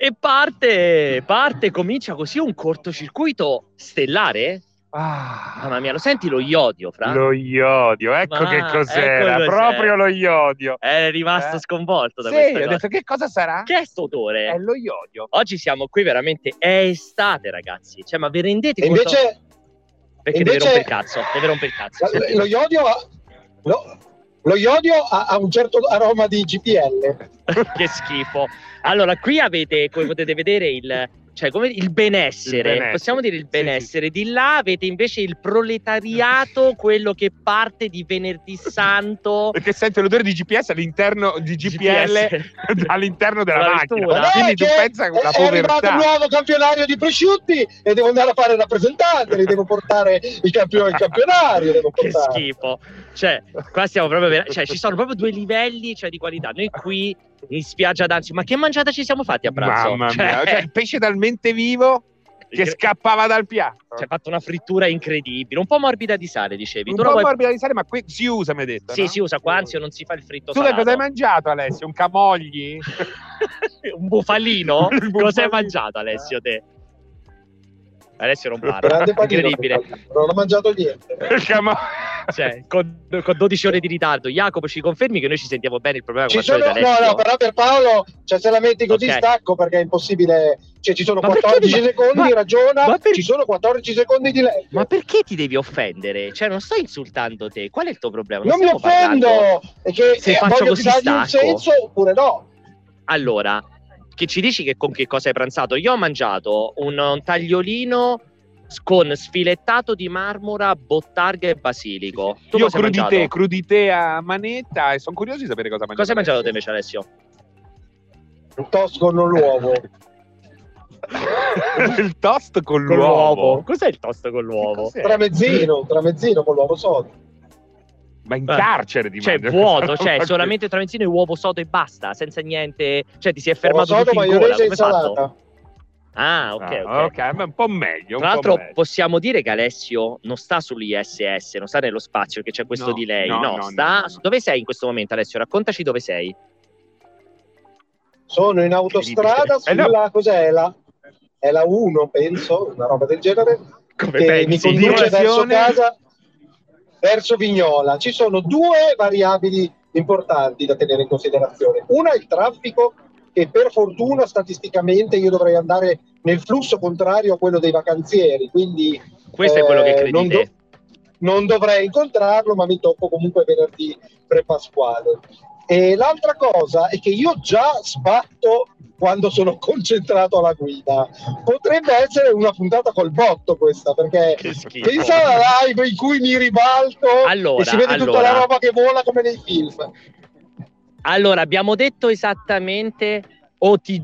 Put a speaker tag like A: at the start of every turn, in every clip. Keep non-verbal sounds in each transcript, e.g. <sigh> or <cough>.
A: E parte, parte, comincia così un cortocircuito stellare.
B: Ah,
A: Mamma mia, lo senti lo iodio, Fra?
B: lo iodio, ecco
A: Ah,
B: che cos'era,
A: ecco
B: proprio lo iodio.
A: È rimasto
B: Eh.
A: sconvolto da
B: Sì,
A: questa
B: ho
A: cosa.
B: detto che cosa sarà?
A: Che è sto odore?
B: È lo iodio.
A: Oggi siamo qui veramente, è estate ragazzi, cioè ma vi rendete conto?
C: invece
A: Perché
C: invece-
A: deve rompere il cazzo, deve rompere il cazzo.
C: lo iodio ha, lo, lo iodio ha, ha un certo aroma di GPL.
A: che schifo. Allora, qui avete, come potete vedere, il, cioè, come il benessere,
B: Il benessere.
A: possiamo dire il
B: Sì,
A: benessere. Di là avete invece il proletariato, <laughs> quello che parte di venerdì santo.
B: Perché sente l'odore di GPS all'interno di GPL <laughs> all'interno della
A: La
B: macchina.
A: vettura.
B: Quindi tu
C: che
B: pensa
C: è,
B: una
C: è arrivato
B: povertà.
C: il nuovo campionario di prosciutti e devo andare a fare il rappresentante, li devo portare il, campio- il campionario. Devo <laughs>
A: Che schifo. Cioè, qua stiamo proprio ver- cioè, ci sono proprio due livelli cioè, di qualità. Noi qui in spiaggia d'Anzi, ma che mangiata ci siamo fatti a pranzo?
B: Mamma mia, cioè, il pesce talmente vivo che scappava dal piatto.
A: Ci hai fatto una frittura incredibile, un po' morbida di sale, dicevi.
B: un
A: tu
B: po'
A: vuoi-
B: morbida di sale, ma qui si usa, mi hai detto.
A: Sì,
B: no?
A: si usa qua, anzi, non si fa il fritto
B: Tu
A: salato.
B: cosa hai mangiato, Alessio? Un camogli? <laughs>
A: un bufalino? <laughs>
B: Bufalino.
A: Cosa hai mangiato, Alessio? Te? Alessio non parla. Incredibile.
C: Non ho mangiato niente. <laughs>
A: Cioè, con, con 12 ore di ritardo. Jacopo, ci confermi che noi ci sentiamo bene? Il problema è
C: Ci
A: come
C: sono, no, no, però per Paolo, cioè, se la metti così
A: Ok.
C: stacco perché è impossibile. Cioè, ci sono
A: Ma perché
C: 14
A: devi-
C: secondi,
A: ma-
C: ragiona.
A: ma per-
C: Ci sono 14 secondi di lei.
A: Ma perché ti devi offendere? Cioè, non sto insultando te. Qual è il tuo problema?
C: non mi
A: stiamo parlando-
C: offendo! È che
A: Se
C: eh,
A: faccio
C: voglio
A: così
C: dargli un
A: stacco.
C: senso oppure no.
A: Allora, che ci dici che con che cosa hai pranzato? Io ho mangiato un, un tagliolino con sfilettato di marmora, bottarga e basilico.
B: Io
A: cosa hai
B: crudité,
A: mangiato?
B: crudité a manetta e sono curioso di sapere cosa ha mangiato.
A: Cosa hai mangiato te
B: Alessio.
A: invece, Alessio?
C: Un toast con l'uovo. <laughs>
B: il toast con, l'uovo.
A: Cos'è il toast con l'uovo?
C: Tramezzino, tramezzino con l'uovo sodo.
B: Ma in carcere di
A: Cioè, vuoto, cioè, solamente tramezzino e uovo sodo e basta, senza niente. Cioè, ti sei
C: Uovo
A: fermato
C: sodo,
A: in gola.
C: maionese e insalata.
A: Ah, ok.
B: Ah, ok, ma un po' meglio.
A: Tra l'altro
B: meglio.
A: possiamo dire che Alessio non sta sull'ISS, non sta nello spazio che c'è questo
B: No,
A: delay,
B: no,
A: no,
B: no,
A: sta...
B: no, no.
A: Dove sei in questo momento Alessio? Raccontaci dove sei.
C: Sono in autostrada
B: Eh, no.
C: sulla cos'è la è la 1, penso, una roba del genere,
A: Come
C: che mi
A: pensi?
C: conduce verso casa verso Vignola. Ci sono due variabili importanti da tenere in considerazione. Una è il traffico che per fortuna statisticamente io dovrei andare nel flusso contrario a quello dei vacanzieri, quindi
A: Questo è quello che
C: eh,
A: credi
C: non, dovrei incontrarlo, ma mi tocco comunque venerdì pre-pasquale. E l'altra cosa è che io già sbatto quando sono concentrato alla guida. Potrebbe essere una puntata col botto questa, perché pensa alla live in cui mi ribalto
A: Allora,
C: e si vede tutta
A: allora.
C: la roba che vola come nei film.
A: Allora, abbiamo detto esattamente, o ti,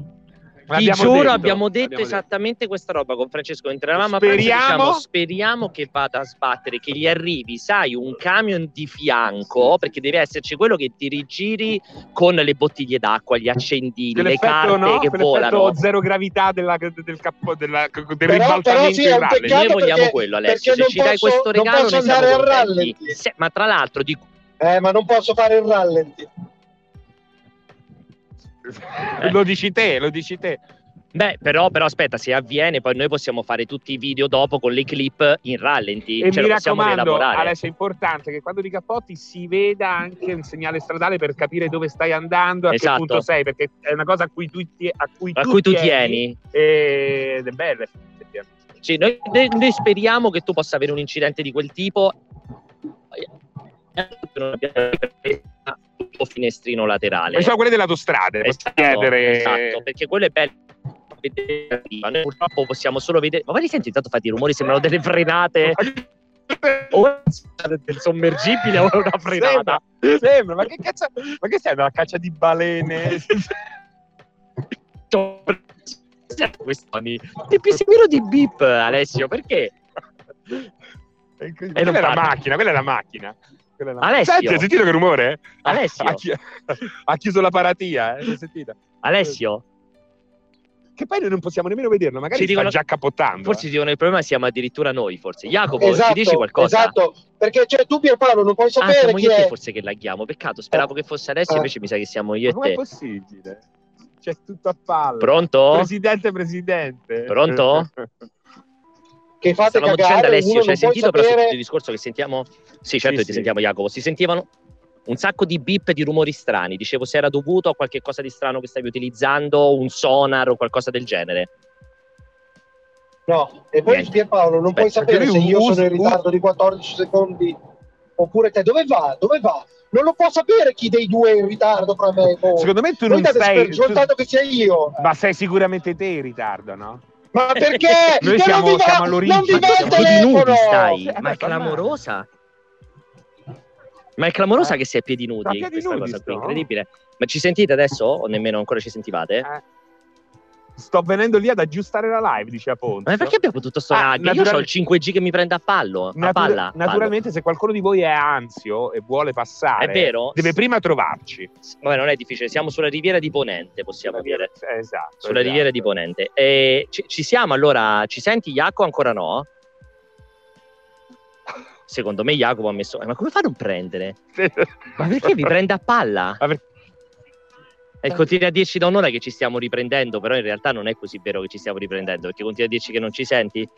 A: ti giuro,
B: detto,
A: abbiamo detto esattamente questa roba con Francesco. Mentre eravamo a pranzo,
B: Speriamo-
A: diciamo, speriamo che vada a sbattere, che gli arrivi, sai, un camion di fianco, perché deve esserci quello che ti rigiri con le bottiglie d'acqua, gli accendini, le carte
B: no?
A: che volano.
B: zero gravità della, del, capo, della, del
C: Però-
B: ribaltamento
C: però sì,
B: rally.
A: Noi vogliamo
C: perché-
A: quello, Alessio. Se
C: non
A: ci dai
C: posso-
A: questo
C: non
A: regalo,
C: posso
A: noi siamo
C: andare al
A: contenti. Se- ma tra l'altro, di
C: Eh, ma non posso fare il rallenti.
B: Lo dici te, lo dici te.
A: Beh, però, però aspetta, se avviene, poi noi possiamo fare tutti i video dopo con le clip in rallenti.
B: E
A: ce
B: mi raccomando. Alessio, è importante che quando ti cappotti si veda anche un segnale stradale per capire dove stai andando, a
A: Esatto.
B: che punto sei, perché è una cosa a cui tu, tie- a cui
A: a
B: tu
A: cui tu
B: tieni,
A: tieni.
B: Ed è bello. effettivamente.
A: Sì, noi- noi speriamo che tu possa avere un incidente di quel tipo. Tuo finestrino laterale.
B: Ma sono quelle dell'autostrada,
A: Esatto,
B: chiedere...
A: esatto, perché quello è bello. Noi purtroppo possiamo solo vedere. Ma poi senti, intanto fate i rumori, sembrano delle frenate. O del sommergibile o una frenata.
B: Sembra, sembra, ma che cazzo, ma che sei una caccia di balene? <laughs>
A: Quest'anni. Ti più sicuro di beep, Alessio, perché?
B: quella è la macchina, quella è la macchina. Quella
A: Alessio.
B: Senti, hai sentito che rumore?
A: Alessio. <laughs>
B: Ha, chi- ha chiuso la paratia, eh? Sentita?
A: Alessio,
B: Che poi noi non possiamo nemmeno vederlo, magari
A: Ci
B: sta
A: dicono-
B: già capottando.
A: forse
B: eh.
A: dicono il problema siamo addirittura noi, forse. Jacopo,
C: Esatto,
A: ci dici qualcosa?
C: esatto, perché cioè, tu Pierpaolo non puoi
A: Ah,
C: sapere
A: siamo
C: chi
A: io
C: è.
A: forse che laghiamo. Peccato, speravo che fosse Alessio,
C: Eh.
A: invece mi sa che siamo io
B: Ma
A: e
B: com'è
A: te.
B: possibile? C'è tutto a palla.
A: Pronto?
B: Presidente, presidente.
A: Pronto? <laughs>
C: Che fate
A: Stavamo dicendo
C: cagare,
A: Alessio,
C: uno
A: ci hai
C: non può
A: sentito però
C: sapere...
A: sul discorso che sentiamo? Sì, certo
B: Sì,
A: che ti
B: sì.
A: sentiamo Jacopo. Si sentivano un sacco di bip di rumori strani. Dicevo se era dovuto a qualche cosa di strano che stavi utilizzando, un sonar o qualcosa del genere.
C: No, e poi
A: Niente.
C: Pierpaolo non puoi
A: Aspetta,
C: sapere se io
B: us-
C: sono in ritardo di 14 secondi oppure te. Dove va? Dove va? Non lo può sapere chi dei due è in ritardo fra me e voi.
B: Secondo me tu
C: Voi
B: non stai...
C: per scontato che sia io.
B: Ma sei sicuramente te in ritardo, no?
C: Ma perché?
B: Noi
C: Che
B: siamo-
C: non vi va,
B: siamo all'origine.
C: non vi va
B: Ma
C: il
B: siamo
A: piedi
C: telefono!
A: nudi stai, ma è clamorosa. Ma è clamorosa
B: Eh.
A: che sia a piedi nudi
B: A piedi
A: questa
B: nudi
A: cosa qui, incredibile. Ma ci sentite adesso o nemmeno ancora ci sentivate?
B: Eh. Sto venendo lì ad aggiustare la live, dice Aponte.
A: Ma perché abbiamo tutto sto
B: Ah,
A: raggio? Io
B: natural-
A: ho il 5G che mi prende a pallo, a
B: Natura-
A: palla.
B: naturalmente, se qualcuno di voi è ansio e vuole passare,
A: È vero?
B: deve prima trovarci.
A: pallo. Vabbè, non è difficile, siamo sulla riviera di Ponente, possiamo dire.
B: Esatto.
A: Sulla
B: esatto.
A: riviera di Ponente. E ci, ci siamo allora, ci senti Jacopo ancora no? Secondo me Jacopo ha messo... Ma come fa a non prendere? <laughs> Ma perché vi prende a palla?
B: Ma per-
A: E continua a dirci da un'ora che ci stiamo riprendendo, però in realtà non è così vero che ci stiamo riprendendo, perché continua a dirci che non ci senti.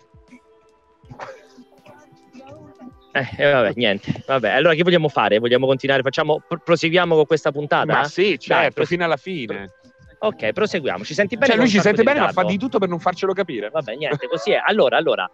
A: Eh, eh, vabbè, niente. Vabbè, allora che vogliamo fare? Vogliamo continuare? Facciamo, pr- proseguiamo con questa puntata?
B: Ma sì, certo,
A: pros-
B: fino alla fine.
A: Ok, proseguiamo. Ci senti bene?
B: Cioè, lui ci sente bene, ma fa di tutto per non farcelo capire.
A: Vabbè, niente, così è. Allora, allora,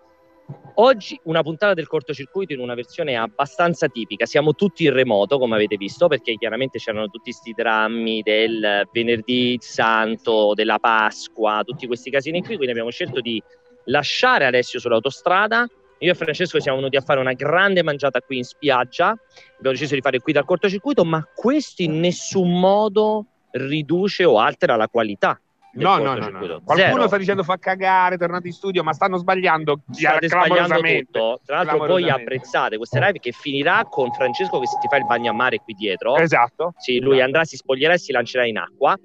A: oggi una puntata del cortocircuito in una versione abbastanza tipica. Siamo tutti in remoto, come avete visto, perché chiaramente c'erano tutti questi drammi del venerdì santo, della Pasqua, tutti questi casini qui, quindi abbiamo scelto di lasciare Alessio sull'autostrada. Io e Francesco siamo venuti a fare una grande mangiata qui in spiaggia. Abbiamo deciso di fare qui dal cortocircuito, ma questo in nessun modo riduce o altera la qualità
B: No, no, no, no. Qualcuno
A: Zero.
B: sta dicendo fa cagare, tornate in studio, ma stanno sbagliando
A: state sbagliando tutto. Tra l'altro, voi apprezzate queste live che finirà con Francesco che si ti fa il bagno a mare qui dietro.
B: Esatto.
A: Sì, lui andrà, si spoglierà e si lancerà in acqua.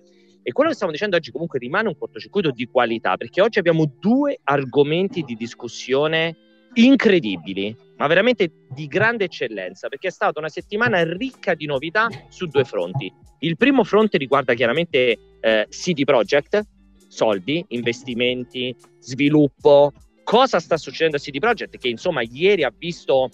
A: E quello che stiamo dicendo oggi comunque rimane un cortocircuito di qualità, perché oggi abbiamo due argomenti di discussione incredibili, ma veramente di grande eccellenza, perché è stata una settimana ricca di novità su due fronti. Il primo fronte riguarda chiaramente eh, CD Projekt, soldi, investimenti, sviluppo. Cosa sta succedendo a CD Projekt? Che insomma ieri ha visto,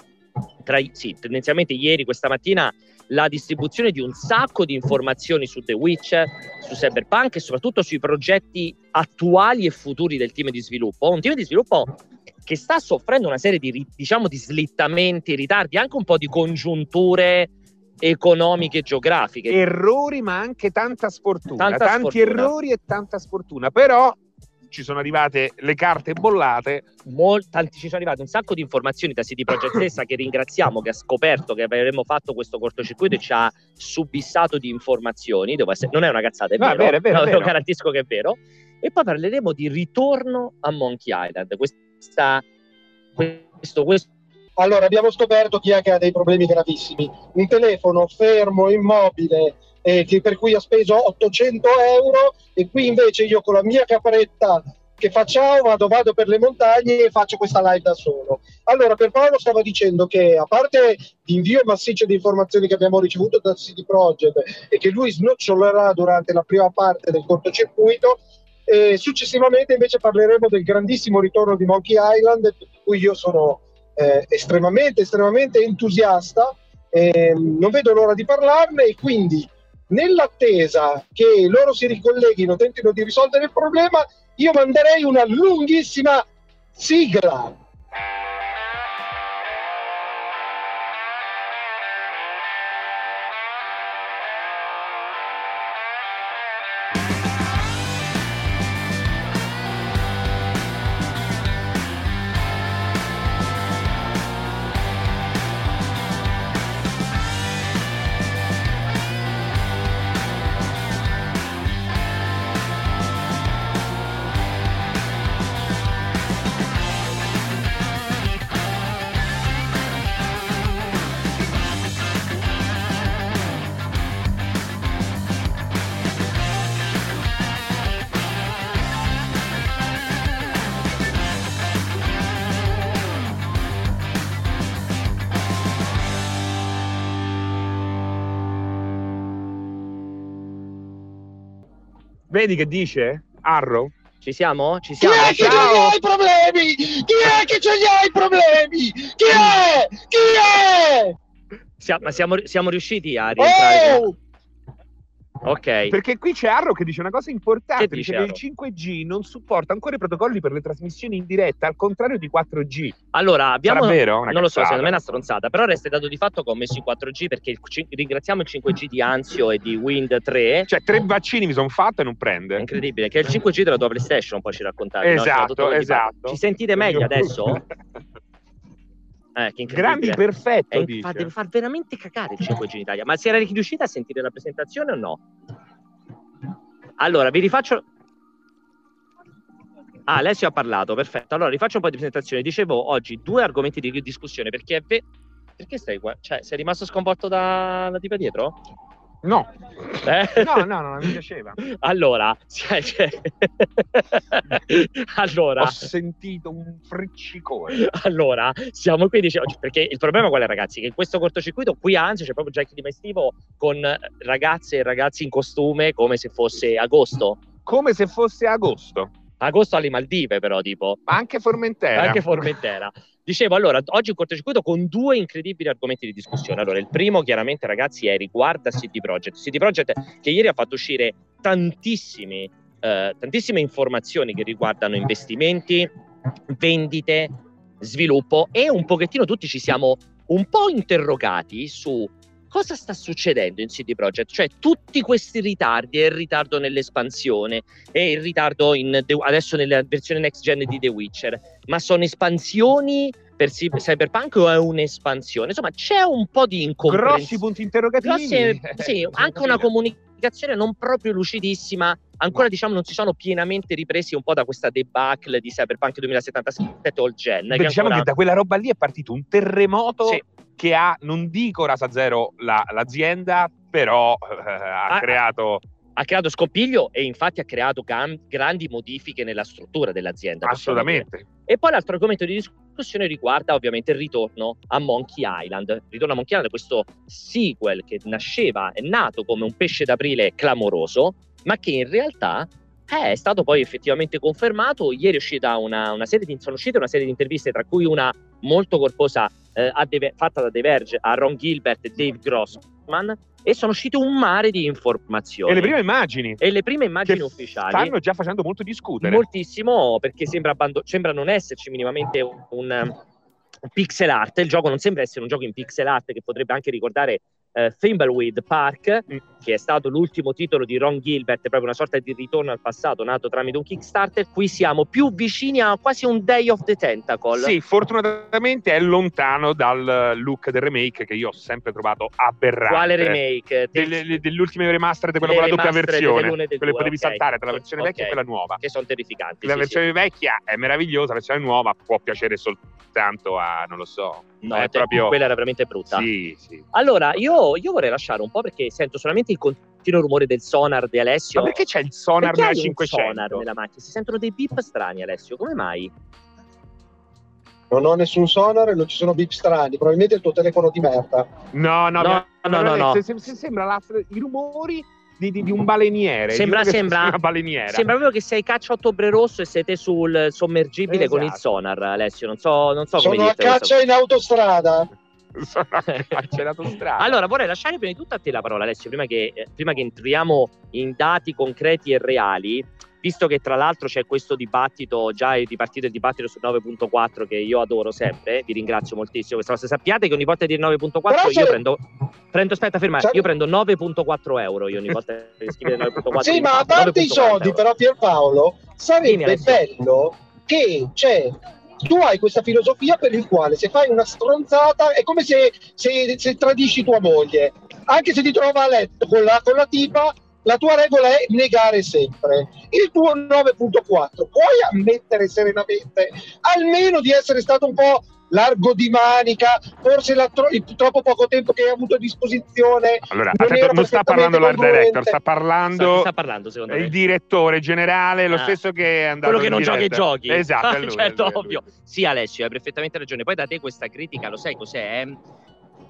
A: tra, sì, tendenzialmente ieri, questa mattina, la distribuzione di un sacco di informazioni su The Witcher, su Cyberpunk e soprattutto sui progetti attuali e futuri del team di sviluppo. Un team di sviluppo che sta soffrendo una serie di, diciamo, di slittamenti, ritardi, anche un po' di congiunture economiche e geografiche.
B: Errori, ma anche tanta sfortuna.
A: Tanta
B: Tanti
A: sfortuna.
B: errori e tanta sfortuna. Però ci sono arrivate le carte bollate.
A: Mol- tanti, ci sono arrivate un sacco di informazioni da CD Projekt stessa che ringraziamo che ha scoperto che avremmo fatto questo cortocircuito e ci ha subissato di informazioni devo essere- non è una cazzata è vero,
B: è vero,
A: No,
B: è
A: ve lo garantisco che è vero e poi parleremo di ritorno a Monkey Island questa, questo, questo
C: Allora, abbiamo scoperto chi è che ha dei problemi gravissimi. Un telefono fermo, immobile, eh, che- per cui ha speso 800 euro e qui invece io con la mia capretta che facciamo vado, vado per le montagne e faccio questa live da solo. Allora, per Paolo stava dicendo che a parte l'invio massiccio di informazioni che abbiamo ricevuto dal CD Projekt e che lui snocciolerà durante la prima parte del cortocircuito, e successivamente invece parleremo del grandissimo ritorno di Monkey Island, cui io sono eh, estremamente, estremamente entusiasta. e non vedo l'ora di parlarne e quindi nell'attesa che loro si ricolleghino, tentino di risolvere il problema, io manderei una lunghissima sigla.
B: Vedi che dice? Arrow?
A: Ci siamo? Ci
C: Chi
A: siamo?
C: è che ce li ha i problemi? Chi è che ce li ha i problemi? Chi è? Chi è?
A: Sia- ma siamo, siamo riusciti a rientrare?
C: Oh!
A: Ok.
B: Perché qui c'è Arrow che dice una cosa importante,
A: Che
B: dice che il 5G non supporta ancora i protocolli per le trasmissioni in diretta, al contrario di 4G.
A: Allora, abbiamo...
B: Sarà vero? Una
A: non lo so,
B: cazzata.
A: secondo me è una stronzata, però resta dato di fatto che ho messo i 4G perché il ringraziamo il 5G di Anzio e di Wind 3.
B: Cioè, tre vaccini mi sono fatto e non
A: È
B: prende.
A: incredibile, che è il 5G della tua PlayStation, poi ci raccontate. no? C'era
B: Esatto,
A: fa.
B: esatto.
A: Ci sentite meglio adesso? Eh,
B: Grandi perfetto, dice.
A: fa- deve far veramente cagare il 5G in Italia. Ma si era riuscita a sentire la presentazione o no? Allora, vi rifaccio. Ah, Alessio ha parlato, perfetto. Allora, rifaccio un po' di presentazione. Dicevo oggi due argomenti di discussione perché è ve- Perché stai qua? Cioè, sei rimasto sconvolto dalla tipa dietro?
B: No,
A: Eh?
B: no, no, no, non mi piaceva.
A: Allora, <laughs> cioè, cioè- allora,
B: Ho sentito un friccicone.
A: allora, siamo qui dice, oggi- perché il problema qual è ragazzi? Che in questo cortocircuito qui anzi c'è proprio Jack di Mestivo con ragazze e ragazzi in costume come se fosse agosto.
B: Come se fosse agosto,
A: Agosto alle Maldive però tipo,
B: ma anche Formentera.
A: anche Formentera. Dicevo allora, oggi un cortocircuito con due incredibili argomenti di discussione. Allora, il primo chiaramente ragazzi è riguarda CD Projekt. CD Projekt che ieri ha fatto uscire tantissimi, eh, tantissime informazioni che riguardano investimenti, vendite, sviluppo e un pochettino tutti ci siamo un po' interrogati su cosa sta succedendo in CD Projekt, cioè tutti questi ritardi e il ritardo nell'espansione e il ritardo in adesso nella versione next gen di The Witcher, ma sono espansioni per Cy- Cyberpunk o è un'espansione? Insomma, c'è un po' di
B: Grossi
A: incomprensione.
B: punti interrogativi.
A: Grossi- sì, <laughs> anche una comunicazione non proprio lucidissima. Ancora, diciamo, non si sono pienamente ripresi un po' da questa debacle di Cyberpunk 2077 All Gen.
B: Beh,
A: che
B: diciamo
A: ancora-
B: che da quella roba lì è partito un terremoto
A: Sì.
B: che ha, non dico rasa zero la- l'azienda, però eh, ha
A: Ah,
B: creato
A: ha creato scompiglio e infatti ha creato gan- grandi modifiche nella struttura dell'azienda.
B: assolutamente.
A: E poi l'altro argomento di discussione riguarda ovviamente il ritorno a Monkey Island. Il ritorno a Monkey Island è questo sequel che nasceva, è nato come un pesce d'aprile clamoroso, ma che in realtà eh, è stato poi effettivamente confermato. Ieri è uscita una, una serie di, sono uscite una serie di interviste, tra cui una molto corposa eh, The- fatta da The Verge a Ron Gilbert e Dave Grossman, e sono uscite un mare di informazioni.
B: E le prime immagini
A: E le prime immagini ufficiali
B: stanno già facendo molto discutere.
A: moltissimo perché sembra, abbando- sembra non esserci minimamente un, un pixel art. Il gioco non sembra essere un gioco in pixel art che potrebbe anche ricordare eh, Thimbleweed Park,
B: Mm.
A: che è stato l'ultimo titolo di Ron Gilbert, proprio una sorta di ritorno al passato nato tramite un Kickstarter. Qui siamo più vicini a quasi un Day of the Tentacle.
B: Sì, fortunatamente è lontano dal look del remake che io ho sempre trovato aberrante.
A: Quale remake?
B: Delle, delle ultime remastered, quella
A: Le
B: con la doppia versione, quelle
A: due,
B: potevi
A: ok.
B: saltare tra la versione vecchia
A: Ok.
B: e quella nuova.
A: Che sono terrificanti.
B: La
A: sì,
B: versione vecchia è meravigliosa, la versione nuova può piacere soltanto a, non lo so,
A: sì. No,
B: è
A: te-
B: proprio...
A: quella era veramente brutta.
B: Sì, sì.
A: Allora, io, io vorrei lasciare un po' perché sento solamente il continuo rumore del sonar di Alessio.
B: Ma perché c'è il sonar
A: Perché
B: nella
A: hai un
B: 500?
A: sonar nella macchina? Si sentono dei beep strani, Alessio. Come mai?
C: Non ho nessun sonar e non ci sono beep strani. Probabilmente il tuo telefono di merda.
B: No, no,
A: No,
B: no,
A: no, no, no.
B: Se- se- se- sembra la- i rumori di, di- di un baleniere.
A: Sembra- sembra-. Sembra proprio che sei caccia a ottobre rosso e siete sul sommergibile con il
B: Esatto.
A: sonar, Alessio. Non so, non so come
C: Sono <laughs> a caccia in autostrada.
B: Sono a caccia l'autostrada.
A: Allora, vorrei lasciare prima di tutto a te la parola, Alessio, prima che, eh, prima che entriamo in dati concreti e reali, visto che tra l'altro c'è questo dibattito, già è ripartito il dibattito sul 9.4 che io adoro sempre, vi ringrazio moltissimo questa cosa. Sappiate che ogni volta di dire 9.4
C: Però
A: io prendo, prendo, aspetta, ferma,
C: Cioè-
A: io prendo 9.4 euro io ogni volta che scrivete 9.4.
C: Sì, ma a parte i
A: 9.4
C: soldi,
A: euro.
C: però Pierpaolo, sarebbe bello che c'è. Tu hai questa filosofia per il quale se fai una stronzata è come se, se- se tradisci tua moglie. Anche se ti trova a letto con la, con la tipa, la tua regola è negare sempre. Il tuo 9.4 puoi ammettere serenamente almeno di essere stato un po' largo di manica, forse la tro- il troppo poco tempo che hai avuto a disposizione.
B: Allora,
C: non era
B: non sta parlando l'art director, sta
A: Sta,
B: parlando
A: sta parlando secondo me?
B: il direttore generale, lo
A: Ah.
B: stesso che è andato
A: quello che non gioca i giochi.
B: Esatto, è <laughs> lui,
A: certo,
B: è lui, è lui.
A: ovvio. Sì, Alessio, hai perfettamente ragione. Poi da te questa critica, lo sai cos'è?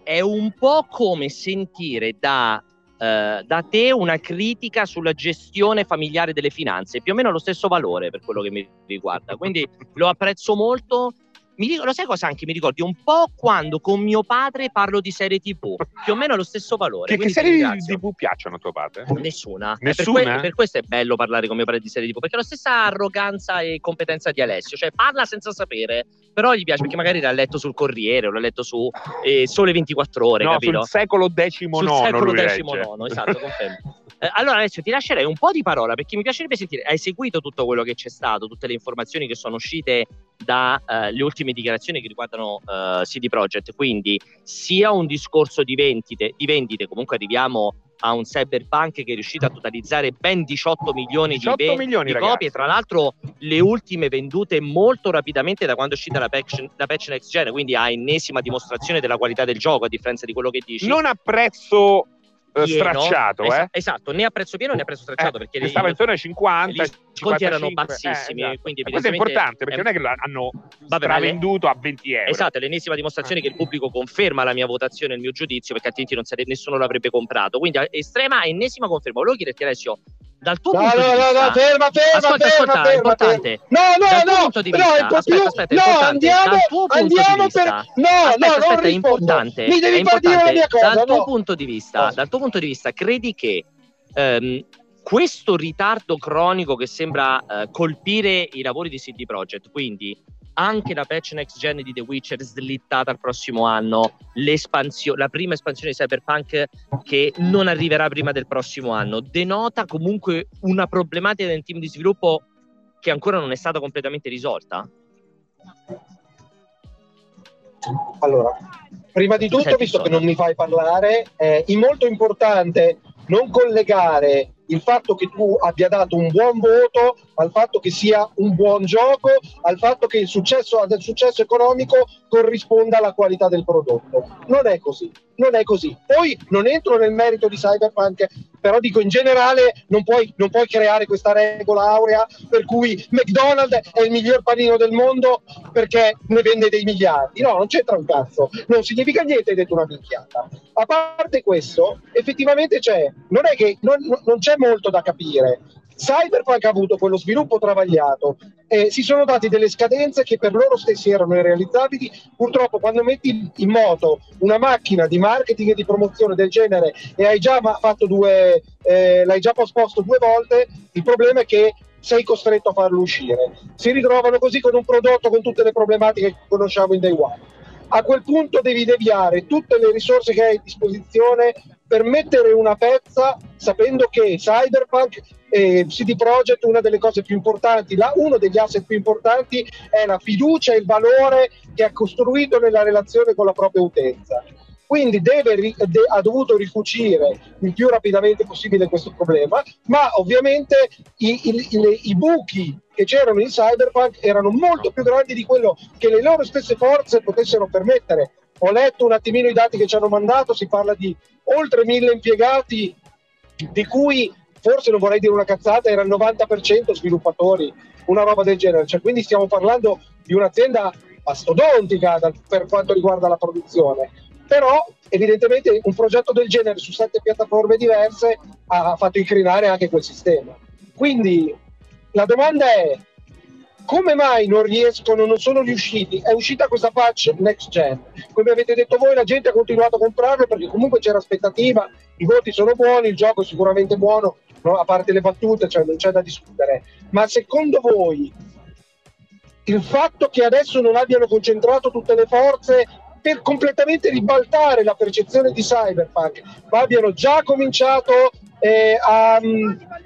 A: È un po' come sentire da eh, da te una critica sulla gestione familiare delle finanze, più o meno lo stesso valore per quello che mi riguarda. Quindi lo apprezzo molto mi dico, lo sai cosa anche mi ricordi? Un po' quando con mio padre parlo di serie TV, più o meno lo stesso valore.
B: Che, che serie TV piacciono a tuo padre?
A: Nessuna.
B: Nessuna?
A: Per, que- per, questo è bello parlare con mio padre di serie TV, perché è la stessa arroganza e competenza di Alessio, cioè parla senza sapere, però gli piace perché magari l'ha letto sul Corriere o l'ha letto su eh, Sole 24 Ore,
B: no,
A: capito?
B: sul secolo XIX. Sul
A: secolo XIX, esatto, confermo. <laughs> Eh, allora Alessio ti lascerei un po' di parola perché mi piacerebbe sentire, hai seguito tutto quello che c'è stato, tutte le informazioni che sono uscite dalle uh, ultime dichiarazioni che riguardano uh, CD Projekt, quindi sia un discorso di vendite, di vendite, comunque arriviamo a un cyberpunk che è riuscito a totalizzare ben 18 milioni
B: 18
A: di,
B: milioni,
A: di copie, tra l'altro le ultime vendute molto rapidamente da quando è uscita la patch, la patch next gen, quindi a ennesima dimostrazione della qualità del gioco a differenza di quello che dici.
B: Non apprezzo
A: pieno,
B: stracciato,
A: es-
B: eh?
A: Esatto, né a prezzo pieno né a prezzo stracciato,
B: eh,
A: perché
B: stava intorno ai 50,
A: gli sconti erano bassissimi,
B: eh, esatto.
A: quindi
B: questo è importante perché
A: è...
B: non è che hanno
A: Vabbè,
B: stravenduto a 20 euro.
A: Esatto, è l'ennesima dimostrazione che il pubblico conferma la mia votazione e il mio giudizio, perché altrimenti sare- nessuno l'avrebbe comprato. Quindi estrema ennesima conferma. Volevo chiederti Alessio, dal tuo
C: no,
A: punto
C: no,
A: di
C: no,
A: vista...
C: no, ferma, ferma,
A: ascolta,
C: ferma,
A: ascolta,
C: ferma,
A: importante.
C: No, no,
A: dal
C: no,
A: punto di
C: no,
A: vista,
C: po'
A: aspetta,
C: più-
A: aspetta,
C: no, andiamo, andiamo
A: vista,
C: per- no,
A: aspetta,
C: no,
A: aspetta, è importante,
C: Mi devi far dire la mia cosa,
A: dal tuo
C: no.
A: punto di vista,
C: No.
A: dal tuo punto di vista, credi che ehm, questo ritardo cronico che sembra eh, colpire i lavori di CD Projekt, quindi anche la patch next gen di The Witcher slittata al prossimo anno, la prima espansione di Cyberpunk che non arriverà prima del prossimo anno, denota comunque una problematica del team di sviluppo che ancora non è stata completamente risolta?
C: Allora, prima di tutto,
A: Senti,
C: visto che non mi fai parlare, è molto importante non collegare il fatto che tu abbia dato un buon voto al fatto che sia un buon gioco, al fatto che il successo del successo economico corrisponda alla qualità del prodotto. Non è così, non è così. Poi non entro nel merito di Cyberpunk, però dico in generale non puoi, non puoi creare questa regola aurea per cui McDonald's è il miglior panino del mondo perché ne vende dei miliardi. No, non c'entra un cazzo, non significa niente, hai detto una minchiata. A parte questo, effettivamente c'è, non è che non, non c'è molto da capire. Cyberpunk ha avuto quello sviluppo travagliato, eh, si sono dati delle scadenze che per loro stessi erano irrealizzabili. Purtroppo, quando metti in moto una macchina di marketing e di promozione del genere e hai già fatto due, eh, l'hai già posposto due volte, il problema è che sei costretto a farlo uscire. Si ritrovano così con un prodotto con tutte le problematiche che conosciamo in Day One. A quel punto devi deviare tutte le risorse che hai a disposizione per mettere una pezza sapendo che Cyberpunk e CD Projekt una delle cose più importanti, la, uno degli asset più importanti è la fiducia e il valore che ha costruito nella relazione con la propria utenza. Quindi deve, de- ha dovuto ricucire il più rapidamente possibile questo problema, ma ovviamente i, i- i- i buchi che c'erano in Cyberpunk erano molto più grandi di quello che le loro stesse forze potessero permettere. Ho letto un attimino i dati che ci hanno mandato, si parla di oltre mille impiegati, di cui forse non vorrei dire una cazzata, era il 90% sviluppatori, una roba del genere. Cioè, quindi stiamo parlando di un'azienda mastodontica per quanto riguarda la produzione. Però evidentemente un progetto del genere su sette piattaforme diverse ha fatto incrinare anche quel sistema. Quindi la domanda è come mai non riescono, non sono riusciti? È uscita questa patch next gen. Come avete detto voi, la gente ha continuato a comprarlo perché comunque c'era aspettativa, i voti sono buoni, il gioco è sicuramente buono, no? a parte le battute, cioè non c'è da discutere. Ma secondo voi il fatto che adesso non abbiano concentrato tutte le forze per completamente ribaltare la percezione di Cyberpunk, ma abbiano già cominciato eh, a,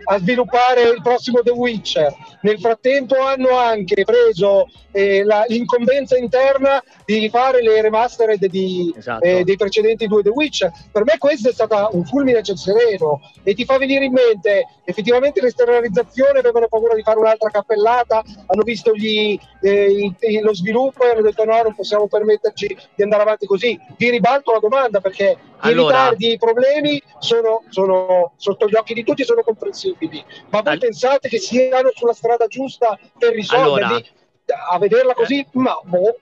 C: a sviluppare il prossimo The Witcher. Nel frattempo hanno anche preso eh, la- l'incombenza interna di fare le remastered di,
A: Esatto.
C: eh, dei precedenti due The Witcher. Per me questo è stato un fulmine a ciel sereno e ti fa venire in mente effettivamente l'esternalizzazione, avevano paura di fare un'altra cappellata, hanno visto gli, eh, i- i- lo sviluppo e hanno detto no, non possiamo permetterci di andare avanti così. Ti ribalto la domanda perché i
A: Allora-
C: ritardi e i problemi sono, sono sotto gli occhi di tutti, sono comprensibili, ma voi
A: Al-
C: pensate che siano sulla strada giusta per risolverli?
A: Allora-
C: a vederla così, ma boh.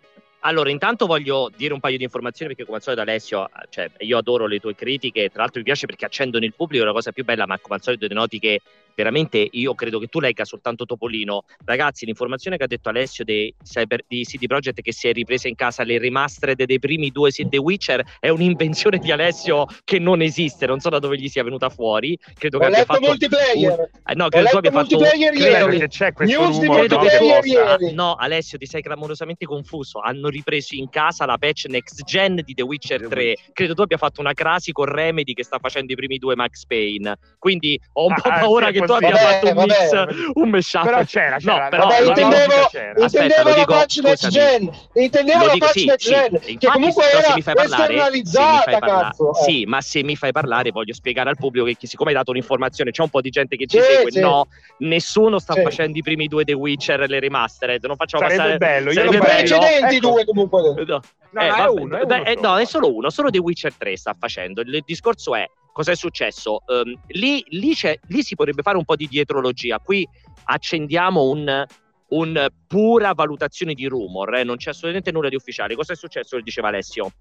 A: Allora, intanto voglio dire un paio di informazioni perché come al solito Alessio, cioè, io adoro le tue critiche, tra l'altro mi piace perché accendono il pubblico, è la cosa più bella, ma come al solito denoti che veramente io credo che tu legga soltanto Topolino. Ragazzi, l'informazione che ha detto Alessio dei cyber, di CD Projekt che si è ripresa in casa le remastered dei primi due The Witcher è un'invenzione di Alessio che non esiste, non so da dove gli sia venuta fuori. Credo
C: Ho
A: che abbia
C: letto
A: fatto
C: multiplayer.
A: un- eh, no, credo tu
C: letto
A: abbia fatto
C: multiplayer
A: credo
C: ieri.
A: che-
B: c'è questo
C: News
B: rumore
A: credo
B: no, possa-.
A: No, Alessio, ti sei clamorosamente confuso. Hanno ripreso in casa la patch next gen di The Witcher
B: The
A: 3.
B: Witcher.
A: Credo tu abbia fatto una crasi con Remedy che sta facendo i primi due Max Payne. Quindi ho un
B: Ah,
A: po'
B: ah,
A: paura
B: sì,
A: che tu abbia
C: Vabbè,
A: fatto un
C: vabbè.
A: mix, un mashup.
B: Però c'era, c'era.
A: No, però
C: Vabbè, intendevo,
B: c'era.
A: Aspetta,
C: intendevo la patch next gen. Intendevo la patch
A: sì,
C: next
A: sì.
C: gen.
A: Infatti,
C: Che comunque era
A: mi fai parlare, se mi
C: esternalizzata,
A: fai parlare-
C: cazzo. Eh.
A: Sì, ma se mi fai parlare voglio spiegare al pubblico che siccome hai dato un'informazione, c'è un po' di gente che ci
C: Sì,
A: segue.
C: sì.
A: No, nessuno sta
C: Sì.
A: facendo i primi due The Witcher, le remastered. Non facciamo
B: Sarebbe
A: passare
B: bello, io
A: sarebbe
C: I
B: lo
A: bello.
B: farei.
C: precedenti
B: Ecco.
C: due comunque.
A: No.
B: No,
A: Eh,
B: no, è
A: vabbè,
B: uno, è
A: beh,
B: uno
A: eh,
B: solo.
A: no, è solo uno, solo The Witcher 3 sta facendo. Il discorso è cosa è successo? Ehm, lì, lì, lì si potrebbe fare un po' di dietrologia. Qui accendiamo un, un pura valutazione di rumor, eh, non c'è assolutamente nulla di ufficiale. Cosa è successo? Lo diceva Alessio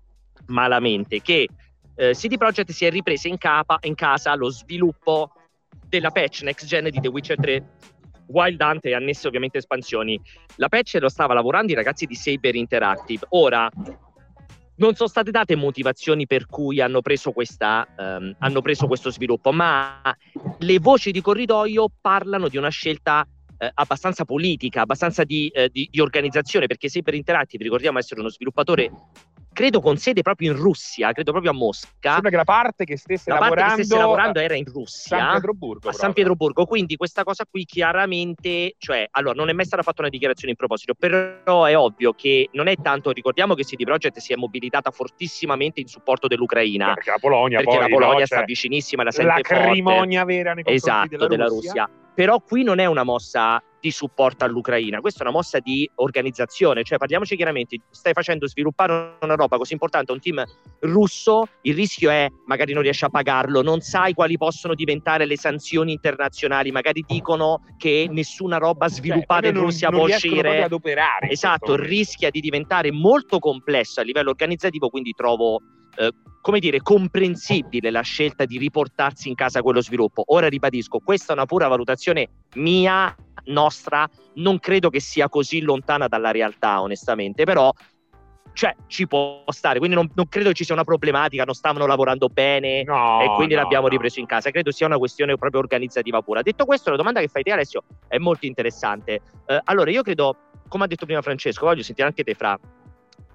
A: malamente, che eh, CD Projekt si è ripresa in, in casa lo sviluppo della patch next gen di The Witcher 3 Wild Hunt e annesse ovviamente espansioni. La patch lo stava lavorando i ragazzi di Saber Interactive. Ora non sono state date motivazioni per cui hanno preso, questa, ehm, hanno preso questo sviluppo, ma le voci di corridoio parlano di una scelta eh, abbastanza politica, abbastanza di, eh, di- di organizzazione, perché Saber Interactive, ricordiamo essere uno sviluppatore, credo con sede proprio in Russia, credo proprio a Mosca.
B: Sembra che la parte che stesse
A: La parte
B: lavorando,
A: che stesse lavorando era in
B: San
A: Russia
B: Pietroburgo.
A: a San. Pietroburgo. Quindi questa cosa qui chiaramente, cioè, allora non è mai stata fatta una dichiarazione in proposito, però è ovvio che non è tanto, ricordiamo che CD Projekt si è mobilitata fortissimamente in supporto dell'Ucraina,
B: Perché la Polonia
A: perché
B: poi,
A: la Polonia
B: no,
A: sta
B: cioè,
A: vicinissima la sente forte.
B: l'acrimonia vera nei confronti
A: Esatto, della Russia. Però qui non è una mossa di supporto all'Ucraina, questa è una mossa di organizzazione, cioè parliamoci chiaramente, stai facendo sviluppare una roba così importante a un team russo, il rischio è magari non riesci a pagarlo, non sai quali possono diventare le sanzioni internazionali, magari dicono che nessuna roba sviluppata
B: Cioè,
A: in
B: non-
A: Russia
B: non
A: può
B: riescono
A: uscire.
B: ad operare.
A: Esatto, rischia di diventare molto complesso a livello organizzativo, quindi trovo, eh, come dire, comprensibile la scelta di riportarsi in casa quello sviluppo. Ora ribadisco, questa è una pura valutazione mia, nostra, non credo che sia così lontana dalla realtà, onestamente, però cioè, ci può stare, quindi non, non credo ci sia una problematica, non stavano lavorando bene,
B: No,
A: e quindi
B: no,
A: l'abbiamo
B: no.
A: ripreso in casa. Credo sia una questione proprio organizzativa pura. Detto questo, la domanda che fai te, Alessio, è molto interessante. Eh, allora, io credo, come ha detto prima Francesco, voglio sentire anche te, Fra.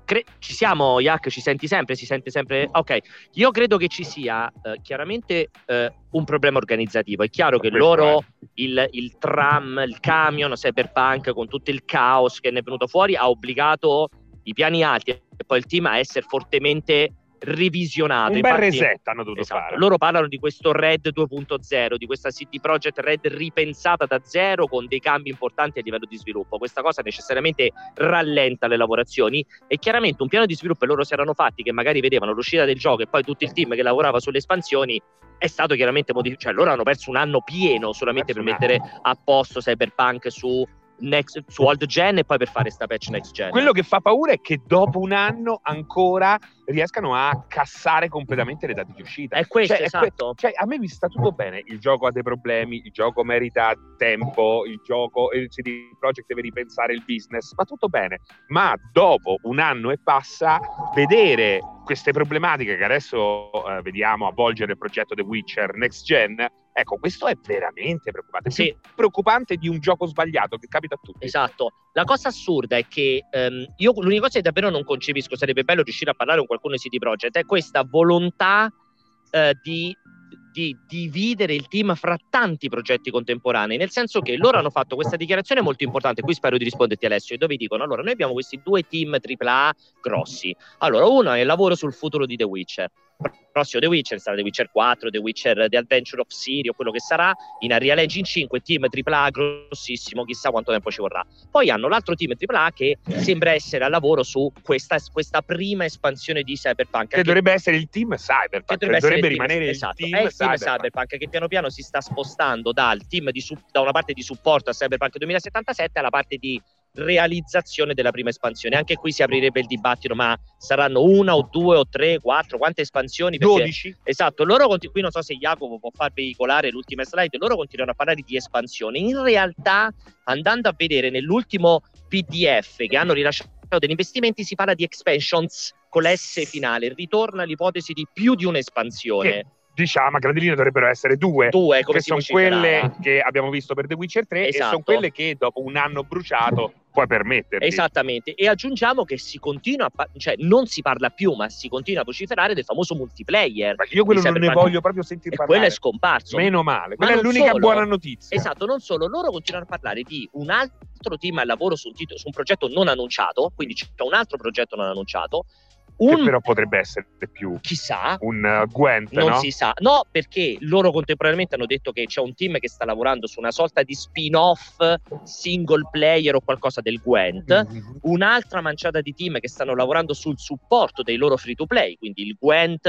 A: Cre- ci siamo, Iac? Ci senti sempre? Si sente sempre? Ok, io credo che ci sia eh, chiaramente eh, un problema organizzativo. È chiaro che loro, il, il tram, il camion, Cyberpunk, con tutto il caos che ne è venuto fuori, ha obbligato i piani alti e poi il team a essere fortemente revisionato.
B: Un bel
A: Infatti-
B: reset hanno dovuto
A: Esatto.
B: fare.
A: Loro parlano di questo Red 2.0, di questa CD Projekt Red ripensata da zero con dei cambi importanti a livello di sviluppo. Questa cosa necessariamente rallenta le lavorazioni e chiaramente un piano di sviluppo loro si erano fatti, che magari vedevano l'uscita del gioco e poi tutto il team che lavorava sulle espansioni, è stato chiaramente modificato. Cioè, loro hanno perso un anno pieno solamente per mettere a posto Cyberpunk su, next, su old gen e poi per fare sta patch next gen.
B: Quello che fa paura è che dopo un anno ancora riescano a cassare completamente le date di uscita.
A: è questo,
B: Cioè, è que-
A: esatto.
B: Cioè, a me mi sta tutto bene. Il gioco ha dei problemi, il gioco merita tempo, il gioco, il CD Projekt deve ripensare il business, va tutto bene. Ma dopo un anno e passa, vedere queste problematiche che adesso eh, vediamo avvolgere il progetto The Witcher Next Gen, ecco, questo è veramente preoccupante.
A: Sì.
B: Più preoccupante di un gioco sbagliato che capita a tutti.
A: Esatto. La cosa assurda è che ehm, io l'unica cosa che davvero non concepisco, sarebbe bello riuscire a parlare con qualcuno di CD Projekt, è questa volontà eh, di, di dividere il team fra tanti progetti contemporanei, nel senso che loro hanno fatto questa dichiarazione molto importante, qui spero di risponderti Alessio, dove dicono, allora noi abbiamo questi due team AAA grossi, allora uno è il lavoro sul futuro di The Witcher, prossimo The Witcher sarà The Witcher 4, The Witcher The Adventure of Siri o quello che sarà, in Unreal Engine 5, team AAA grossissimo, chissà quanto tempo ci vorrà. Poi hanno l'altro team AAA che sembra essere al lavoro su questa, questa prima espansione di Cyberpunk.
B: Che
A: che-
B: dovrebbe essere il team Cyberpunk,
A: che
B: dovrebbe,
A: il team-
B: rimanere
A: esatto,
B: il
A: è
B: team
A: il team
B: Cyberpunk.
A: Cyberpunk che piano piano si sta spostando dal team di da una parte di supporto a Cyberpunk 2077 alla parte di realizzazione della prima espansione. Anche qui si aprirebbe il dibattito, ma saranno una o due o tre, quattro, quante espansioni?
B: Perché, 12.
A: Esatto, loro continu- qui non so se Jacopo può far veicolare l'ultima slide, loro continuano a parlare di espansione. In realtà, andando a vedere nell'ultimo PDF che hanno rilasciato degli investimenti, si parla di expansions con l'S finale, ritorna l'ipotesi di più di un'espansione.
B: Che diciamo a grandi linee dovrebbero essere due,
A: due come
B: che sono quelle che abbiamo visto per The Witcher 3 esatto. e sono quelle che dopo un anno bruciato puoi permetterti.
A: Esattamente, e aggiungiamo che si continua, a par- cioè non si parla più, ma si continua a vociferare del famoso multiplayer.
B: Ma io quello non ne voglio proprio sentire parlare.
A: Quello è scomparso.
B: Meno male, quella è l'unica
A: solo,
B: buona notizia.
A: Esatto, non solo, loro continuano a parlare di un altro team al lavoro su un, titolo, su un progetto non annunciato, quindi c'è un altro progetto non annunciato,
B: un... Che però potrebbe essere più
A: chissà
B: un uh, Gwent
A: non
B: no?
A: si sa no perché loro contemporaneamente hanno detto che c'è un team che sta lavorando su una sorta di spin-off single player o qualcosa del Gwent mm-hmm. un'altra manciata di team che stanno lavorando sul supporto dei loro free to play quindi il Gwent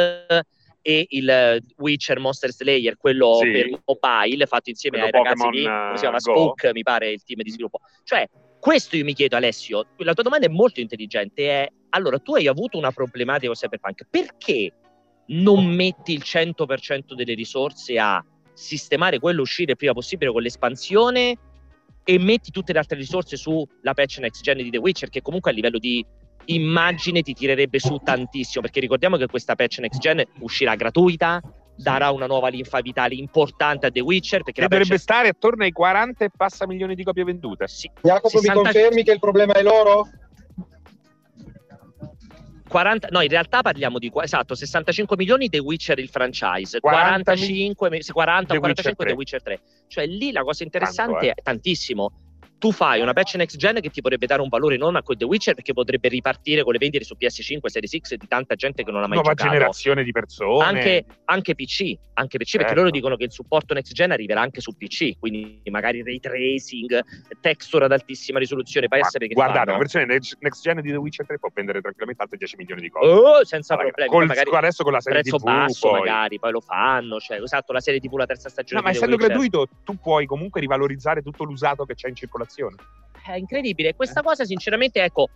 A: e il Witcher Monster Slayer, quello sì. per mobile, fatto insieme quello ai ragazzi di come si chiama Go. Spook, mi pare il team di sviluppo. Cioè, questo io mi chiedo, Alessio, la tua domanda è molto intelligente, è allora tu hai avuto una problematica con Cyberpunk, perché non metti il 100% delle risorse a sistemare quello uscire il prima possibile con l'espansione e metti tutte le altre risorse sulla patch next gen di The Witcher che comunque a livello di immagine ti tirerebbe su tantissimo perché ricordiamo che questa patch next gen uscirà gratuita darà una nuova linfa vitale importante a The Witcher. Perché
B: dovrebbe patch... stare attorno ai 40 e passa milioni di copie vendute.
C: Sì. Jacopo, 60... mi confermi che il problema è loro?
A: 40, no, in realtà parliamo di esatto, 65 milioni The Witcher il franchise, 40 45, 40 The 45 The Witcher 3. Cioè lì la cosa interessante Tanto, eh. è tantissimo tu fai una patch next gen che ti potrebbe dare un valore enorme a quel The Witcher perché potrebbe ripartire con le vendite su PS5, Series X di tanta gente che non ha mai
B: Nuova
A: giocato.
B: Nuova generazione di persone.
A: Anche, anche PC, anche PC certo. perché loro dicono che il supporto next gen arriverà anche su PC, quindi magari ray tracing, texture ad altissima risoluzione. Poi essere che
B: guardate,
A: fanno.
B: la versione next gen di The Witcher 3 può vendere tranquillamente altre 10 milioni di copie.
A: Oh, senza allora, problemi.
B: Col, magari adesso con la serie
A: prezzo
B: TV,
A: basso
B: poi.
A: magari, poi lo fanno, cioè, esatto, la serie TV la terza stagione
B: No, ma essendo gratuito tu puoi comunque rivalorizzare tutto l'usato che c'è in circolazione
A: è incredibile. Questa cosa, sinceramente, ecco,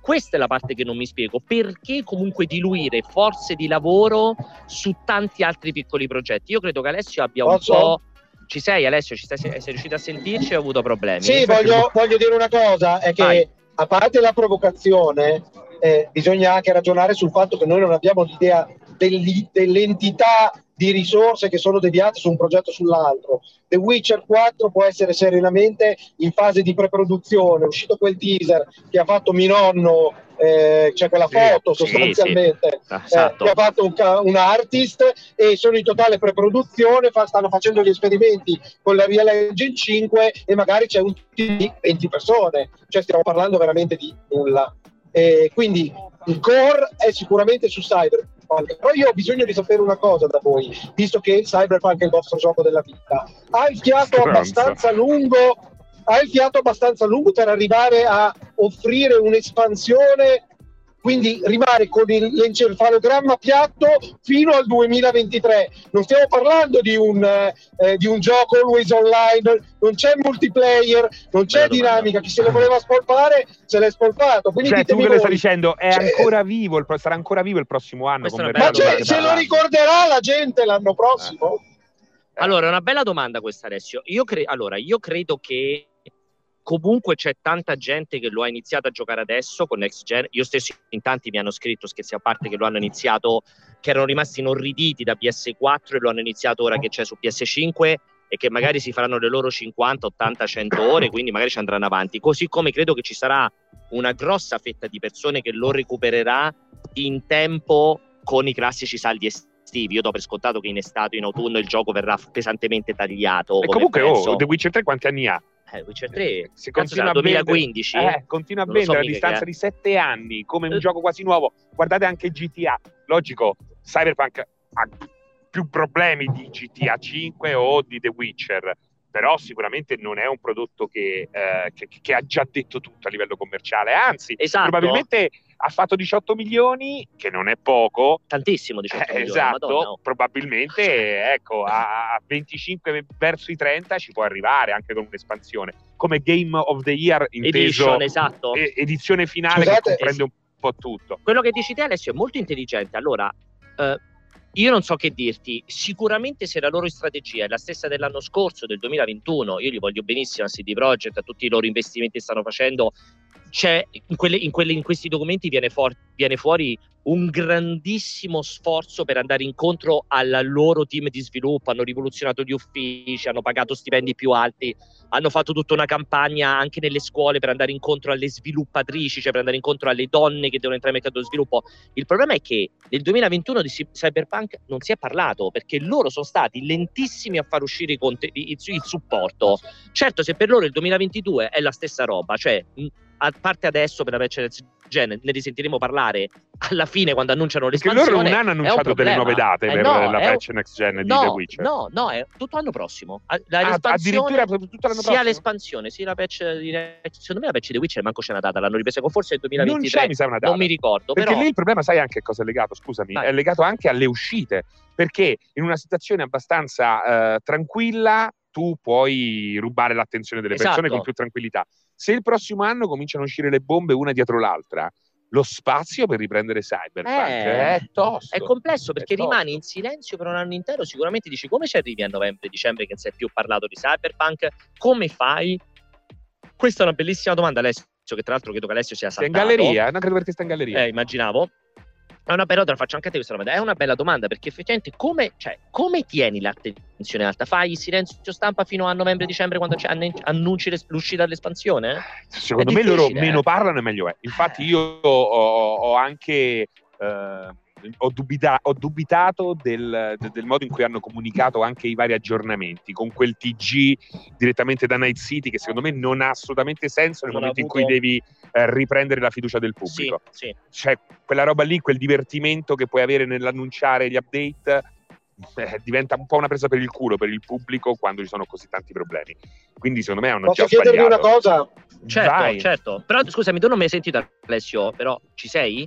A: questa è la parte che non mi spiego. Perché comunque diluire forze di lavoro su tanti altri piccoli progetti? Io credo che Alessio abbia un
C: Posso?
A: po'. Ci sei, Alessio? Ci stai, sei riuscito a sentirci o hai avuto problemi?
C: Sì, voglio, voglio dire una cosa: è che Vai. a parte la provocazione, eh, bisogna anche ragionare sul fatto che noi non abbiamo l'idea dell'entità di risorse che sono deviate su un progetto sull'altro. The Witcher 4 può essere serenamente in fase di preproduzione, è uscito quel teaser che ha fatto mio nonno, eh, c'è quella foto sì, sostanzialmente, sì, sì. Esatto. Eh, che ha fatto un, un, artist e sono in totale preproduzione, fa, stanno facendo gli esperimenti con la Real Engine 5 e magari c'è un team di 20 persone, cioè stiamo parlando veramente di nulla. Eh, quindi il core è sicuramente su Cyber, però io ho bisogno di sapere una cosa da voi, visto che Cyberpunk è il vostro gioco della vita. Ha il fiato abbastanza lungo, ha il fiato abbastanza lungo per arrivare a offrire un'espansione quindi rimane con il, l'encefalogramma piatto fino al 2023. Non stiamo parlando di un, eh, di un gioco always online, non c'è multiplayer, non c'è Bella dinamica. Chi se lo voleva spolpare se l'è spolpato. Quindi
B: cioè, tu che lo stai dicendo, è cioè, ancora vivo, il, sarà ancora vivo il prossimo anno.
C: Ma cioè, se lo ricorderà la gente l'anno prossimo?
A: Eh. Allora, è una bella domanda questa, Alessio. Io, cre- allora, io credo che comunque c'è tanta gente che lo ha iniziato a giocare adesso con Next Gen. Io stesso in tanti mi hanno scritto, scherzi a parte, che lo hanno iniziato, che erano rimasti inorriditi da PS4 e lo hanno iniziato ora che c'è su PS5 e che magari si faranno le loro 50, 80, 100 ore, quindi magari ci andranno avanti. Così come credo che ci sarà una grossa fetta di persone che lo recupererà in tempo con i classici saldi estivi. Io do per scontato che in estate in autunno il gioco verrà pesantemente tagliato.
B: E comunque, oh, The Witcher 3 quanti anni ha?
A: Eh, Witcher 3
B: si continua 2015
A: vendere,
B: eh, continua a vendere so a distanza di sette anni come un gioco quasi nuovo. Guardate anche GTA logico Cyberpunk ha più problemi di GTA 5 o di The Witcher però sicuramente non è un prodotto che, eh, che, che, ha già detto tutto a livello commerciale, anzi, esatto. probabilmente ha fatto 18 milioni, che non è poco.
A: Tantissimo, 18
B: Eh,
A: milioni,
B: esatto,
A: Madonna, oh.
B: probabilmente ecco, a a 25 verso i 30 ci può arrivare anche con un'espansione. Come Game of the Year inteso
A: Edition, esatto.
B: edizione finale
C: Scusate,
B: che comprende un po' tutto.
A: Quello che dici te, Alessio, è molto intelligente. Allora, eh, io non so che dirti. Sicuramente, se la loro strategia è la stessa dell'anno scorso, del 2021, io li voglio benissimo a CD Projekt, a tutti i loro investimenti che stanno facendo. C'è in, quelle- in quelle- in questi documenti viene, for- viene fuori un grandissimo sforzo per andare incontro al loro team di sviluppo. Hanno rivoluzionato gli uffici, hanno pagato stipendi più alti, hanno fatto tutta una campagna anche nelle scuole per andare incontro alle sviluppatrici, cioè per andare incontro alle donne che devono entrare nel mercato dello sviluppo. Il problema è che nel 2021 di Cy- Cyberpunk non si è parlato perché loro sono stati lentissimi a far uscire il, il supporto. Certo, se per loro il 2022 è la stessa roba, cioè a parte adesso per la patch next gen, ne risentiremo parlare alla fine quando annunciano
B: Perché
A: l'espansione.
B: loro non hanno annunciato delle nuove date
A: Eh
B: per
A: no,
B: la
A: è un-
B: patch next gen di
A: no,
B: The Witcher.
A: No, no, è tutto l'anno prossimo. La
B: Ah, addirittura tutto l'anno
A: sia
B: prossimo?
A: l'espansione, sia la patch di Secondo me la patch di The Witcher manco c'è una data, l'hanno ripresa con forse il
B: Non
A: 2023.
B: c'è, mi sa, una data.
A: Non mi ricordo,
B: Perché
A: però
B: lì il problema, sai anche a cosa è legato? Scusami,
A: Vai.
B: è legato anche alle uscite. Perché in una situazione abbastanza eh, tranquilla tu puoi rubare l'attenzione delle persone
A: Esatto.
B: con più tranquillità. Se il prossimo anno cominciano a uscire le bombe una dietro l'altra, lo spazio per riprendere Cyberpunk
A: Eh,
B: è tosto.
A: è complesso perché
B: È
A: rimani in silenzio per un anno intero. Sicuramente dici come ci arrivi a novembre-dicembre che non si è più parlato di Cyberpunk? Come fai? Questa è una bellissima domanda, Alessio, che tra l'altro credo che Alessio sia
B: Sei in
A: saltato.
B: galleria? Non credo perché sta in galleria.
A: Eh, immaginavo. È una bella, te la faccio anche a te questa domanda. È una bella domanda perché effettivamente come, cioè, come tieni l'attenzione alta? Fai il silenzio stampa fino a novembre-dicembre quando annunci l'uscita dell'espansione?
B: Secondo me loro
A: difficile,
B: meno
A: eh.
B: parlano e meglio è. Infatti io ho, ho anche eh, ho, dubita- ho dubitato del, de- del modo in cui hanno comunicato anche i vari aggiornamenti con quel TG direttamente da Night City che secondo me non ha assolutamente senso nel
A: Non
B: momento in
A: avuto-
B: cui devi eh, riprendere la fiducia del
A: Sì,
B: pubblico.
A: sì.
B: Cioè quella roba lì, quel divertimento che puoi avere nell'annunciare gli update eh, diventa un po' una presa per il culo per il pubblico quando ci sono così tanti problemi. Quindi secondo me hanno
C: Posso
B: già
C: chiedervi una
B: sbagliato.
C: cosa?
A: Certo,
B: Vai.
A: certo. Però scusami, tu non mi hai sentito Alessio, però ci sei?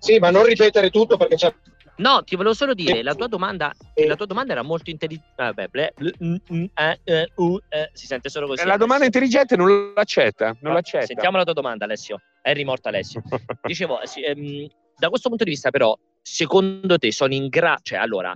C: Sì, ma non ripetere tutto perché c'è...
A: No, ti volevo solo dire, la tua domanda, la tua domanda era molto intelligente. Vabbè, ble, ble, eh, eh, uh, eh, si sente solo così.
B: Eh, la domanda
A: Alessio.
B: intelligente non l'accetta, non
A: No,
B: l'accetta.
A: Sentiamo la tua domanda, Alessio. È rimorta Alessio. <laughs> Dicevo, eh, ehm, da questo punto di vista, però, secondo te sono in grado, cioè, allora,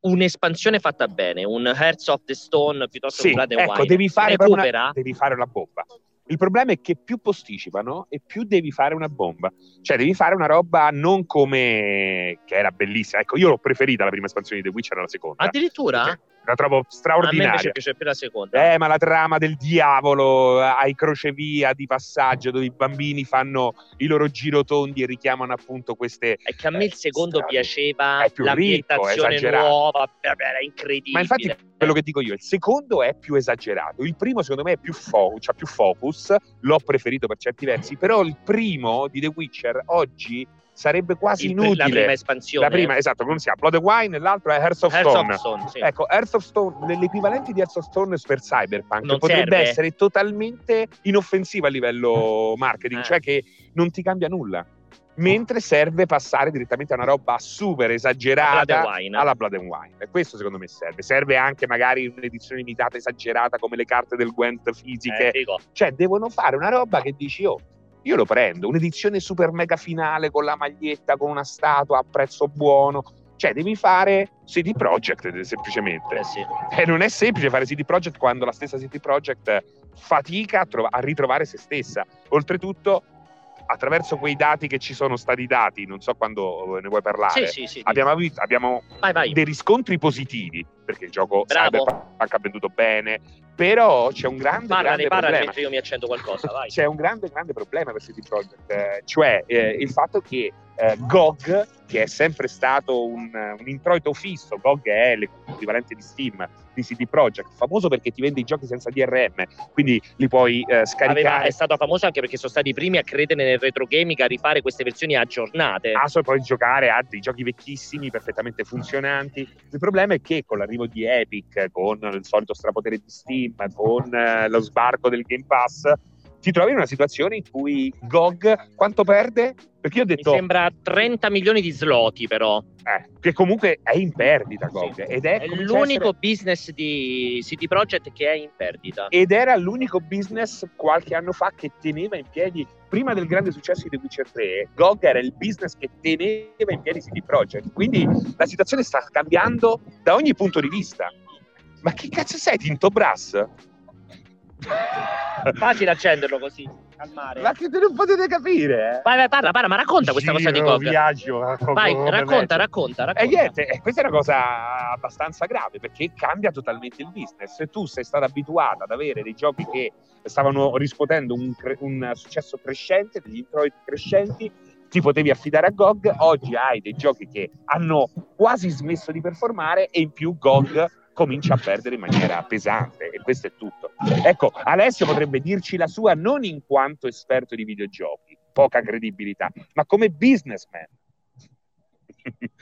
A: un'espansione fatta bene, un Hearts of the Stone piuttosto
B: Sì,
A: che Blood and
B: ecco,
A: Wine,
B: devi fare,
A: recupera?
B: una, devi fare una bomba. Il problema è che più posticipano e più devi fare una bomba. Cioè, devi fare una roba non come... che era bellissima. Ecco, io l'ho preferita la prima espansione di The Witcher alla seconda.
A: Addirittura?
B: Perché La trovo
A: A me
B: straordinaria.
A: piace più la seconda.
B: Eh, ma la trama del diavolo, hai crocevia di passaggio dove i bambini fanno i loro girotondi e richiamano appunto queste...
A: È che a me il secondo
B: Stra-
A: piaceva,
B: è più ricco,
A: l'ambientazione
B: esagerato.
A: nuova, era incredibile.
B: Ma infatti quello che dico io, il secondo è più esagerato, il primo secondo me è più, fo- c'ha più focus, l'ho preferito per certi versi, però il primo di The Witcher oggi sarebbe quasi
A: Il-
B: inutile.
A: la prima espansione.
B: La prima, esatto, come si chiama? Blood and Wine e l'altro è Hearts of
A: Hearts
B: Stone.
A: of Stone, sì.
B: Ecco, Earth of Stone, l'equivalente di Earth of Stone per Cyberpunk
A: Non
B: potrebbe
A: serve.
B: essere totalmente inoffensiva a livello <laughs> marketing,
A: Eh.
B: cioè che non ti cambia nulla. Mentre serve passare direttamente a una roba super
A: Blood
B: esagerata
A: Wine.
B: alla Blood and Wine. E questo secondo me serve. Serve anche magari un'edizione limitata esagerata come le carte del Gwent fisiche.
A: Eh.
B: Cioè, devono fare una roba che dici, oh, io lo prendo, un'edizione super mega finale con la maglietta, con una statua a prezzo buono. Cioè, devi fare CD Projekt semplicemente.
A: Eh sì.
B: E non è semplice fare CD Projekt quando la stessa CD Projekt fatica a, trova- a ritrovare se stessa. Oltretutto, attraverso quei dati che ci sono stati dati, non so quando ne vuoi parlare,
A: Sì, sì, sì.
B: abbiamo, avuto- abbiamo
A: Vai, vai.
B: dei riscontri positivi perché il gioco
A: Bravo.
B: Cyberpunk ha venduto bene, però c'è un grande,
A: Parlane,
B: grande
A: parlane
B: problema.
A: mentre io mi accendo qualcosa, vai.
B: C'è un grande, grande problema per CD Projekt, eh, cioè eh, il fatto che eh, GOG, che è sempre stato un, un introito fisso, GOG è l'equivalente di Steam di CD Projekt, famoso perché ti vende i giochi senza DRM, quindi li puoi eh,
A: Aveva-
B: scaricare.
A: è stato famoso anche perché sono stati i primi a credere nel retro gaming, a rifare queste versioni aggiornate.
B: Ah, so, puoi giocare a dei giochi vecchissimi, perfettamente funzionanti. Il problema è che con l'arrivo di Epic, con il solito strapotere di Steam, con eh, lo sbarco del Game Pass, ti trovi in una situazione in cui GOG quanto perde? Perché io ho detto...
A: Mi sembra 30 milioni di sloti però.
B: Eh, che comunque è in perdita GOG. Sì. Ed è,
A: è l'unico essere... business di City Project che è in perdita.
B: Ed era l'unico business qualche anno fa che teneva in piedi, prima del grande successo di The Witcher 3, GOG era il business che teneva in piedi City Project. Quindi la situazione sta cambiando da ogni punto di vista. Ma che cazzo sei, Tinto Brass?
A: Facile accenderlo così al mare.
B: Ma che non potete capire?
A: Eh? Vai, vai, parla, parla, ma racconta questa
B: Giro,
A: cosa di Gog.
B: viaggio.
A: Vai, racconta, racconta, racconta.
B: E niente, eh, questa è una cosa abbastanza grave perché cambia totalmente il business. Se tu sei stato abituato ad avere dei giochi che stavano riscuotendo un, un successo crescente, degli introiti crescenti, ti potevi affidare a GOG, oggi hai dei giochi che hanno quasi smesso di performare e in più GOG comincia a perdere in maniera pesante e questo è tutto. Ecco, Alessio potrebbe dirci la sua non in quanto esperto di videogiochi, poca credibilità, ma come businessman.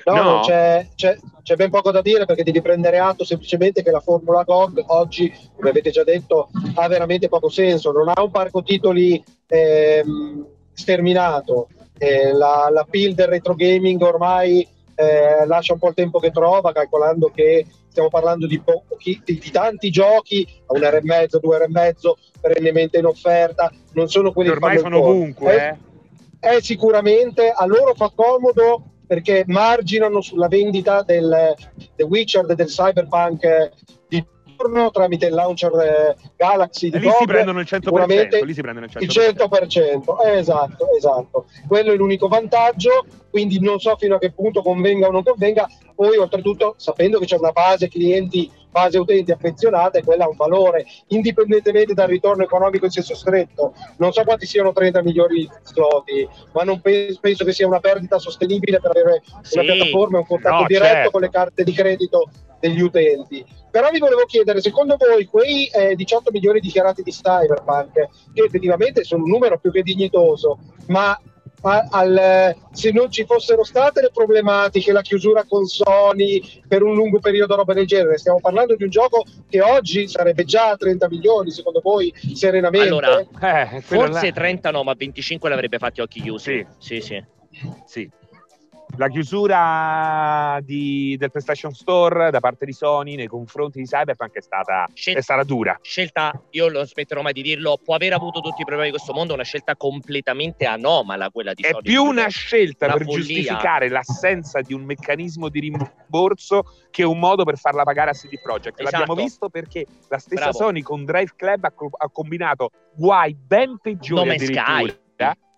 C: No, no. C'è, c'è, c'è, ben poco da dire perché devi prendere atto semplicemente che la Formula GOG oggi, come avete già detto, ha veramente poco senso, non ha un parco titoli ehm, sterminato, eh, la, la pill del retro gaming ormai eh, lascia un po' il tempo che trova, calcolando che stiamo parlando di, pochi, di, di tanti giochi a un'ora e mezzo, due ore e mezzo, perennemente in offerta, non sono quelli
B: che ormai sono ovunque.
C: È, eh. è sicuramente a loro fa comodo perché marginano sulla vendita del The Witcher e del Cyberpunk di turno tramite il launcher eh, Galaxy
B: di lì si prendono il 100%, lì si prendono il 100%.
C: Il 100%, eh, esatto, esatto. Quello è l'unico vantaggio, quindi non so fino a che punto convenga o non convenga. Poi oltretutto sapendo che c'è una base clienti base utenti affezionata e quella ha un valore indipendentemente dal ritorno economico in senso stretto. Non so quanti siano 30 milioni di sloti, ma non penso, penso che sia una perdita sostenibile per avere sì, una piattaforma e un contatto no, diretto certo. con le carte di credito degli utenti. Però vi volevo chiedere, secondo voi quei eh, 18 milioni dichiarati di Cyberpunk, che effettivamente sono un numero più che dignitoso, ma al, se non ci fossero state le problematiche, la chiusura con Sony per un lungo periodo, roba del genere. Stiamo parlando di un gioco che oggi sarebbe già a 30 milioni, secondo voi, serenamente?
A: Allora, eh, forse là. 30 no, ma 25 l'avrebbe fatti occhi chiusi.
B: Sì, sì. sì. sì la chiusura di, del PlayStation Store da parte di Sony nei confronti di Cyberpunk è stata, scelta, è stata dura.
A: Scelta, io non smetterò mai di dirlo, può aver avuto tutti i problemi di questo mondo, una scelta completamente anomala quella di
B: è
A: Sony.
B: È più una scelta per follia. giustificare l'assenza di un meccanismo di rimborso che un modo per farla pagare a CD Projekt. Esatto. L'abbiamo visto perché la stessa Bravo. Sony con Drive Club ha, ha combinato guai ben peggiori
A: nome Sky.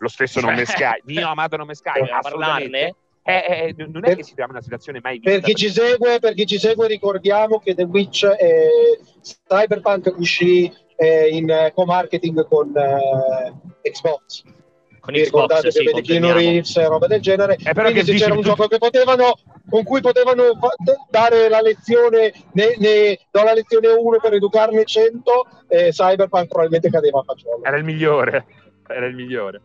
B: Lo stesso cioè, nome <laughs> Sky, mio amato nome Sky, assolutamente. Parlarne? Eh, eh, non è che si trovi in una situazione mai vista.
C: Per chi, ci segue, per chi ci segue ricordiamo che The Witch eh, Cyberpunk uscì eh, in co-marketing con eh, Xbox.
A: Con Xbox, ricordate sì,
C: Keanu Reeves e roba del genere.
B: Eh, però Quindi
C: se c'era un tu... gioco che potevano con cui potevano fa- dare la lezione, ne, ne, do la lezione 1 per educarne 100, eh, Cyberpunk probabilmente cadeva a fagiolo.
B: Era il migliore, era il migliore.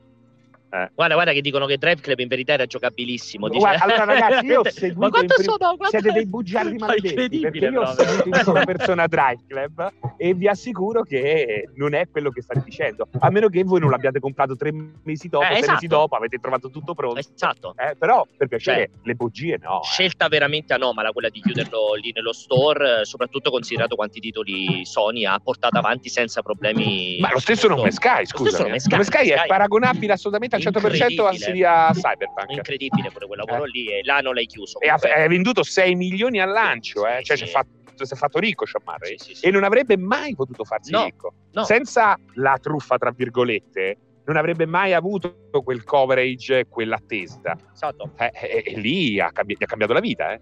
A: Eh. Guarda, guarda che dicono che Drive Club in verità era giocabilissimo.
B: Guarda, allora ragazzi, io ho <laughs> seguito Ma quanto prim- sono? Quanto siete dei bugiardi <laughs> maledetti perché io ho seguito in prima <laughs> persona Drive Club e vi assicuro che non è quello che state dicendo. A meno che voi non l'abbiate comprato tre mesi dopo, eh, sei esatto. mesi dopo, avete trovato tutto pronto.
A: Esatto.
B: Eh, però per piacere, cioè, le bugie no.
A: Eh. Scelta veramente anomala quella di chiuderlo lì nello store, soprattutto considerato quanti titoli Sony ha portato avanti senza problemi.
B: Ma lo stesso non è Sky, scusa. Nome Sky, Sky è paragonabile assolutamente al 100% a Siria Cyberpunk.
A: Incredibile pure quel lavoro eh. lì e là non l'hai chiuso.
B: E ha, ha, venduto 6 milioni al lancio, eh. cioè sì. si, è fatto, si è fatto ricco Sciammarri sì, sì, e non avrebbe mai potuto farsi no, ricco. No. Senza la truffa, tra virgolette, non avrebbe mai avuto quel coverage, quell'attesa.
A: Esatto.
B: Eh, e, e, lì ha, cambi- ha cambiato la vita, eh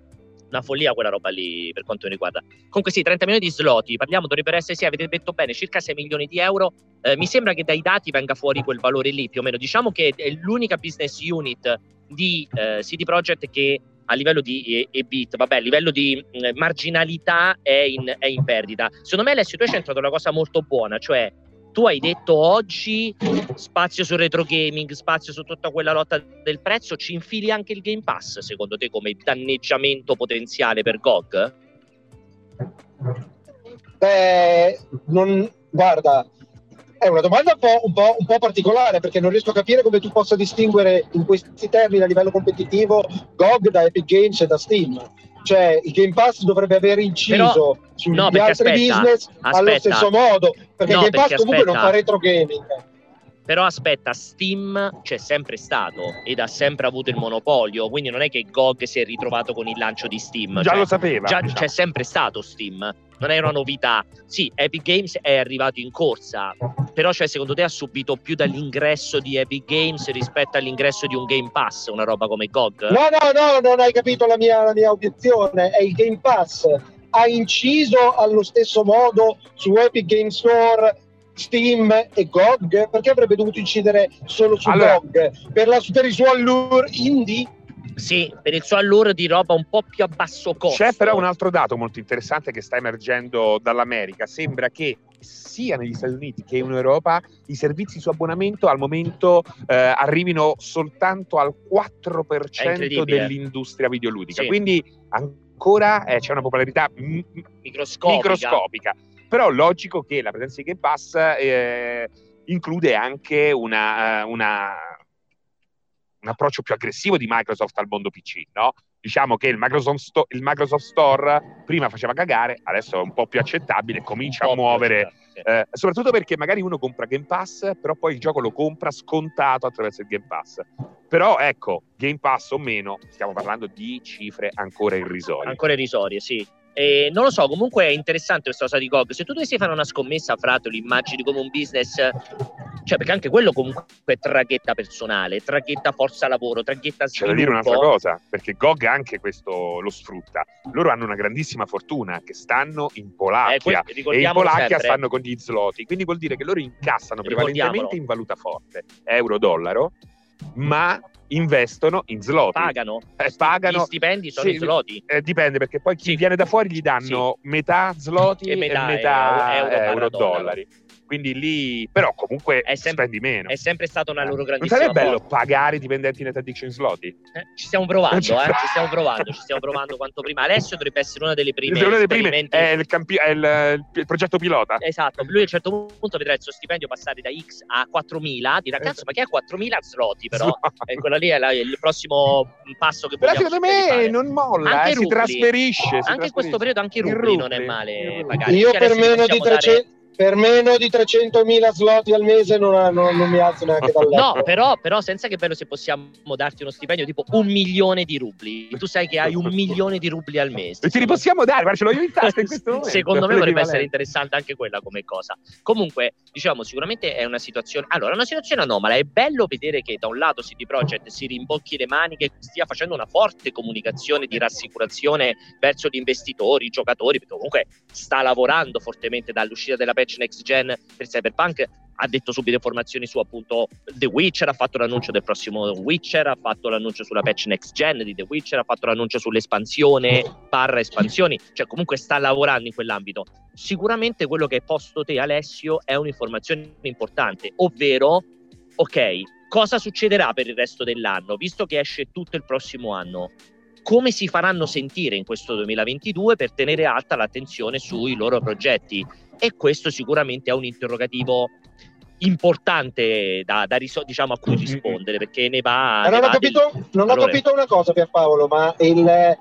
A: una follia quella roba lì per quanto mi riguarda. Comunque sì, 30 milioni di slot, parliamo, dovrebbero essere, sì, avete detto bene, circa 6 milioni di euro. Eh, mi sembra che dai dati venga fuori quel valore lì, più o meno. Diciamo che è l'unica business unit di eh, CD Projekt che a livello di EBIT, vabbè, a livello di eh, marginalità è in, è in, perdita. Secondo me Alessio tu hai centrato una cosa molto buona, cioè tu hai detto oggi spazio sul retro gaming, spazio su tutta quella lotta del prezzo, ci infili anche il Game Pass secondo te come danneggiamento potenziale per GOG?
C: Beh, non, guarda, È una domanda un po', un, po', un po', particolare perché non riesco a capire come tu possa distinguere in questi termini a livello competitivo GOG da Epic Games e da Steam. Cioè il Game Pass dovrebbe aver inciso Però, sugli no, altri aspetta, business aspetta. allo stesso modo perché no, il Game Pass comunque aspetta. non fa retro gaming.
A: Però aspetta, Steam c'è sempre stato ed ha sempre avuto il monopolio, quindi non è che GOG si è ritrovato con il lancio di Steam.
B: Già cioè, lo sapeva.
A: Già, diciamo. C'è sempre stato Steam, non è una novità. Sì, Epic Games è arrivato in corsa, però cioè, secondo te ha subito più dall'ingresso di Epic Games rispetto all'ingresso di un Game Pass, una roba come GOG?
C: No, no, no, non hai capito la mia, la mia obiezione, è il Game Pass ha inciso allo stesso modo su Epic Games Store Steam e GOG? Perché avrebbe dovuto incidere solo su allora, GOG? Per, la, per il suo allure indie?
A: Sì, per il suo allure di roba un po' più a basso costo.
B: C'è però un altro dato molto interessante che sta emergendo dall'America. Sembra che sia negli Stati Uniti che in Europa i servizi su abbonamento al momento eh, arrivino soltanto al 4% dell'industria videoludica. Sì. Quindi ancora eh, c'è una popolarità m- microscopica. microscopica però logico che la presenza di Game Pass eh, include anche una, una, un approccio più aggressivo di Microsoft al mondo PC, no? Diciamo che il Microsoft, Sto- il Microsoft, Store prima faceva cagare, adesso è un po' più accettabile comincia a muovere, eh, soprattutto perché magari uno compra Game Pass, però poi il gioco lo compra scontato attraverso il Game Pass. Però ecco, Game Pass o meno, stiamo parlando di cifre ancora irrisorie.
A: Ancora irrisorie, sì. E non lo so, comunque è interessante questa cosa di GOG. Se tu dovessi fare una scommessa, fra te lo immagini come un business, cioè perché anche quello comunque è traghetta personale, traghetta forza lavoro, traghetta sviluppo.
B: C'è da dire un'altra cosa, perché GOG anche questo lo sfrutta. Loro hanno una grandissima fortuna che stanno in Polacchia eh, e in Polacchia sempre. stanno con gli zloty, quindi vuol dire che loro incassano prevalentemente in valuta forte, euro-dollaro, ma investono in zloty.
A: Pagano.
B: Eh, pagano.
A: Gli stipendi sono sì, in zloty.
B: Eh, dipende perché poi chi sì. viene da fuori gli danno sì. metà zloty e metà, e metà euro, euro, euro dollari quindi lì però comunque è sempre, spendi meno.
A: È sempre stata una loro grandissima
B: Non sarebbe bello pagare i dipendenti Net Addiction Slotty?
A: Eh, ci stiamo provando, eh, ci stiamo <laughs> provando, ci stiamo provando quanto prima. Alessio dovrebbe essere una delle prime. Una delle prime
B: è, il, campi- è il, il, progetto pilota.
A: Esatto, lui a un certo punto vedrà il suo stipendio passare da X a 4.000, dirà cazzo ma che è 4.000 Slotty però? e quello lì è la, il prossimo passo che
B: però secondo me non molla, eh, si trasferisce. Si
A: anche
B: trasferisce.
A: in questo periodo anche i rubli, non è male pagare.
C: Io per meno di 300 per meno di 300.000 slot al mese non, non, non mi alzo neanche dal letto.
A: No, però, però, senza che bello se possiamo darti uno stipendio tipo un milione di rubli. Tu sai che hai un milione di rubli al mese.
B: E ce li possiamo dare, ma ce l'ho io in tasca in questo momento.
A: Secondo me potrebbe essere interessante anche quella come cosa. Comunque, diciamo, sicuramente è una situazione... Allora, è una situazione anomala. È bello vedere che da un lato CD Projekt si rimbocchi le maniche e stia facendo una forte comunicazione di rassicurazione verso gli investitori, i giocatori, perché comunque sta lavorando fortemente dall'uscita della patch next gen per Cyberpunk ha detto subito informazioni su appunto The Witcher, ha fatto l'annuncio del prossimo Witcher, ha fatto l'annuncio sulla patch next gen di The Witcher, ha fatto l'annuncio sull'espansione, barra espansioni, cioè comunque sta lavorando in quell'ambito. Sicuramente quello che hai posto te Alessio è un'informazione importante, ovvero, ok, cosa succederà per il resto dell'anno, visto che esce tutto il prossimo anno? come si faranno sentire in questo 2022 per tenere alta l'attenzione sui loro progetti e questo sicuramente è un interrogativo importante da, da risol- diciamo, a cui rispondere perché ne va,
C: non,
A: ne
C: ho, capito, del... non allora... ho capito una cosa Pierpaolo ma il,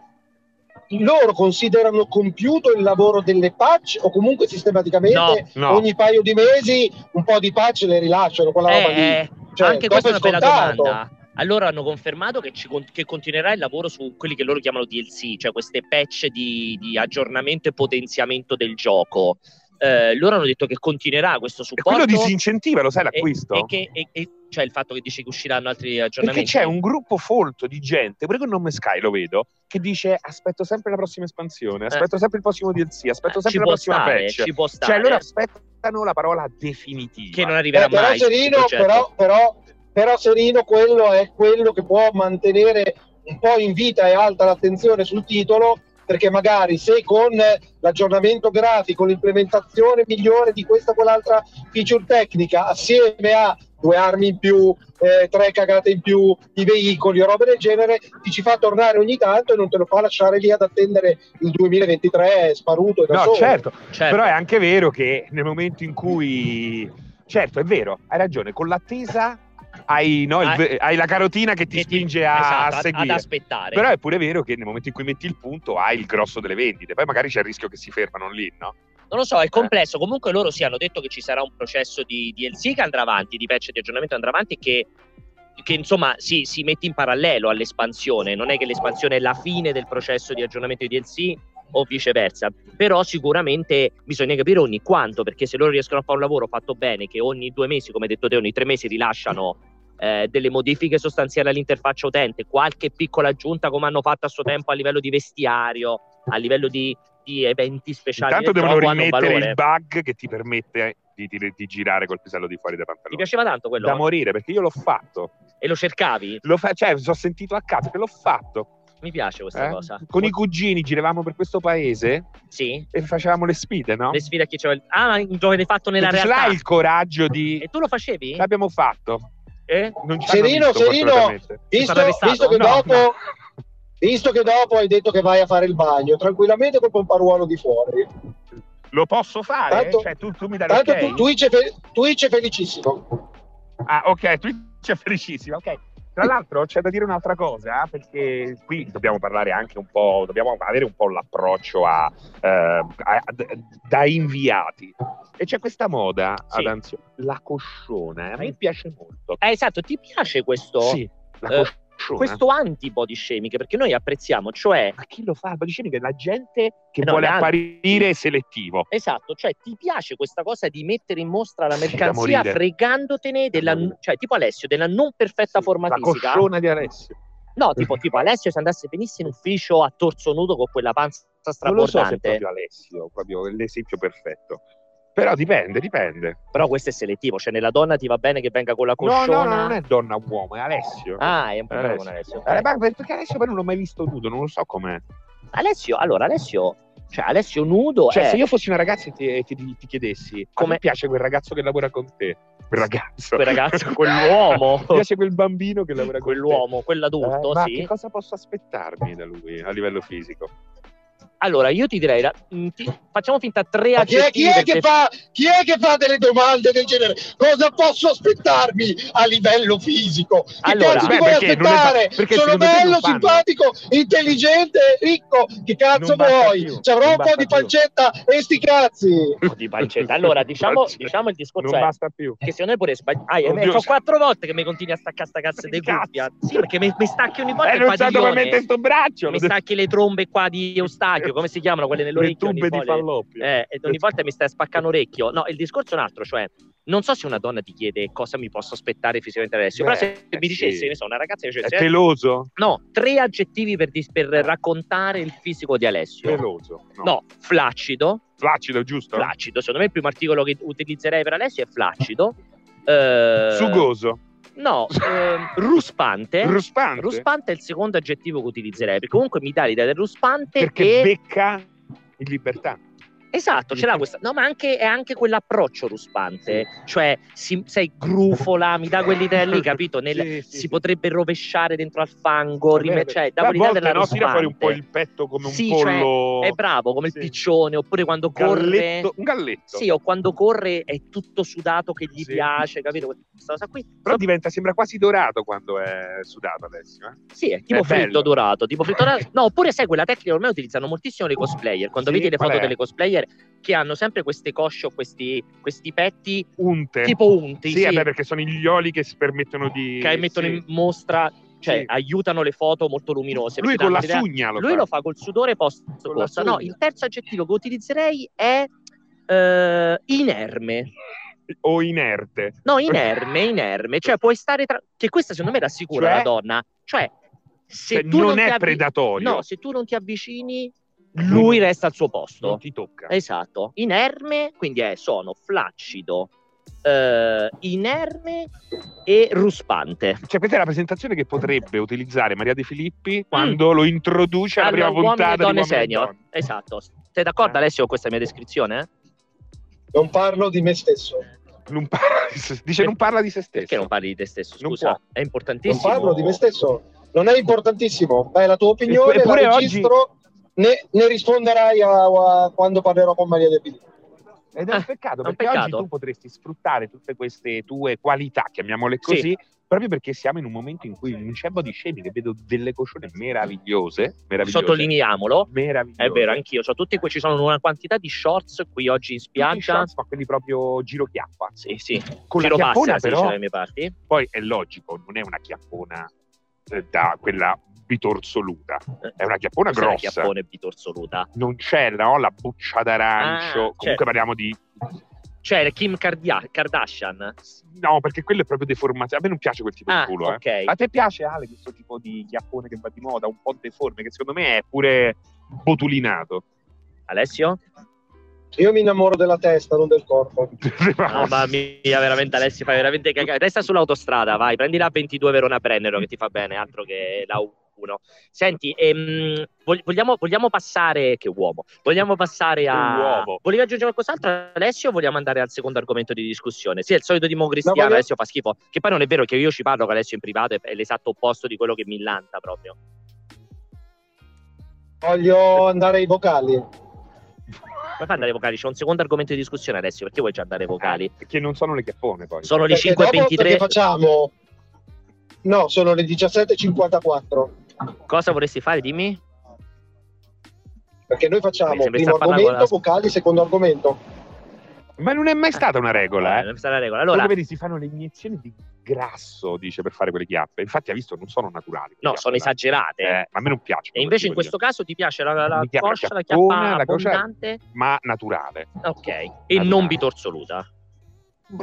C: loro considerano compiuto il lavoro delle patch o comunque sistematicamente no, no. ogni paio di mesi un po' di patch le rilasciano quella
A: eh, roba lì. Eh, cioè, anche questa è una bella domanda allora hanno confermato che, ci, che, continuerà il lavoro su quelli che loro chiamano DLC, cioè queste patch di, di aggiornamento e potenziamento del gioco. Eh, loro hanno detto che continuerà questo supporto.
B: E quello disincentiva, lo sai, l'acquisto?
A: E, e, che, e, e cioè il fatto che dici che usciranno altri aggiornamenti.
B: Perché c'è un gruppo folto di gente, pure con nome Sky lo vedo, che dice aspetto sempre la prossima espansione, aspetto eh. sempre il prossimo DLC, aspetto eh, sempre la prossima stare, patch.
A: Ci può stare.
B: Cioè loro aspettano la parola definitiva.
A: Che non arriverà
C: eh, però,
A: mai.
C: Serino, però, però però Serino quello è quello che può mantenere un po' in vita e alta l'attenzione sul titolo perché magari se con l'aggiornamento grafico, l'implementazione migliore di questa o quell'altra feature tecnica assieme a due armi in più, eh, tre cagate in più, i veicoli o robe del genere, ti ci fa tornare ogni tanto e non te lo fa lasciare lì ad attendere il 2023 sparuto.
B: no, certo. certo, però è anche vero che nel momento in cui certo, è vero, hai ragione, con l'attesa hai, no, il
A: Hai-
B: la carotina che ti
A: Che ti-
B: spinge a,
A: esatto,
B: a
A: ad-
B: seguire.
A: ad aspettare.
B: Però è pure vero che nel momento in cui metti il punto hai il grosso delle vendite, poi magari c'è il rischio che si fermano lì, no?
A: Non lo so, è complesso. Comunque loro sì hanno detto che ci sarà un processo di DLC che andrà avanti, di patch di aggiornamento andrà avanti che, che insomma si, si mette in parallelo all'espansione. Non è che l'espansione è la fine del processo di aggiornamento di DLC o viceversa. Però sicuramente bisogna capire ogni quanto, perché se loro riescono a fare un lavoro fatto bene, che ogni due mesi, come detto te, ogni tre mesi rilasciano eh, delle modifiche sostanziali all'interfaccia utente, qualche piccola aggiunta come hanno fatto a suo tempo a livello di vestiario, a livello di, di eventi speciali.
B: Intanto devono rimettere il bug che ti permette di, di- di girare col pisello di fuori dai pantaloni.
A: piaceva tanto quello?
B: Da morire, perché io l'ho fatto.
A: e lo cercavi?
B: Lo fa- cioè, mi sono sentito a caso che l'ho fatto.
A: Mi piace questa
B: eh.
A: cosa.
B: Con i cugini giravamo per questo paese
A: Sì?
B: e facevamo le sfide, no?
A: Le sfide a chi c'era. Ah, ma lo avete fatto nella
B: ce
A: realtà.
B: l'hai il coraggio di...
A: E tu lo facevi?
B: L'abbiamo fatto.
A: Eh?
B: Non ci
C: Serino,
B: visto,
C: Serino. Visto, visto che
B: No,
C: dopo,
B: no.
C: visto che dopo hai detto che vai a fare il bagno, tranquillamente col pomparuolo di fuori.
B: Lo posso fare?
C: Tanto-
B: cioè, tu, tu mi dai
C: Tanto
B: ok?
C: tu, Twitch, è fe- Twitch è felicissimo.
B: Ah, ok, Twitch è felicissimo, ok. Tra l'altro c'è da dire un'altra cosa, perché qui dobbiamo parlare anche un po', dobbiamo avere un po' l'approccio a, eh, a- a- da inviati. E c'è questa moda,
A: Sì.
B: ad Anzio, la cosciona, eh, a me piace molto.
A: Eh, esatto, ti piace questo,
B: Sì, la
A: eh,
B: cosciona.
A: Questo anti-body shaming? Perché noi apprezziamo, cioè...
B: Ma chi lo fa? Ma dicevi che la gente che
A: No,
B: vuole apparire selettivo.
A: Esatto, cioè ti piace questa cosa di mettere in mostra la
B: Sì,
A: mercanzia
B: morire.
A: fregandotene della, cioè tipo Alessio, della non perfetta
B: Sì,
A: forma
B: la
A: fisica?
B: cosciona di Alessio.
A: No, tipo, tipo Alessio se andasse benissimo in ufficio a torso nudo con quella panza
B: Non lo so se è
A: strabordante.
B: proprio Alessio, proprio l'esempio perfetto. Però dipende, dipende.
A: Però questo è selettivo, cioè nella donna ti va bene che venga con la
B: No,
A: cosciona.
B: no, no, non è donna uomo, è Alessio.
A: Ah, è un problema
B: Alessio.
A: con Alessio.
B: Eh, ma perché Alessio poi non l'ho mai visto nudo, non lo so com'è.
A: Alessio, allora Alessio, cioè Alessio nudo
B: Cioè,
A: è
B: se io fossi una ragazza e ti, ti- ti chiedessi Come- piace quel ragazzo che lavora con te, quel ragazzo,
A: quel ragazzo, quell'uomo,
B: mi <laughs> piace quel bambino che lavora con
A: quell'uomo,
B: te.
A: quell'adulto,
B: Eh, ma
A: sì.
B: che cosa posso aspettarmi da lui a livello fisico?
A: Allora, io ti direi, la- mm, ti- facciamo finta tre
C: Ma chi è, chi, è che
A: te-
C: fa, chi è che fa delle domande del genere? Cosa posso aspettarmi a livello fisico? Che
A: Allora,
C: cazzo
B: beh,
C: ti vuoi
B: fa-
C: aspettare?
B: perché
C: Sono bello, simpatico, intelligente, ricco. Che cazzo
B: Non
C: vuoi?
B: più,
C: Ci avrò un po' di
B: più.
C: pancetta e sti cazzi.
A: Oh, di pancetta. Allora, diciamo, diciamo il discorso
B: Non
A: è
B: basta più.
A: che secondo me pure sbagli- Ah, eh, sono quattro volte che mi continui a staccare sta cazzo di cuffia. Sì, perché mi, mi stacchi ogni volta
B: Eh,
A: il
B: non sa dove
A: padiglione.
B: mette sto braccio.
A: Mi stacchi le trombe qua di <laughs> Eustachio, come si chiamano quelle
B: Le
A: nell'orecchio?
B: tube di
A: Nicole?
B: falloppio.
A: Eh, e ogni volta mi stai spaccando orecchio. No, il discorso è un altro, cioè, non so se una donna ti chiede cosa mi posso aspettare fisicamente da Alessio,
B: Beh,
A: però se
B: eh,
A: mi dicessi,
B: sì.
A: ne so, una ragazza che
B: È
A: dicesse,
B: peloso?
A: no, tre aggettivi per, dis- per raccontare il fisico di Alessio.
B: Peloso.
A: No, flaccido,
B: Flaccido, giusto?
A: flaccido, secondo me il primo articolo che utilizzerei per Alessio è flaccido. <laughs> Eh,
B: Sugoso.
A: No, <laughs> ehm, ruspante.
B: Ruspante.
A: Ruspante è il secondo aggettivo che utilizzerei, perché comunque mi dà l'idea del ruspante
B: Perché
A: e...
B: becca in libertà.
A: Esatto, ce l'ha questa. No, ma anche, è anche quell'approccio ruspante. Cioè, si, sei grufola, mi dà quell'idea lì, <laughs> capito? Nel-
B: Sì, sì,
A: si
B: sì.
A: potrebbe rovesciare dentro al fango, rime- cioè,
B: vero.
A: dà
B: Ma a
A: quell'idea della
B: no, tira fuori un po'
A: ruspante.
B: il petto come un
A: Sì, cioè,
B: pollo.
A: È bravo, come il
B: Sì.
A: piccione, oppure quando corre...
B: galletto, un galletto.
A: Sì, o quando corre è tutto sudato che gli
B: Sì.
A: piace, capito? Questa cosa qui.
B: Però diventa, sembra quasi dorato quando è sudato adesso. Eh?
A: Sì, è tipo
B: È
A: fritto
B: bello.
A: dorato, tipo fritto <laughs> dorato. No, oppure sai quella tecnica ormai utilizzano moltissimo le cosplayer. Quando
B: Sì,
A: vedi le foto delle cosplayer che hanno sempre queste cosce o questi, questi petti
B: Unte.
A: tipo unti,
B: sì,
A: sì,
B: vabbè, perché sono gli oli che si permettono di.
A: che mettono
B: sì.
A: in mostra, cioè
B: Sì.
A: aiutano le foto molto luminose.
B: Lui con la
A: l'idea-
B: sugna lo
A: Lui
B: fa.
A: lo fa col sudore post corsa. No, il terzo aggettivo che utilizzerei è eh, inerme.
B: O inerte.
A: No, inerme, inerme. Cioè puoi stare tra... Che questa secondo me rassicura
B: Cioè?
A: la donna. Cioè, se
B: Cioè,
A: tu
B: non,
A: non
B: è
A: avvi-
B: predatorio.
A: No, se tu non ti avvicini, lui resta al suo posto.
B: Non ti tocca.
A: Esatto. Inerme, quindi è, sono flaccido, eh, inerme e ruspante.
B: Cioè, questa è la presentazione che potrebbe utilizzare Maria De Filippi quando lo introduce alla
A: Allora,
B: prima
A: Mm.
B: puntata
A: donne
B: di Uomini e
A: senior.
B: Donne.
A: Esatto. Sei d'accordo
B: Eh.
A: Alessio con questa mia descrizione?
C: Non parlo di me stesso.
B: Non parla di se- dice non parla di se stesso.
A: Perché non parli di te stesso?
B: Non
A: Scusa, è
C: Non
A: importantissimo.
C: parlo di me stesso. Non è importantissimo. Beh, la tua opinione
B: Eppure
C: la
B: oggi-
C: registro. Ne, ne risponderai a, a- quando parlerò con Maria De Filippi.
B: Ed è un
A: Eh,
B: peccato
A: un
B: perché oggi
A: peccato.
B: tu potresti sfruttare tutte queste tue qualità, chiamiamole
A: Sì.
B: così, proprio perché siamo in un momento in cui non c'è body shaming e vedo delle cocione meravigliose, meravigliose
A: Sottolineiamolo.
B: meravigliose.
A: È vero, anch'io. Cioè, tutti qui ci sono una quantità di shorts qui oggi in spiaggia.
B: shorts, ma quelli proprio giro chiappa.
A: Sì, sì.
B: Con
A: Giro
B: la chiappona
A: passa,
B: però,
A: dalle mie parti.
B: poi è logico, non è una chiappona eh, da quella bitorzoluta, è una chiappona
A: Cos'è
B: grossa.
A: chiappone bitorzoluta?
B: Non c'è no, la buccia d'arancio,
A: Ah,
B: comunque
A: certo.
B: parliamo di
A: Cioè, Kim Kardia- Kardashian.
B: No, perché quello è proprio deformato. A me non piace quel tipo
A: Ah,
B: di culo.
A: ok.
B: Eh. A te piace, Ale, questo tipo di chiappone che va di moda, un po' deforme, che secondo me è pure botulinato.
A: Alessio?
C: Io mi innamoro della testa, non del corpo.
A: Mamma mia, veramente Alessio, fai veramente cagare. Resta sull'autostrada, vai, prendi la 22 Verona Brennero che ti fa bene, altro che la 1. Senti, ehm, vog- vogliamo, vogliamo passare, che uomo, vogliamo passare a...
B: Uomo.
A: Volevi aggiungere qualcos'altro Alessio o vogliamo andare al secondo argomento di discussione? Sì, è il solito democristiano,
C: No, voglio-
A: Alessio fa schifo. Che poi non è vero che io ci parlo con Alessio in privato, è- è l'esatto opposto di quello che mi lanta proprio.
C: Voglio andare ai vocali.
A: Come fai andare vocali? C'è un secondo argomento di discussione Alessio, perché vuoi già andare ai vocali?
B: Perché non sono le chiappone poi.
A: Sono le
C: Perché dopo-
A: 5.23.
C: Perché facciamo... No, sono le 17.54.
A: Cosa vorresti fare? Dimmi.
C: Perché noi facciamo primo argomento,
A: con
C: vocali, secondo argomento.
B: Ma non è mai stata una regola,
A: Eh, non sta la regola.
B: Allora, vedi, si fanno le iniezioni di grasso, dice, per fare quelle chiappe. Infatti, ha visto, non sono naturali.
A: no, sono
B: chiappe là.
A: esagerate.
B: Eh, ma a me non piace.
A: E invece in questo caso ti piace la, la coscia, la chiappa
B: la
A: abbondante?
B: Ma naturale.
A: Ok. E
B: Naturale.
A: non bitorzoluta.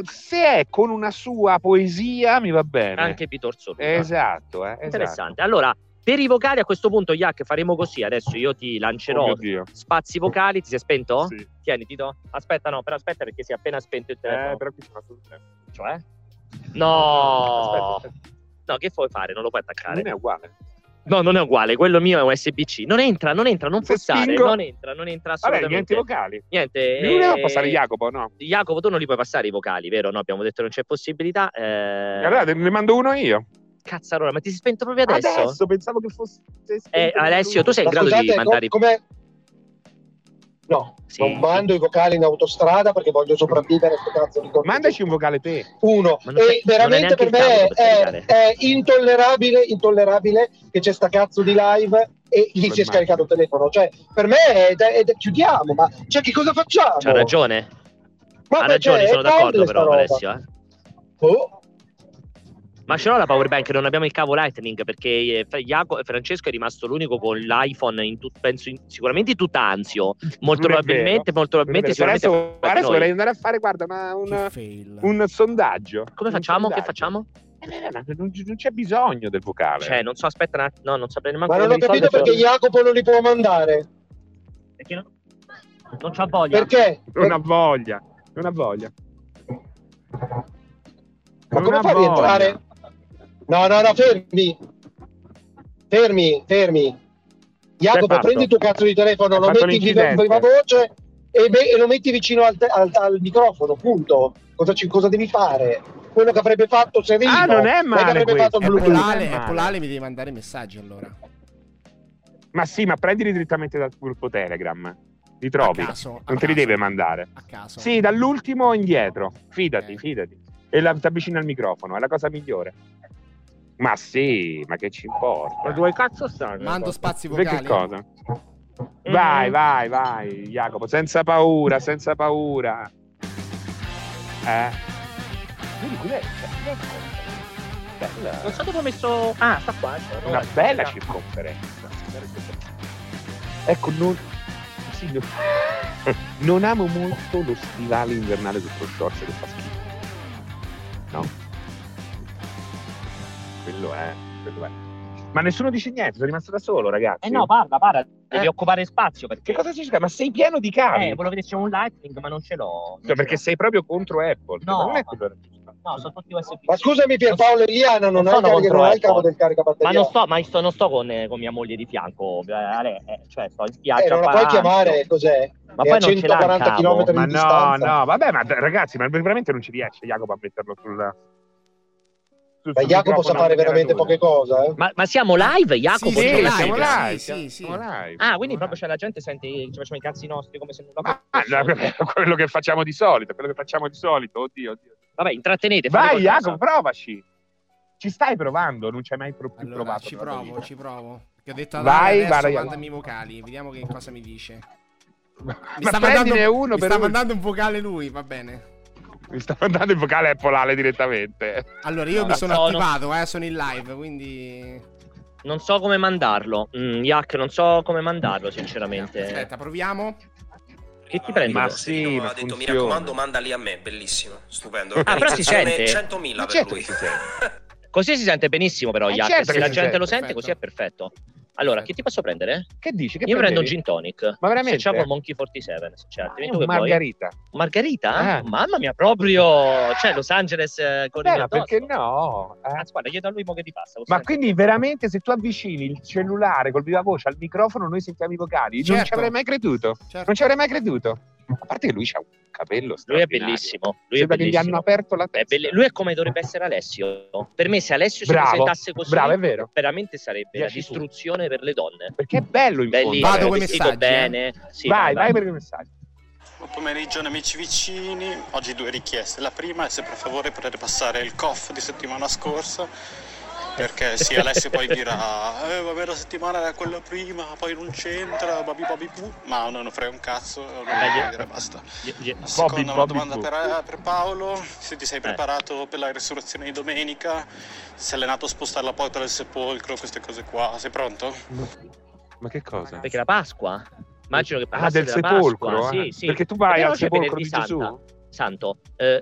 B: Se è con una sua poesia, mi va bene.
A: Anche bitorzoluta.
B: Esatto, eh, esatto.
A: Interessante. Allora, per i vocali a questo punto, Yak, faremo così. Adesso io ti
B: Oh
A: lancerò
B: Dio.
A: spazi vocali. Ti sei spento?
B: Sì.
A: Tieni, Tito. Aspetta, no, però aspetta perché si è appena spento il telefono.
B: Eh, però qui c'è una soluzione.
A: Cioè? No!
B: Aspetta, aspetta.
A: No, che vuoi fare? Non lo puoi attaccare.
B: Non è uguale.
A: No, non è uguale. Quello mio è USB-C. Non entra, non entra, non forzare. Non entra, non entra
B: Vabbè,
A: assolutamente.
B: niente vocali.
A: Niente.
B: Voleva
A: eh,
B: passare Jacopo, no?
A: Jacopo, tu non li puoi passare i vocali, vero? No, abbiamo detto che non c'è possibilità. Eh...
B: Allora ne mando uno io.
A: Cazzarola, ma ti sei spento proprio adesso?
B: pensavo che fosse.
A: Eh, Alessio, tu sei in grado di mandare...
C: co- com'è? No,
A: Sì.
C: non mando i vocali in autostrada perché voglio sopravvivere a sto cazzo di corpo.
B: Mandaci un vocale te.
C: Uno,
A: non
C: e veramente
A: non
C: per me è, è intollerabile, intollerabile che c'è sta cazzo di live e gli si è scaricato il telefono. Cioè, per me è, è- è- chiudiamo, ma cioè, che cosa facciamo?
A: C'ha ragione.
C: Ma
A: Ha ragione, sono d'accordo però. Alessio. eh.
C: Oh,
A: Ma ce l'ho la power bank, non abbiamo il cavo Lightning perché eh, Iaco- Francesco è rimasto l'unico con l'iPhone in tut- penso in- sicuramente in tutt'anzio. Molto probabilmente, molto probabilmente,
B: Adesso,
A: sicuramente
B: adesso vorrei andare a fare, guarda, ma
D: Che
B: un, sondaggio.
A: Come
B: Un
A: facciamo? Che
B: sondaggio.
A: facciamo?
B: Eh, non, non c'è bisogno del vocale.
A: Cioè, non so, aspetta un attimo, no, non saprei nemmeno
C: ma
A: come
C: non ho capito perché Jacopo non li può mandare.
A: Perché non, non c'ha voglia.
C: Perché?
B: non ha voglia. Non ha voglia.
C: Ma
B: Non
C: come fa a
B: voglia.
C: rientrare? No, no, no, fermi. Fermi, fermi. Jacopo, prendi il tuo cazzo di telefono,
B: Hai
C: lo metti in viva voce e, me- e lo metti vicino al, te- al- al microfono, punto. Cosa, ci- cosa devi fare? Quello che avrebbe fatto Serino.
B: Ah, non è
C: che
B: male
C: avrebbe
B: questo.
C: fatto.
D: Polale. Polale, mi devi mandare messaggi allora.
B: Ma sì, ma prendili direttamente dal gruppo Telegram. Li trovi.
D: A caso, a
B: non te li
D: caso.
B: deve mandare.
D: A caso.
B: Sì, dall'ultimo indietro. Fidati,
D: Ok.
B: fidati. E la, ti avvicini al microfono, è la cosa migliore. Ma sì, ma che ci importa?
A: Ma dove cazzo stanno?
D: Mando spazi vocali.
B: che cosa? Vai,
A: Mhm.
B: vai, vai, Jacopo, senza paura, senza paura. Eh? Bella.
A: Non so dove ho messo. Ah, sta qua. cioè,
B: Una
A: no,
B: bella circonferenza. Ecco, non, sì, no- non amo molto lo stivale invernale sotto shorts che fa schifo. No? Quello è, quello è. Ma nessuno dice niente, sono rimasto da solo, ragazzi.
A: Eh no, parla, parla. Devi
B: Eh.
A: occupare spazio perché.
B: Che cosa ci? Ma sei pieno di cavi.
A: Eh, volevo vedere se c'è un lightning, ma non ce l'ho. non
B: Cioè,
A: ce
B: perché
A: l'ho.
B: sei proprio contro Apple.
A: No.
B: Ma.
A: No, sono tutti USB.
C: Ma scusami Pierpaolo e Liliana, non,
A: Non
C: hai,
A: sono
C: carica-
A: contro
C: non hai il
A: Apple.
C: cavo del
A: Ma
C: caricabatteria?
A: non sto, ma sto- non sto con, eh, con mia moglie di fianco. eh, eh, cioè, sto in spiaggia.
C: Eh, non la puoi chiamare, cos'è?
A: Ma poi
C: a
A: non ce l'ha il
C: 140
A: cavo.
C: km
B: Ma
C: di
B: no,
C: distanza.
B: no, vabbè, ma ragazzi, ma veramente non ci riesce Jacopo a metterlo sul
C: Ma Jacopo sa fare veramente poche cose, eh?
A: Ma, ma siamo live, Jacopo?
D: Sì,
B: Sì,
A: Siamo
B: siamo
A: live?
B: live,
D: Sì,
B: siamo,
D: sì, sì.
B: siamo live.
A: Ah, quindi
B: Siamo
A: proprio c'è la gente sente, ci facciamo i cazzi nostri come se nulla
B: Ah, no, quello che facciamo di solito, quello che facciamo di solito, oddio, oddio.
A: Vabbè, intrattenete.
B: Vai,
A: qualcosa.
B: Jacopo, provaci. Ci stai provando, non ci hai mai pro- più
D: Allora,
B: provato.
D: ci provo, ci provo. Che ho detto a
B: Vai,
D: adesso
B: guarda,
D: mandami i vocali, vediamo che cosa mi dice.
B: Ma,
D: Mi sta,
B: prendine
D: mandando,
B: uno
D: mi sta mandando un vocale lui, va bene.
B: Mi sta mandando il vocale polale direttamente.
D: Allora, io
A: No,
D: mi sono
A: sono-
D: attivato, eh, sono in live, quindi...
A: Non so come mandarlo. Mm, Yak, non so come mandarlo, sinceramente.
D: Aspetta, proviamo.
A: Che ti prendi?
B: Ma
A: tu?
B: sì,
E: Sì,
B: ma
E: ha detto mi raccomando mandali a me, bellissimo, stupendo.
A: Ah, però si
E: Organizzazione
A: sente?
E: 100.000
B: Ma
E: per
B: certo
E: lui.
B: si sente.
A: Così si sente benissimo, però,
B: Eh,
A: Yak.
B: certo
A: Se la gente
B: sente,
A: lo sente,
D: perfetto.
A: così è perfetto. Allora, che ti posso prendere?
B: Che dici? Che
A: Io prendo un
B: prendevi?
A: gin tonic.
B: Ma veramente?
A: Se c'è un Monkey 47, se c'è.
B: Ah,
A: Altrimenti tu che vuoi?
B: Margarita.
A: Margarita?
B: Eh.
A: Mamma mia, proprio... Cioè, Los Angeles eh, con
B: Beh,
A: il
B: ma perché no? Eh.
A: Anzi, guarda, chiedo a lui mo che ti passa.
B: Ma quindi veramente se tu avvicini il cellulare col viva voce al microfono noi sentiamo i vocali? Non ci
D: Certo.
B: avrei mai creduto.
D: Certo.
B: Non ci avrei mai creduto. A parte che lui ha un capello
A: Lui è bellissimo. Lui è
B: Sembra che gli
A: bellissimo.
B: hanno aperto la
A: È
B: testa.
A: belle- Lui è come dovrebbe essere Alessio. Per me, se Alessio si
B: Bravo,
A: presentasse così,
B: bravo, è vero.
A: veramente sarebbe la
B: Piaci tu.
A: distruzione per le donne.
B: Perché è bello in fondo.
A: Bellissimo,
D: Vado
A: vestito
D: messaggi, eh.
A: bene. Sì,
B: vai, vai per i messaggi.
F: Buon pomeriggio amici vicini, oggi due richieste. La prima è se per favore potete passare il COF di settimana scorsa, perché sì, Alessio poi dirà, eh vabbè la settimana era quella prima, poi non c'entra, babi babi ma non ne frega un cazzo, non voglio dire basta.
A: Gli-
F: La seconda
B: Bobby
F: una domanda per, per Paolo, se ti sei
A: Eh.
F: preparato per la risurrezione di domenica, se è allenato a spostare la porta del sepolcro, queste cose qua, sei pronto?
B: Ma che cosa?
A: Perché la Pasqua? Immagino che
B: Ah, del
A: della
B: sepolcro?
A: Pasqua.
B: eh?
A: Sì, sì.
B: Perché tu vai
A: Perché
B: al sepolcro di Gesù?
A: Santo, eh,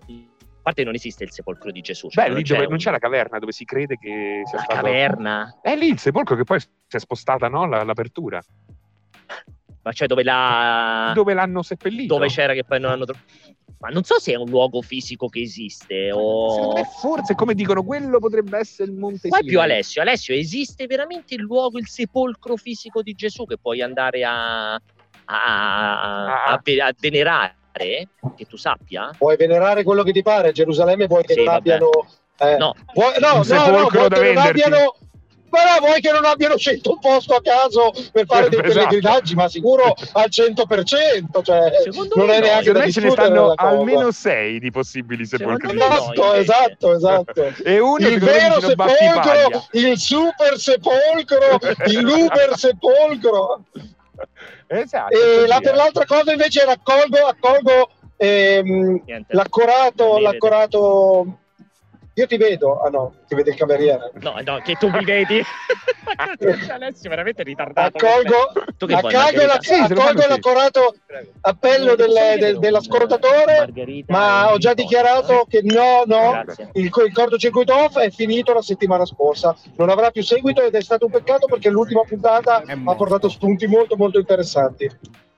A: parte non esiste il sepolcro di Gesù. cioè
B: Beh, lì dove
A: un-
B: non c'è la caverna dove si crede che sia
A: la
B: stato...
A: caverna.
B: È lì il sepolcro che poi si è spostata, no? La- l'apertura.
A: Ma cioè dove la...
B: Dove l'hanno seppellito.
A: dove c'era che poi non hanno trovato. Ma non so se è un luogo fisico che esiste
B: Secondo
A: o.
B: me forse, come dicono, quello potrebbe essere il Monte
A: Qua è
B: Sinai.
A: più Alessio. Alessio, esiste veramente il luogo, il sepolcro fisico di Gesù che puoi andare a, a, a- a ve- a venerare? Che tu sappia?
C: Puoi venerare quello che ti pare, Gerusalemme vuoi che
A: Sì,
C: non
A: vabbè.
C: abbiano... eh,
A: No,
C: vuoi- no, no, no,
B: sepolcro
C: vuoi
B: da
C: che non abbiano... Ma no, vuoi che non abbiano scelto un posto a caso per fare dei
B: Esatto.
C: pellegrinaggi, ma sicuro al 100%, cioè
A: Secondo
C: non
A: me
C: è
A: no.
C: neanche
B: Secondo
C: da
B: me ce ne stanno almeno sei di possibili sepolcri.
C: Esatto, esatto, esatto. <laughs>
B: E uno
C: il vero sepolcro, il super sepolcro, il uber <laughs> sepolcro. <laughs>
B: Esatto.
C: E la- per l'altra cosa invece raccolgo, accolgo ehm, l'accorato, l'accorato. Io ti vedo, ah no, ti vede il cameriere.
A: No, no, che tu mi vedi. <laughs> Alessio, veramente ritardato.
C: Accolgo,
A: Tu che vuoi,
C: accolgo, la-?
B: Sì,
C: accolgo
B: sì.
C: l'accorato appello del- del- dell'ascoltatore,
A: Margherita
C: ma ho già dichiarato che no, no, il, il cortocircuito off è finito la settimana scorsa, non avrà più seguito ed è stato un peccato perché l'ultima puntata ha portato spunti molto molto interessanti.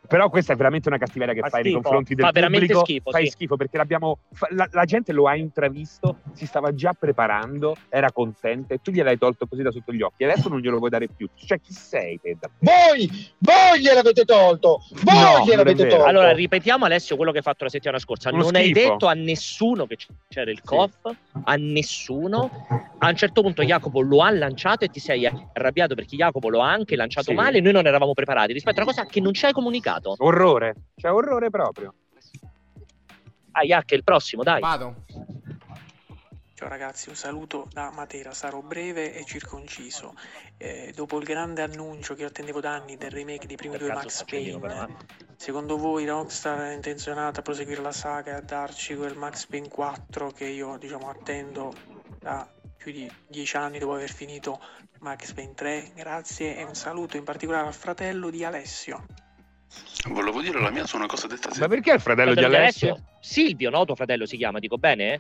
B: Però questa è veramente una cattiveria che
A: Fa
B: fai nei
A: schifo.
B: confronti del
A: Fa veramente
B: pubblico.
A: schifo,
B: Fai
A: sì.
B: schifo perché l'abbiamo. La, la gente lo ha intravisto, si stava già preparando, era contenta e tu gliel'hai tolto così da sotto gli occhi. Adesso non glielo vuoi dare più. Cioè, chi sei te?
C: Voi, voi gliel'avete tolto, voi
B: No,
C: gliel'avete tolto.
A: Allora, ripetiamo Alessio quello che hai fatto la settimana scorsa.
B: Uno
A: non hai
B: schifo.
A: detto a nessuno che c'era il COF, a nessuno. A un certo punto Jacopo lo ha lanciato e ti sei arrabbiato perché Jacopo lo ha anche lanciato
B: Sì.
A: male e noi non eravamo preparati rispetto a una cosa che non ci hai comunicato.
B: Orrore. Cioè, orrore proprio.
A: Ah, Jack, il prossimo, dai.
D: Vado.
G: Ciao ragazzi, un saluto da Matera, sarò breve e circonciso. Eh, dopo il grande annuncio che attendevo da anni del remake dei primi
A: Per
G: due Max Payne,
A: però, eh.
G: secondo voi Rockstar è intenzionata a proseguire la saga e a darci quel Max Payne 4 che io diciamo attendo da più di dieci anni dopo aver finito Max Payne 3? Grazie e un saluto in particolare al fratello di Alessio.
H: Volevo dire la mia su una cosa detta
B: Ma perché è il fratello,
A: Fratello
B: di Alessio?
A: Silvio, no? Tuo fratello si chiama, dico bene?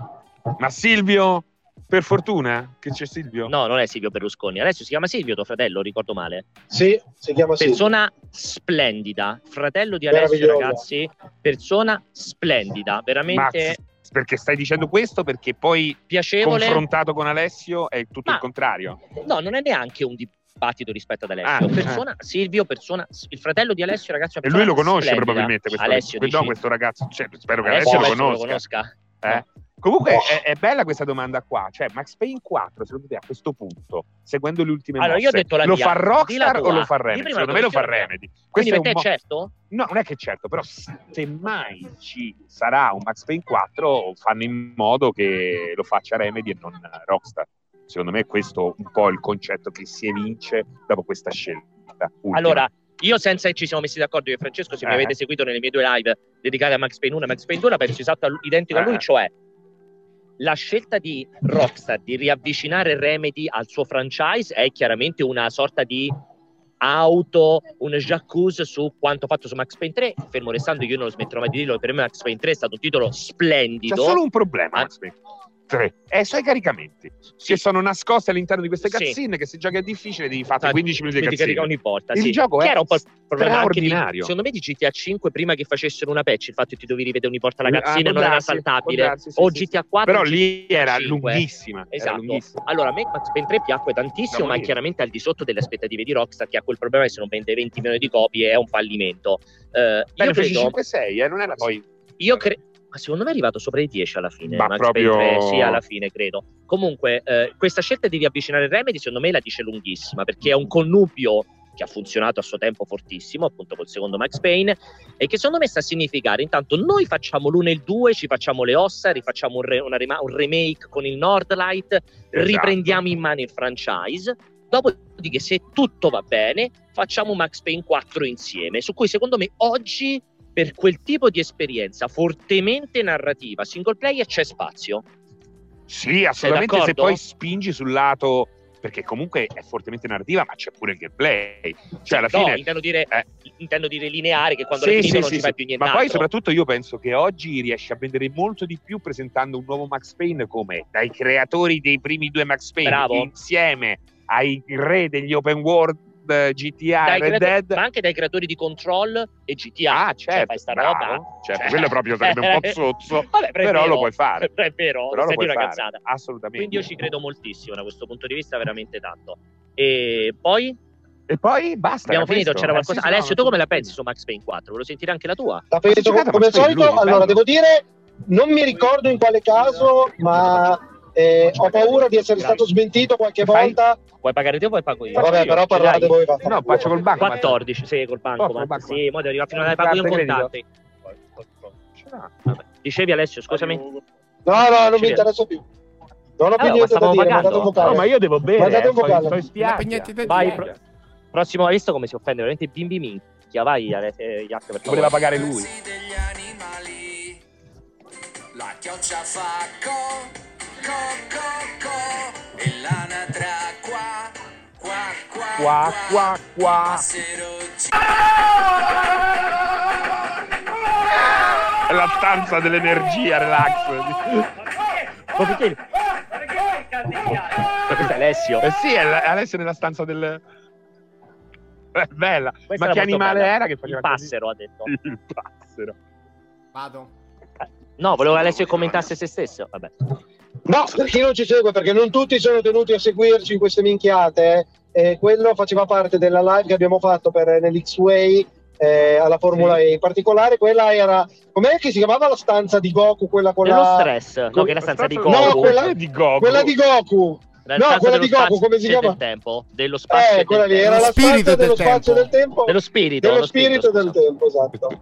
B: Ma Silvio, per fortuna che c'è Silvio.
A: No, non è Silvio Berlusconi. Alessio si chiama Silvio, tuo fratello, ricordo male.
C: Sì, si chiama Silvio.
A: Persona splendida. Fratello di Alessio, ragazzi. Persona splendida. Veramente
B: Ma perché stai dicendo questo? Perché poi
A: piacevole.
B: confrontato con Alessio è tutto
A: Ma-
B: il contrario.
A: No, non è neanche un dibattito rispetto ad Alessio.
B: Ah,
A: persona, Silvio, persona, il fratello di Alessio, ragazzi, è
B: E lui lo conosce
A: splendida.
B: probabilmente questo,
A: Alessio,
B: que- no, questo ragazzo. Cioè, spero che
A: Alessio
B: Alessio,
A: penso
B: lo conosca. Eh?
A: No.
B: Comunque
C: Oh.
B: è, è bella questa domanda qua, cioè Max Payne 4 secondo te a questo punto, seguendo le ultime
A: Allora, io ho
B: mosse,
A: detto la
B: lo
A: mia,
B: fa Rockstar o lo fa Remedy? Secondo me lo fa. Remedy.
A: Quindi
B: Questo è
A: per
B: un
A: te
B: mo-
A: certo?
B: No, non è che certo, però se mai ci sarà un Max Payne 4 fanno in modo che lo faccia Remedy e non Rockstar. Secondo me questo è un po' il concetto che si evince dopo questa scelta. ultima.
A: Allora, io senza che ci siamo messi d'accordo io e Francesco, se mi
B: Eh.
A: avete seguito nelle mie due live dedicate a Max Payne 1 e Max Payne 2, la penso esatto identico a lui,
B: Eh.
A: cioè la scelta di Rockstar di riavvicinare Remedy al suo franchise è chiaramente una sorta di auto, un jacuzzi su quanto fatto su Max Payne 3, fermo restando io non lo smetterò mai di dirlo, per me Max Payne 3 è stato un titolo
B: C'è
A: splendido.
B: solo un problema,
A: Ah.
B: Max Payne 3, è i suoi caricamenti, che sono nascosti all'interno di queste
A: Sì.
B: cutscene che se giochi è difficile devi fare
A: Infatti,
B: 15 minuti di
A: mi carica
B: cutscene.
A: ogni volta.
B: Il
A: sì.
B: gioco
A: che
B: è
A: era un po' anche di,
B: straordinario.
A: secondo me di GTA 5 prima che facessero una patch, il fatto che ti dovevi rivedere ogni volta la
B: Ah,
A: cazzina
B: può
A: non era saltabile.
B: darsi, sì,
A: o
B: sì,
A: GTA 4
B: Però lì era
A: 5.
B: lunghissima, era
A: Esatto.
B: lunghissima.
A: Allora, a me Max Payne 3 piacque tantissimo,
B: Da
A: ma chiaramente al di sotto delle aspettative di Rockstar, che ha quel problema che se non vende 20 milioni di copie è un fallimento. Eh, io
B: Beh, fece
A: credo,
B: 5-6, eh, non era poi...
A: io cre- ma secondo me è arrivato sopra i 10 alla fine.
B: Ma
A: Max
B: proprio-
A: Payne 3, sì, alla fine credo. Comunque, eh, questa scelta di riavvicinare Remedy, secondo me la dice lunghissima, perché è un connubio che ha funzionato a suo tempo fortissimo, appunto col secondo Max Payne, e che secondo me sta a significare intanto noi facciamo l'uno e il due, ci facciamo le ossa, rifacciamo un, re- rema- un remake con il Nordlight,
B: Esatto.
A: riprendiamo in mano il franchise. Dopodiché, se tutto va bene, facciamo Max Payne 4 insieme. Su cui, secondo me, oggi per quel tipo di esperienza fortemente narrativa single player c'è spazio.
B: Sì, assolutamente, se poi spingi sul lato... Perché comunque è fortemente narrativa, ma c'è pure il gameplay. Cioè, alla
A: no,
B: fine...
A: intendo dire,
B: eh.
A: intendo dire lineare, che quando
B: Sì,
A: l'hai finito
B: sì,
A: non
B: sì,
A: ci fai più
B: Ma
A: nient'altro.
B: poi soprattutto io penso che oggi riesci a vendere molto di più presentando un nuovo Max Payne come dai creatori dei primi due Max Payne
A: Bravo.
B: insieme ai re degli open world GTA
A: Dai
B: e Red
A: creatori-
B: Dead.
A: ma anche dai creatori di Control e GTA.
B: Ah,
A: Cioè,
B: certo,
A: fai sta
B: bravo,
A: roba.
B: certo,
A: Cioè-
B: quello proprio sarebbe un po' <laughs> zozzo,
A: Vabbè, però, vero.
B: lo puoi fare.
A: Però <laughs> è vero,
B: Però lo puoi
A: una
B: fare,
A: cazzata.
B: assolutamente.
A: Quindi io ci credo moltissimo da questo punto di vista, veramente tanto. E poi
B: E poi basta.
A: abbiamo finito,
B: questo.
A: c'era
B: Eh,
A: qualcosa.
B: sì, sì,
A: Alessio, tu come la pensi su Max Payne 4? Volevo sentire anche la tua.
C: La penso come al solito.
B: lui,
C: allora,
B: bello.
C: devo dire, non mi ricordo in quale caso, ma eh, ho paura di essere stato smentito qualche
B: Fai?
C: volta.
A: Puoi pagare te o puoi pago io?
C: Vabbè, però parlate voi. vaffanculo.
B: No, faccio col banco.
A: 14, sì, col banco.
B: Oh,
A: ma-. Sì, mo devo arrivare fino alla pago io in contanti. Dicevi Alessio, scusami.
C: No, no, non mi interessa più. Non ho più
A: Allora,
C: niente da dire,
A: pagando.
C: vocale.
B: No, ma io devo bere.
C: Mandate
B: eh,
C: un
B: sto,
C: vocale.
B: sto
A: Vai, pro- prossimo, hai visto come si offende veramente bimbi minchia. Vai, Ale- eh, Jack, per favore.
B: Voleva pagare lui.
I: degli animali. La chioccia fa e l'anatra qua, qua, qua,
B: È la stanza dell'energia, relax.
A: Ma perché? Ma questo è Alessio.
B: Eh sì, è Alessio nella stanza del... È bella.
A: Questa
B: Ma che animale
A: bella.
B: era che faceva
A: Il
B: così?
A: passero, ha detto.
B: Il passero.
D: Vado.
A: No, volevo che Alessio commentasse se stesso. Vabbè.
C: No, per chi non ci segue, perché non tutti sono tenuti a seguirci in queste minchiate. eh, quello faceva parte della live che abbiamo fatto per nell'X-Way eh, alla Formula E. In particolare, quella era. Com'è che si chiamava la stanza di Goku? Quella con
A: Dello
C: la.
A: stress, no, che è la stanza di
C: No,
A: Goku.
C: quella-
B: di Goku.
C: Quella di Goku.
A: La
C: no, quella
A: dello
C: di Goku,
A: spazio
C: come si chiama?
A: Del tempo, dello spazio.
C: Eh, quella
A: del
C: lì
A: tempo.
C: era la
D: Spirito
C: stanza
D: del
C: dello spazio
D: tempo.
C: del tempo.
A: Dello spirito.
C: dello
A: lo
C: spirito del
A: scusa.
C: tempo, esatto.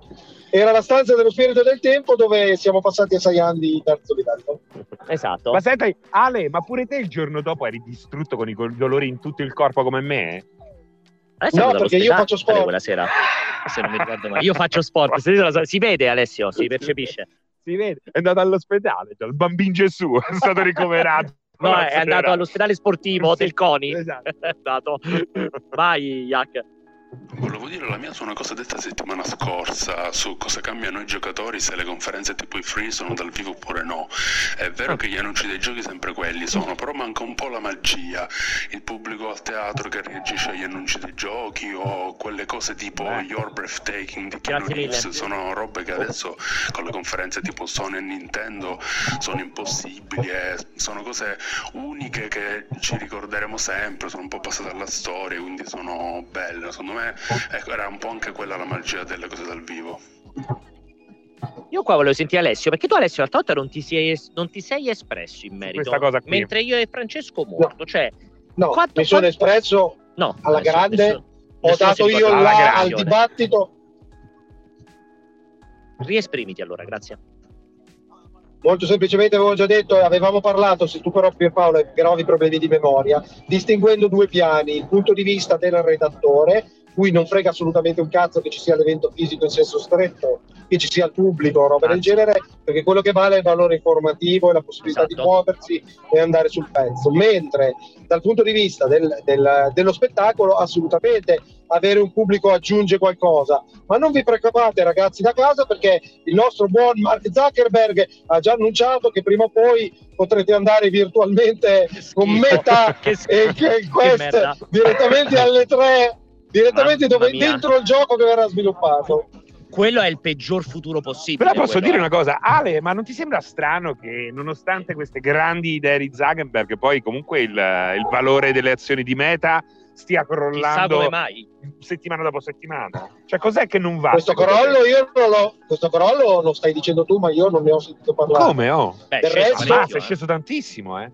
C: Era la stanza dello spirito del tempo dove siamo passati a sei anni di terzo livello.
A: Esatto.
B: Ma senta, Ale, ma pure te il giorno dopo eri distrutto con i dolori in tutto il corpo come me?
A: Alessio
C: No, perché io faccio sport.
A: quella sera. Se non mi ricordo mai. Io faccio sport. Si vede, Alessio, si percepisce.
B: Si vede, è andato all'ospedale, cioè, il bambino Gesù <laughs> è stato ricoverato.
A: No, è andato all'ospedale sportivo
B: Sì,
A: del CONI.
B: esatto. <laughs>
A: È andato. Vai, Jack.
H: Volevo dire la mia su una cosa detta settimana scorsa su cosa cambiano i giocatori se le conferenze tipo i free sono dal vivo oppure no. È vero che gli annunci dei giochi sempre quelli sono, però manca un po' la magia. Il pubblico al teatro che reagisce agli annunci dei giochi o quelle cose tipo Your Breathtaking di Keanu. Reeves sono robe che adesso con le conferenze tipo Sony e Nintendo sono impossibili e sono cose uniche che ci ricorderemo sempre, sono un po' passate alla storia, quindi sono belle. Secondo me ecco, era un po' anche quella la magia delle cose dal vivo.
A: Io qua volevo sentire Alessio, perché tu Alessio l'altra volta non ti sei, es- non ti sei espresso in merito.
B: questa cosa qui.
A: Mentre io e Francesco morto, cioè...
C: No,
A: Quanto-
C: mi sono
A: quanto-
C: espresso
A: No,
C: alla
A: Alessio,
C: grande,
A: nessuno-
C: ho
A: nessuno
C: dato io là al dibattito.
A: Riesprimiti allora, grazie.
C: Molto semplicemente avevo già detto avevamo parlato, se tu però Pierpaolo hai gravi problemi di memoria, distinguendo due piani, il punto di vista del redattore, cui non frega assolutamente un cazzo che ci sia l'evento fisico in senso stretto, che ci sia il pubblico, roba del
A: Anzi.
C: genere, perché quello che vale è il valore informativo e la possibilità di
A: Esatto.
C: muoversi e andare sul pezzo. Mentre dal punto di vista del- del- dello spettacolo, assolutamente avere un pubblico aggiunge qualcosa. Ma non vi preoccupate ragazzi da casa perché il nostro buon Mark Zuckerberg ha già annunciato che prima o poi potrete andare virtualmente con. Meta <laughs>
A: Che
C: e che
A: Che
C: quest
A: merda.
C: direttamente alle tre, direttamente dove, dentro il gioco che verrà sviluppato.
A: Quello è il peggior futuro possibile.
B: Però posso
A: quello
B: dire una cosa, Ale, ma non ti sembra strano che nonostante queste grandi idee di Zuckerberg, poi comunque il, il valore delle azioni di Meta stia crollando settimana dopo settimana? Cioè, cos'è che non va?
C: Questo
B: secondo
C: crollo
B: te?
C: io non lo, questo crollo lo stai dicendo tu, ma io non ne ho sentito parlare.
B: Come, oh?
A: Beh,
C: Del
A: è sceso
C: resto-
B: Ammazza,
A: parecchio,
B: è
A: eh.
B: sceso tantissimo, eh?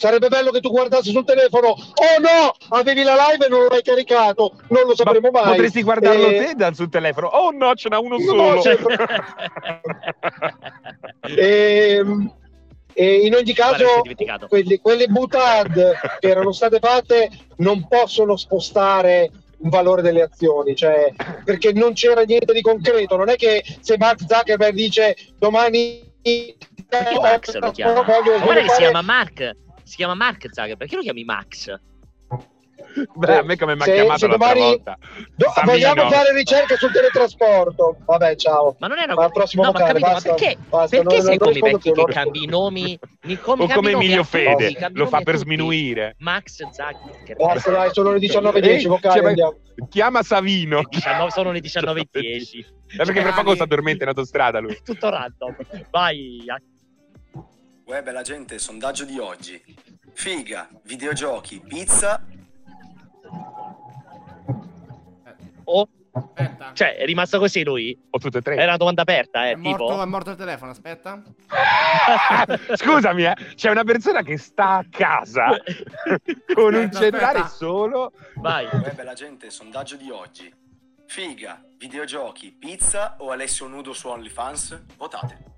C: Sarebbe bello che tu guardassi sul telefono. Oh no, avevi la live e non l'hai caricato. Non lo sapremo
B: Ma
C: mai.
B: Potresti guardarlo
C: Eh,
B: te dal sul telefono. Oh no, ce n'ha uno
C: No,
B: solo.
C: c'è- <laughs> Ehm, E, in ogni caso, quelli- quelle butad che erano state fatte non possono spostare il valore delle azioni, cioè perché non c'era niente di concreto. Non è che se Mark Zuckerberg dice domani
A: Max lo chiama? Ma guarda che si chiama Mark. Si chiama Mark Zuckerberg. Perché lo chiami Max?
B: Beh, a me come mi ha chiamato
C: domani-
B: volta.
C: Do- vogliamo fare ricerche sul teletrasporto. Vabbè, ciao.
A: Ma non era
C: Ma prossimo
A: No, ma capito,
C: basta,
A: ma perché?
C: basta,
A: perché
C: non-
A: sei
C: non
A: come i vecchi che cambi i nomi? Ni-
B: O come Emilio
A: tutti,
B: Fede,
A: cambi
B: lo fa per
A: tutti.
B: sminuire.
A: Max Zuckerberg.
C: Basta, dai, sono le 19.10,
B: Ehi,
C: vocali,
B: cioè,
C: andiamo.
B: Chiama Savino.
A: Le 19 sono le 19.10.
B: Eh, perché fra poco si addormenta in autostrada lui.
A: Tutto random. Vai.
E: Uè, bella gente, sondaggio di oggi. Figa, videogiochi, pizza.
A: Oh,
D: Aspetta.
A: cioè, è rimasto così lui?
B: O tutte e tre.
A: Era una domanda aperta, eh,
D: è,
A: tipo.
D: morto, è morto il telefono, aspetta. <laughs>
B: Scusami, eh, c'è una persona che sta a casa <laughs> con un
D: Aspetta,
B: cellulare
D: aspetta.
B: solo.
A: Vai.
E: Uè, bella gente, sondaggio di oggi. Figa, videogiochi, pizza o Alessio nudo su OnlyFans? Votate.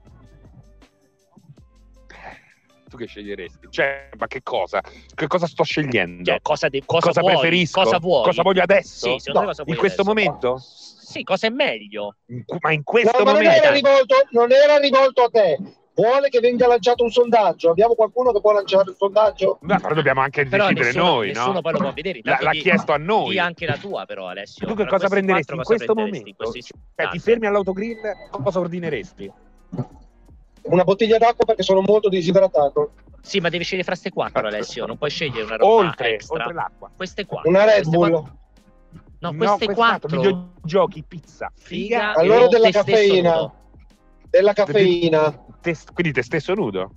B: Tu che sceglieresti? Cioè, ma che cosa? Che cosa sto scegliendo?
A: Cioè, cosa, de- cosa,
B: cosa
A: vuoi?
B: preferisco?
A: Cosa vuoi?
B: Cosa voglio adesso?
A: Sì, cosa
B: in questo
A: adesso?
B: momento?
A: Sì, cosa è meglio?
B: In cu- Ma in questo
C: No, ma non
B: momento?
C: era, rivolto, non era rivolto a te. Vuole che venga lanciato un sondaggio. Abbiamo qualcuno che può lanciare un sondaggio?
B: No, però dobbiamo anche
A: Però
B: decidere
A: nessuno,
B: noi,
A: nessuno
B: no?
A: poi lo può vedere.
B: L'ha,
A: Intanto
B: l'ha
A: di-
B: chiesto a noi.
A: Anche la tua, però, Alessio.
B: Tu che cosa prenderesti in questo
A: in
B: momento?
A: questi
B: Cioè, ti fermi all'autogrill, cosa ordineresti?
C: Una bottiglia d'acqua perché sono molto disidratato.
A: Sì, ma devi scegliere fra queste quattro, Alessio. Non puoi scegliere una roba
B: Oltre,
A: extra.
B: oltre l'acqua.
A: Queste quattro.
C: Una Red
A: queste
C: Bull.
A: quattro- No, queste quattro.
B: Videogiochi, pizza,
A: Figa.
C: Allora della caffeina. Della caffeina.
B: Te- quindi te stesso nudo?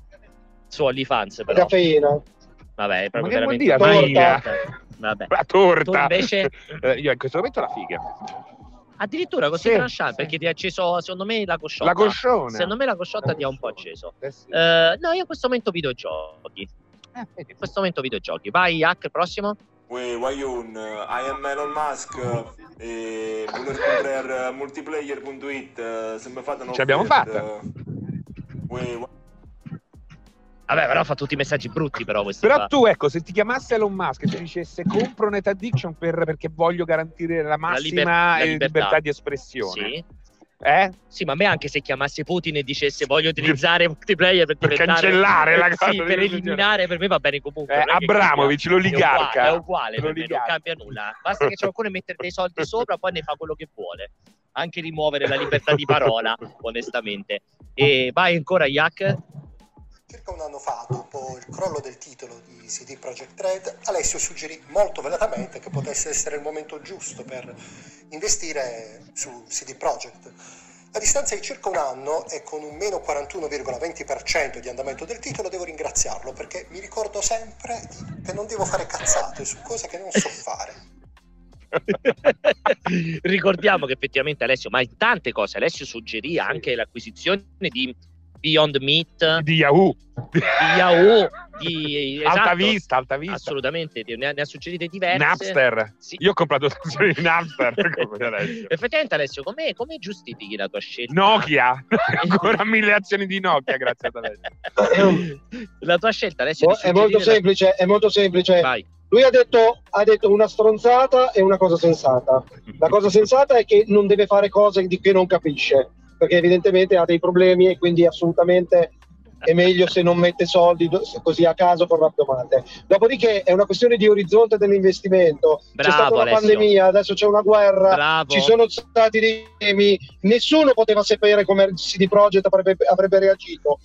A: Su OnlyFans,
C: La
A: però.
C: caffeina.
A: Vabbè, è
B: Ma
A: proprio
B: che vuol
A: veramente...
B: dire?
C: Torta.
A: Vabbè.
B: La torta.
A: Tu invece? <laughs>
B: Eh, io in questo momento la figa.
A: Addirittura così
B: Sì,
A: tranchant,
B: sì.
A: perché ti ha acceso, secondo me, la cosciotta.
B: La cosciona.
A: Secondo me la cosciotta ti ha un po' acceso.
B: Eh sì.
A: Eh, no, io in questo momento videogiochi.
B: Eh.
A: In questo momento videogiochi. Vai, Hack, prossimo.
J: Uè, Wayun, I am Elon Musk e multiplayer.it eh, se mi fate
B: Ce l'abbiamo fatta.
J: Uè,
A: Vabbè, però fa tutti i messaggi brutti, però
B: Però
A: qua.
B: tu, ecco, se ti chiamasse Elon Musk e ti dicesse compro Net Addiction per- perché voglio garantire la massima
A: liber- la libertà.
B: libertà di espressione.
A: Sì.
B: Eh?
A: Sì, ma a me anche se chiamasse Putin e dicesse voglio utilizzare multiplayer per,
B: Per cancellare la <laughs>
A: Sì,
B: cosa,
A: per
B: di-
A: eliminare, per me va bene comunque.
B: Eh, Abramovic, l'oligarca.
A: È uguale, è uguale per non cambia nulla. Basta che c'è qualcuno mette dei soldi <laughs> sopra, poi ne fa quello che vuole. Anche rimuovere la libertà di parola, <laughs> onestamente. E vai ancora, Yak.
K: Circa un anno fa, dopo il crollo del titolo di CD Projekt Red, Alessio suggerì molto velatamente che potesse essere il momento giusto per investire su CD Projekt. A distanza di circa un anno e con un meno 41,20% di andamento del titolo devo ringraziarlo perché mi ricordo sempre che non devo fare cazzate su cose che non so fare. <laughs>
A: Ricordiamo che effettivamente Alessio, ma in tante cose, Alessio suggerì anche l'acquisizione di Beyond Meat,
B: di Yahoo,
A: di Yahoo, di
B: Alta
A: esatto,
B: Vista, Alta Vista.
A: Assolutamente, ne ha, ne ha suggerite diverse.
B: Napster.
A: Sì.
B: Io ho comprato azioni di Napster. <laughs>
A: Effettivamente Alessio, come, come giustifichi la tua scelta?
B: Nokia, <laughs> ancora mille azioni di Nokia grazie ad Alessio. <laughs>
A: la tua scelta Alessio di
C: È molto semplice, è molto semplice.
A: Vai.
C: Lui ha detto, ha detto una stronzata e una cosa sensata. La cosa sensata è che non deve fare cose di che non capisce, perché evidentemente ha dei problemi e quindi assolutamente è meglio se non mette soldi così a caso con rappiomate. Dopodiché è una questione di orizzonte dell'investimento. c'è
A: Bravo,
C: stata una pandemia, adesso c'è una guerra,
A: Bravo.
C: ci sono stati dei temi, nessuno poteva sapere come CD Projekt avrebbe, avrebbe reagito.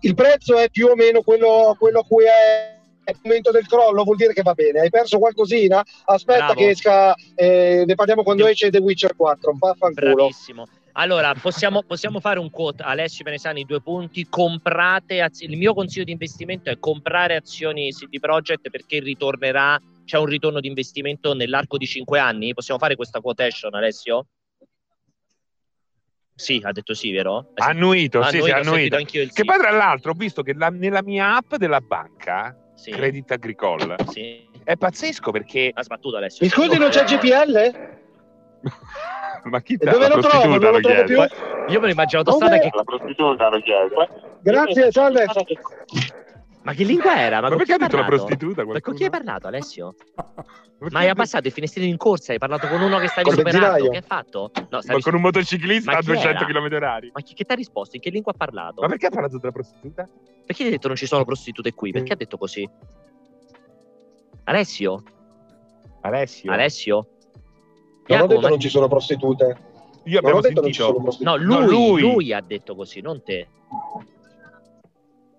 C: Il prezzo è più o meno quello, quello a cui è il momento del crollo, vuol dire che va bene. Hai perso qualcosina? Aspetta
A: Bravo.
C: che esca, eh, ne parliamo quando esce The Witcher 4. Vaffanculo.
A: Bravissimo. Allora, possiamo, possiamo fare un quote. Alessio Penesani, due punti. Comprate azioni. Il mio consiglio di investimento è comprare azioni CD Projekt perché ritornerà. C'è un ritorno di investimento nell'arco di cinque anni. Possiamo fare questa quotation, Alessio? Sì, ha detto sì, vero? Hai
B: Annuito, sì, sì, annuito.
A: il
B: Che
A: sì.
B: poi tra l'altro ho visto che la- nella mia app della banca,
A: Sì.
B: Credit Agricole,
A: Sì.
B: è pazzesco perché...
A: Ha sbattuto Alessio.
C: Mi scusi, non c'è GPL?
B: Ma chi te?
C: dove
B: La
C: lo trovo?
B: prostituta
C: Non lo trovo più?
A: Io me lo immagino autostrada che...
B: La prostituta lo chiede.
C: Grazie, salve.
A: Ma che lingua era? Ma,
B: Ma
A: con
B: perché
A: chi
B: ha detto la prostituta?
A: Ma con chi hai parlato, Alessio?
B: Perché
A: Ma hai
B: ha
A: abbassato il finestrino in corsa? Hai parlato con uno che stavi superando? Che hai fatto? No,
B: Ma
A: stavi
B: con un motociclista
A: Ma
B: a
A: chi
B: 200
A: era?
B: km orari.
A: Ma chi che ti ha risposto? In che lingua ha parlato?
B: Ma perché ha parlato della prostituta?
A: Perché ti ha detto non ci sono prostitute qui? Perché ha detto così? Alessio?
B: Alessio?
A: Alessio?
C: Non ho detto
A: ma-
C: non ci sono prostitute.
B: Io abbiamo
C: detto non ci sono prostitute.
A: No, lui,
B: No, lui.
A: lui ha detto così, non te.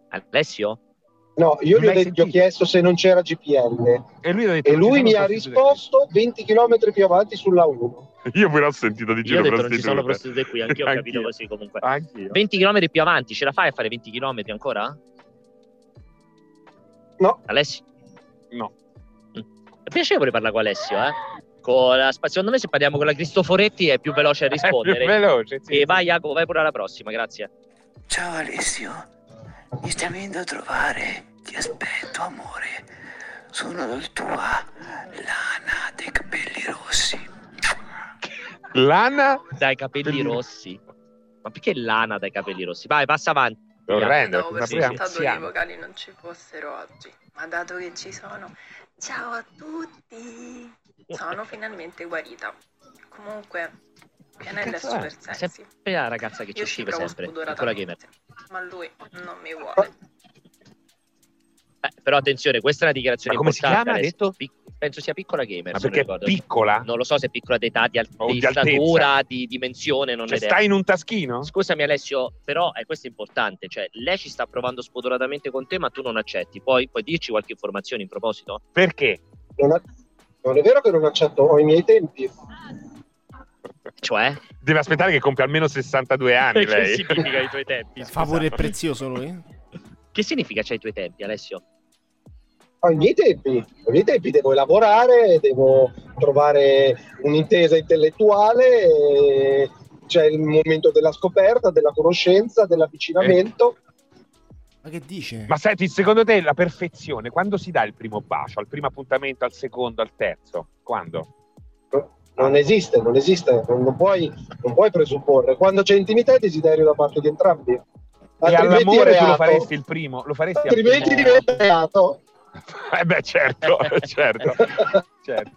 A: Alessio?
C: No, io gli ho, detto- gli ho chiesto se non c'era GPL
B: E lui, detto
C: e lui mi ha risposto 20 km più avanti sulla 1.
B: qui. Io pure ho sentito di
A: Io
B: giro
A: ho detto non ci sono
B: prostitute.
A: qui, anch'io ho capito
B: Anch'io.
A: così comunque.
B: Anch'io.
A: 20 km più avanti, ce la fai a fare 20 km ancora?
C: No.
A: Alessio?
B: No.
A: È piacevole parlare con Alessio, eh? La- secondo me se parliamo con la Cristoforetti è più veloce a <laughs>
B: È più
A: rispondere.
B: veloce, sì.
A: E vai Jacopo, vai pure alla prossima, grazie.
I: Ciao Alessio, mi stai venendo a trovare? Ti aspetto, amore. Sono il tua lana dei capelli rossi.
B: Lana
A: Dai capelli rossi. Ma perché lana dai capelli rossi? Vai, passa avanti.
B: è orrendo, è
L: aspettato che i vocali non ci fossero oggi, ma dato che ci sono, ciao a tutti! Sono finalmente guarita. Comunque, Pianella è super
A: È
L: sexy.
A: sempre la ragazza che ci
L: Io ci
A: scrive sempre. Ancora gamer.
L: ma lui non mi vuole.
A: Eh, però attenzione, questa è una dichiarazione
B: Ma come si
A: importante.
B: chiama, ha
A: Alessio. Pic- penso sia piccola gamer.
B: Ma
A: non
B: perché
A: ricordo.
B: piccola?
A: Non lo so se è piccola d'età, di, al-
B: O
A: di
B: di altezza.
A: statura, di dimensione, non
B: Cioè, stai in un taschino?
A: Scusami Alessio, però eh, questo è importante, cioè lei ci sta provando spodoratamente con te, ma tu non accetti. Poi puoi dirci qualche informazione in proposito?
B: Perché?
C: Non, non è vero che non accetto, ho i miei tempi.
A: Cioè?
B: Deve aspettare che compia almeno 62 anni
A: che
B: lei.
A: significa i tuoi <laughs> tempi? scusa?
D: Favore prezioso lui?
A: Che significa c'hai i tuoi tempi, Alessio?
C: Ho i miei tempi, ho i miei tempi, devo lavorare, devo trovare un'intesa intellettuale, e c'è il momento della scoperta, della conoscenza, dell'avvicinamento.
D: Ma che dice?
B: Ma senti, secondo te la perfezione, quando si dà il primo bacio? Al primo appuntamento, al secondo, al terzo? Quando?
C: Non esiste, non esiste, non, puoi, non puoi presupporre. Quando c'è intimità e desiderio da parte di entrambi.
B: E
C: Altrimenti
B: all'amore
C: è
B: tu lo faresti il primo? Lo faresti al
C: Altrimenti diventa reato. <laughs>
B: Eh beh, certo, <laughs> certo. certo.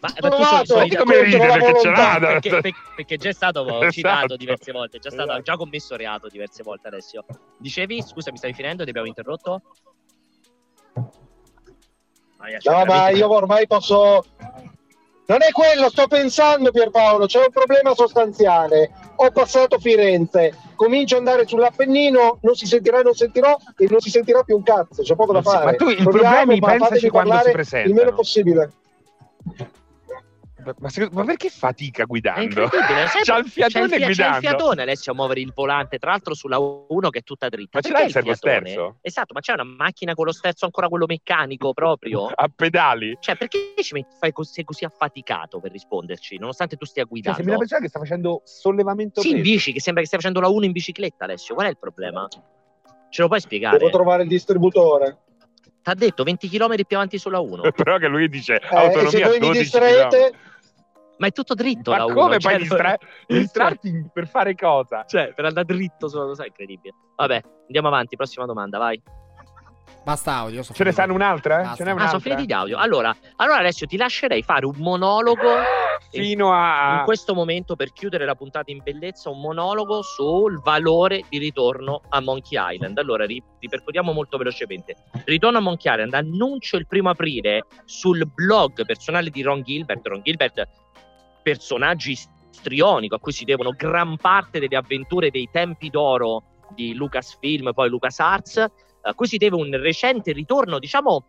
A: Ma so- solita-
B: come ride perché ce l'ha?
A: perché, perché- perché già è stato <laughs>
B: Esatto.
A: citato diverse volte, è già stato
B: Esatto.
A: già commesso reato diverse volte Alessio. Dicevi, scusa, mi stavi finendo, ti abbiamo interrotto? Vai,
C: No, ma io ormai posso. Non è quello, sto pensando Pierpaolo, c'è un problema sostanziale. Ho passato Firenze, comincio ad andare sull'Appennino, non si sentirà, non sentirò e non si sentirà più un cazzo, c'è poco da fare.
B: ma tu i
C: Proviamo,
B: problemi pensaci quando si presentano.
C: Il meno possibile.
B: Ma, secondo- ma perché fatica guidando? <laughs>
A: sai-
B: C'ha il fiatone
A: c'è il, fia- c'è il
B: guidando.
A: fiatone Alessio a muovere il volante, tra l'altro sulla 1 che è tutta dritta.
B: Ma ce
A: Perché
B: l'hai il
A: fiatone?
B: servosterzo?
A: Esatto, ma c'è una macchina con lo sterzo ancora quello meccanico proprio? <laughs>
B: A pedali?
A: Cioè, perché ci metti, fai cos- sei così affaticato per risponderci, nonostante tu stia
B: Cioè,
A: guidando?
B: sembra una persona che sta facendo sollevamento
A: sì, in bici, che sembra che stia facendo la 1 in bicicletta, Alessio. Qual è il problema? Ce lo puoi spiegare?
C: Devo trovare il distributore.
A: T'ha detto 20 km più avanti sulla 1. <laughs>
B: Però che lui dice
C: Eh, e se
B: autonomia
C: voi mi
B: 12
C: distraete,
A: Ma è tutto dritto
B: Ma
A: la 1.
B: come puoi distra- distrarti <laughs> per fare cosa?
A: Cioè, per andare dritto sulla sai, incredibile. Vabbè, andiamo avanti, prossima domanda, vai.
D: Basta audio.
B: Ce ne sanno un'altra?
D: Basta.
B: Ce n'è
A: Ah,
B: un'altra?
A: sono finiti di audio. Allora, allora Alessio, ti lascerei fare un monologo <gasps>
B: Fino a...
A: in questo momento per chiudere la puntata in bellezza, un monologo sul valore di ritorno a Monkey Island. Allora, ri- ripercorriamo molto velocemente. Ritorno a Monkey Island, annuncio il primo aprile sul blog personale di Ron Gilbert. Ron Gilbert, personaggi istrionico a cui si devono gran parte delle avventure dei tempi d'oro di Lucasfilm, poi LucasArts, a cui si deve un recente ritorno, diciamo,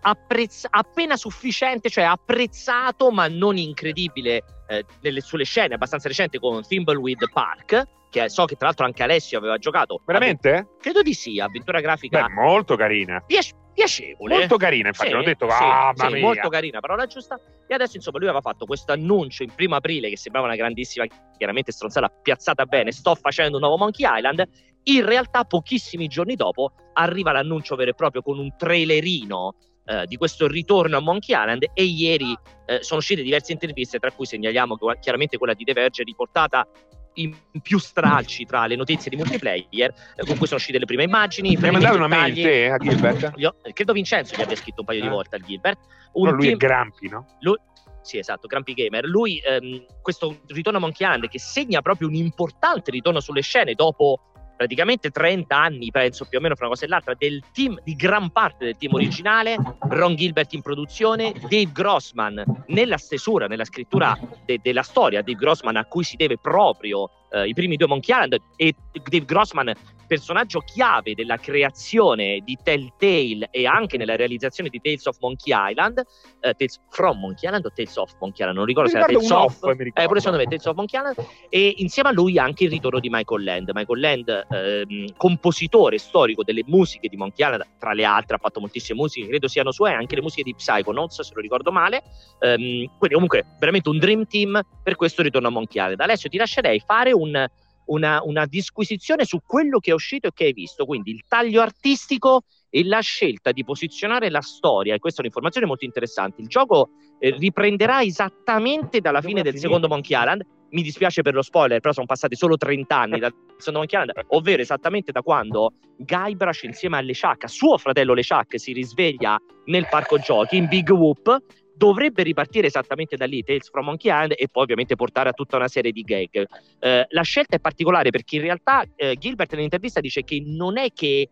A: apprezz- appena sufficiente, cioè apprezzato ma non incredibile eh, nelle, sulle scene, abbastanza recente con Thimbleweed Park, che so che tra l'altro anche Alessio aveva giocato.
B: Veramente?
A: Credo di sì, avventura grafica
B: Beh, molto carina.
A: piace- piacevole.
B: Molto carina, infatti,
A: Sì,
B: l'ho detto,
A: sì,
B: ah,
A: sì,
B: mia.
A: molto carina, parola giusta. E adesso, insomma, lui aveva fatto questo annuncio in primo aprile che sembrava una grandissima, chiaramente stronzata, piazzata bene. Sto facendo un nuovo Monkey Island. In realtà, pochissimi giorni dopo, arriva l'annuncio vero e proprio con un trailerino eh, di questo ritorno a Monkey Island. E ieri eh, sono uscite diverse interviste, tra cui segnaliamo che chiaramente quella di The Verge riportata in più stralci tra le notizie di multiplayer, eh, con cui sono uscite le prime immagini.
B: Mi hai mandato una mail te a Gilbert?
A: Io- credo Vincenzo gli abbia scritto un paio di
B: Eh.
A: volte al Gilbert. Un
B: No, lui è
A: team-
B: Grampi, no?
A: lui- sì, esatto, Grumpy Gamer. Lui, ehm, questo ritorno a Monkey Island che segna proprio un importante ritorno sulle scene dopo praticamente 30 anni, penso più o meno fra una cosa e l'altra, del team, di gran parte del team originale, Ron Gilbert in produzione, Dave Grossman nella stesura, nella scrittura de- della storia, Dave Grossman a cui si deve proprio eh, i primi due Monkey Island e Dave Grossman personaggio chiave della creazione di Telltale e anche nella realizzazione di Tales of Monkey Island, eh, Tales from Monkey Island o Tales of Monkey Island, non ricordo
B: Mi
A: se era Tales of,
B: off,
A: eh, pure secondo me Tales of Monkey Island, e insieme a lui anche il ritorno di Michael Land. Michael Land, ehm, compositore storico delle musiche di Monkey Island, tra le altre ha fatto moltissime musiche, credo siano sue, anche le musiche di Psychonauts, se lo ricordo male. Ehm, quindi comunque veramente un dream team per questo ritorno a Monkey Island. Alessio ti lascerei fare un una, una disquisizione su quello che è uscito e che hai visto, quindi il taglio artistico e la scelta di posizionare la storia, e questa è un'informazione molto interessante. Il gioco eh, riprenderà esattamente dalla fine del secondo Monkey Island. Mi dispiace per lo spoiler, però sono passati solo 30 anni dal secondo Monkey Island, ovvero esattamente da quando Guybrush insieme a LeChuck, suo fratello LeChuck, si risveglia nel parco giochi in Big Whoop dovrebbe ripartire esattamente da lì Tales from Monkey Island e poi ovviamente portare a tutta una serie di gag. Eh, la scelta è particolare perché in realtà eh, Gilbert nell'intervista dice che non è che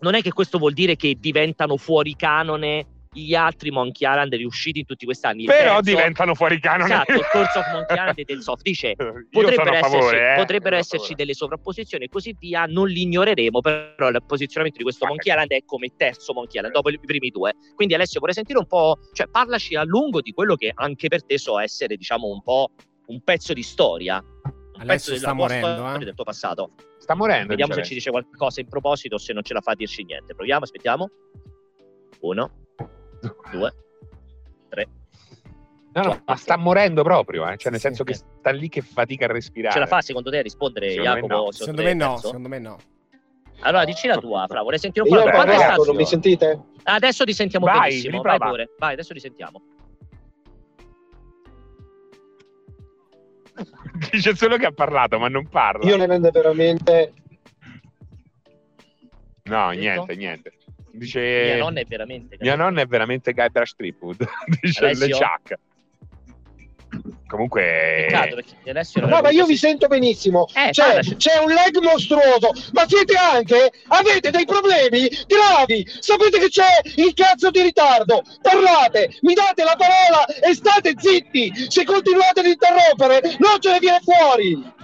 A: non è che questo vuol dire che diventano fuori canone gli altri Monkey Island riusciti in tutti questi anni.
B: Però
A: terzo-
B: diventano fuori canone.
A: Esatto, il corso of <laughs> Monkey Island e Tales of dice potrebbero, esserci,
B: favore, eh.
A: potrebbero esserci delle sovrapposizioni e così via, non li ignoreremo, però il posizionamento di questo Monkey Island è come terzo Monkey Island, dopo i primi due. Quindi Alessio vorrei sentire un po', cioè parlaci a lungo di quello che anche per te so essere, diciamo, un po' un pezzo di storia. Un
D: Alessio
A: pezzo
D: sta morendo, eh.
A: del tuo passato.
B: Sta morendo.
A: Vediamo se ci dice qualcosa in proposito o se non ce la fa a dirci niente. Proviamo, aspettiamo. Uno, due, tre.
B: No, no, ma sta morendo proprio, eh. cioè nel
D: Sì,
B: senso che sta lì che fatica a respirare.
A: Ce la fa secondo te a rispondere
B: Secondo me
A: Jacopo?
B: no.
D: Secondo me no,
A: terzo?
D: secondo me no.
A: Allora, dici la tua, Fra, vorrei sentire un po'
C: ho
A: la tua
C: parlato,
A: prestazione.
C: non mi sentite?
A: Adesso ti sentiamo
B: Vai,
A: benissimo,
B: riprova.
A: vai pure. Vai, adesso ti sentiamo. <laughs>
B: Dice solo che ha parlato, ma non parla.
C: Io ne rende veramente...
B: No,
A: Detto?
B: niente, niente. Dice
A: Mia nonna è veramente
B: Mia nonna è veramente Guybrush Tripwood. <laughs> Dice
A: Alessio?
B: le Chuck. Comunque
A: Peccato
C: No, ma io
A: così-
C: vi sento benissimo.
A: Eh,
C: Cioè, c'è un lag mostruoso, ma siete anche, avete dei problemi gravi. Sapete che c'è il cazzo di ritardo. Parlate, mi date la parola e state zitti. Se continuate ad interrompere, non ce ne viene fuori.